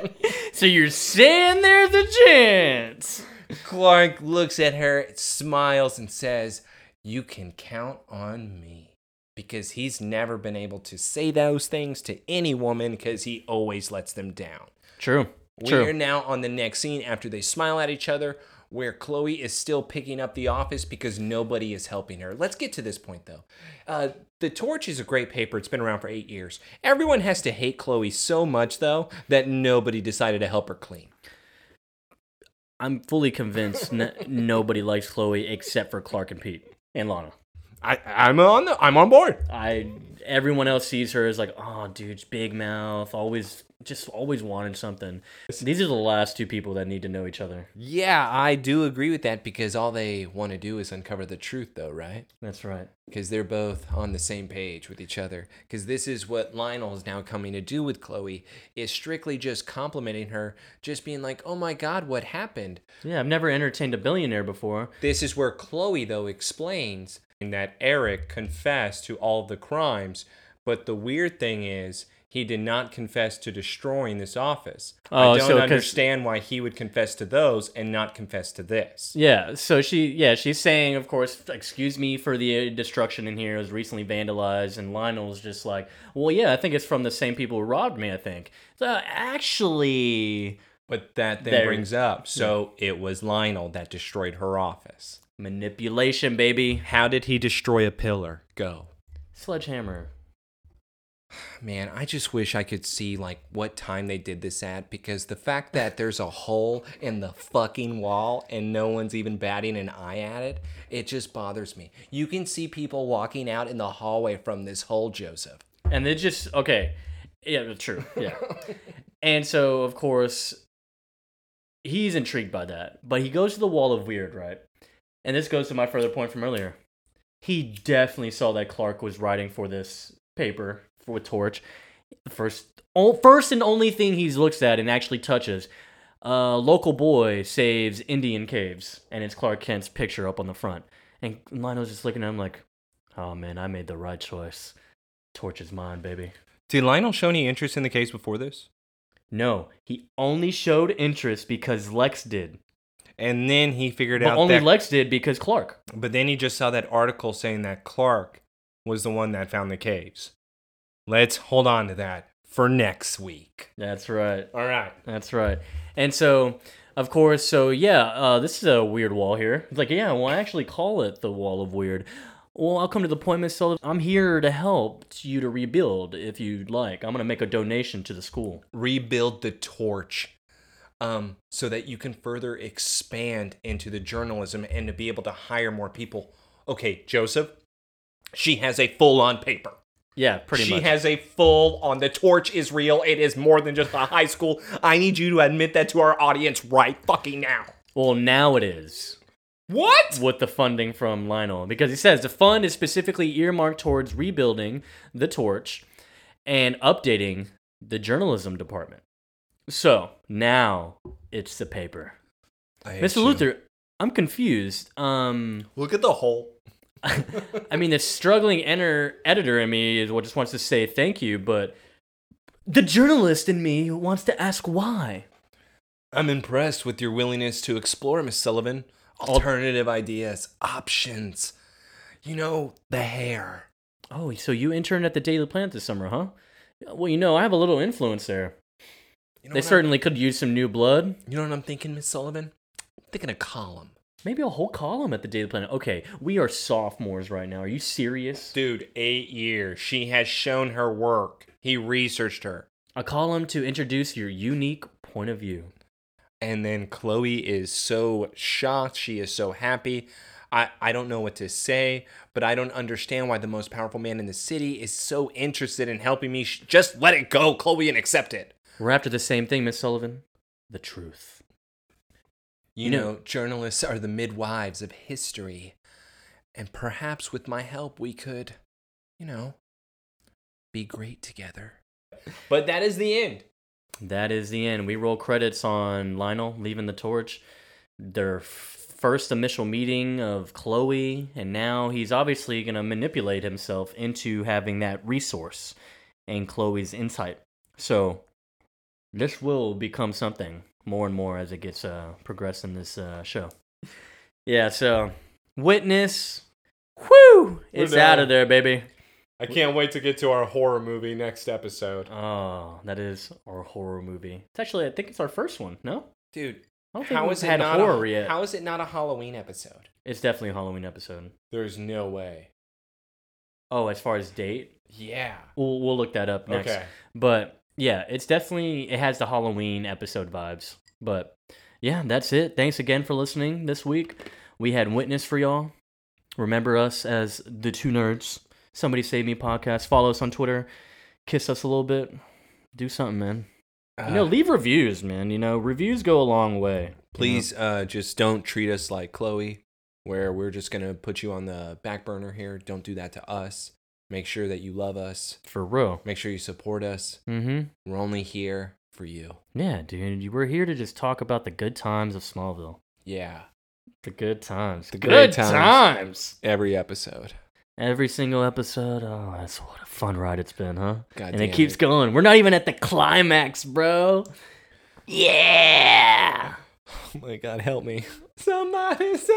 So you're saying there's a chance? Clark looks at her, smiles, and says, You can count on me. Because he's never been able to say those things to any woman because he always lets them down. True. We True. are now on the next scene after they smile at each other, where Chloe is still picking up the office because nobody is helping her. Let's get to this point though. Uh, the Torch is a great paper. It's been around for eight years. Everyone has to hate Chloe so much though that nobody decided to help her clean. I'm fully convinced n- nobody likes Chloe except for Clark and Pete and Lana. I, I'm on the, I'm on board. I everyone else sees her as like, oh, dude, big mouth, always just always wanted something. These are the last two people that need to know each other. Yeah, I do agree with that because all they want to do is uncover the truth, though, right? That's right. Because they're both on the same page with each other. Because this is what Lionel is now coming to do with Chloe is strictly just complimenting her, just being like, "Oh my God, what happened?" Yeah, I've never entertained a billionaire before. This is where Chloe though explains that Eric confessed to all the crimes, but the weird thing is. He did not confess to destroying this office. Oh, I don't so understand why he would confess to those and not confess to this. Yeah, so she, yeah, she's saying, of course, excuse me for the uh, destruction in here. It was recently vandalized, and Lionel's just like, well, yeah, I think it's from the same people who robbed me. I think. So actually, But that then brings up so it was Lionel that destroyed her office. manipulation, baby. How did he destroy a pillar? Go. Sledgehammer. Man, I just wish I could see like what time they did this at because the fact that there's a hole in the fucking wall and no one's even batting an eye at it, it just bothers me. You can see people walking out in the hallway from this hole, Joseph. And they just okay, yeah, true, yeah. and so of course, he's intrigued by that, but he goes to the wall of weird, right? And this goes to my further point from earlier. He definitely saw that Clark was writing for this paper with Torch. The first, first and only thing he looks at and actually touches. Uh, local boy saves Indian caves, and it's Clark Kent's picture up on the front. And Lionel's just looking at him like, "Oh man, I made the right choice. Torch is mine, baby." Did Lionel show any interest in the case before this? No, he only showed interest because Lex did. And then he figured But out only that, Lex did because Clark. but then he just saw that article saying that Clark was the one that found the caves. Let's hold on to that for next week. That's right. All right. That's right. And so, of course, so yeah, uh, this is a weird wall here. It's like, yeah, well, I actually call it the wall of weird. Well, I'll come to the point, Miss Sullivan. I'm here to help you to rebuild if you'd like. I'm going to make a donation to the school. rebuild the torch um, so that you can further expand into the journalism and to be able to hire more people. Okay, Joseph, she has a full on paper. Yeah, pretty much. she much. has a full on. The torch is real. It is more than just a high school. I need you to admit that to our audience right fucking now. well, now it is What? with the funding from Lionel because he says the fund is specifically earmarked towards rebuilding the torch and updating the journalism department. So now it's the paper. Mr. Luthor, I'm confused. Um, Look at the hole. I mean, the struggling enter- editor in me is what just wants to say thank you, but the journalist in me wants to ask why. I'm impressed with your willingness to explore, Miss Sullivan. Alternative ideas, options. You know, the hair. Oh, so you interned at the Daily Planet this summer, huh? Well, you know, I have a little influence there. You know They what I'm- certainly could use some new blood. You know what I'm thinking, Miss Sullivan? I'm thinking a column. Maybe a whole column at the Daily Planet. Okay, we are sophomores right now. Are you serious? Dude, eight years. She has shown her work. He researched her. A column to introduce your unique point of view. And then Chloe is so shocked. She is so happy. I, I don't know what to say, but I don't understand why the most powerful man in the city is so interested in helping me. Just let it go, Chloe, and accept it. We're after the same thing, Miss Sullivan. The truth. You, You know- know, journalists are the midwives of history. And perhaps with my help, we could, you know, be great together. But that is the end. That is the end. We roll credits on Lionel leaving the torch, their f- first initial meeting of Chloe, and now he's obviously going to manipulate himself into having that resource and Chloe's insight. So this will become something more and more as it gets uh, progressed in this uh, show. Yeah, so Witness, whoo, it's out of there, baby. I can't wait to get to our horror movie next episode. Oh, that is our horror movie. It's actually, I think it's our first one. No, Dude, I don't think how we've is it had not horror a, yet. How is it not a Halloween episode? It's definitely a Halloween episode. There's no way. Oh, as far as date, Yeah. we'll we'll look that up next. Okay. But yeah, it's definitely it has the Halloween episode vibes. But yeah, that's it. Thanks again for listening this week. We had witness for y'all. Remember us as the two nerds. Somebody save me podcast. Follow us on Twitter. Kiss us a little bit. Do something, man. You know, Uh, leave reviews, man. You know, reviews go a long way. you know? Please uh, just don't treat us like Chloe, where we're just going to put you on the back burner here. Don't do that to us. Make sure that you love us. for real. Make sure you support us. Mm-hmm. We're only here for you. Yeah, dude. We're here to just talk about the good times of Smallville. Yeah. The good times. The good times. times. Every episode. Every single episode. Oh, that's what a fun ride it's been, huh? God and it keeps it. going. We're not even at the climax, bro. Yeah. Oh my God, help me. Somebody say.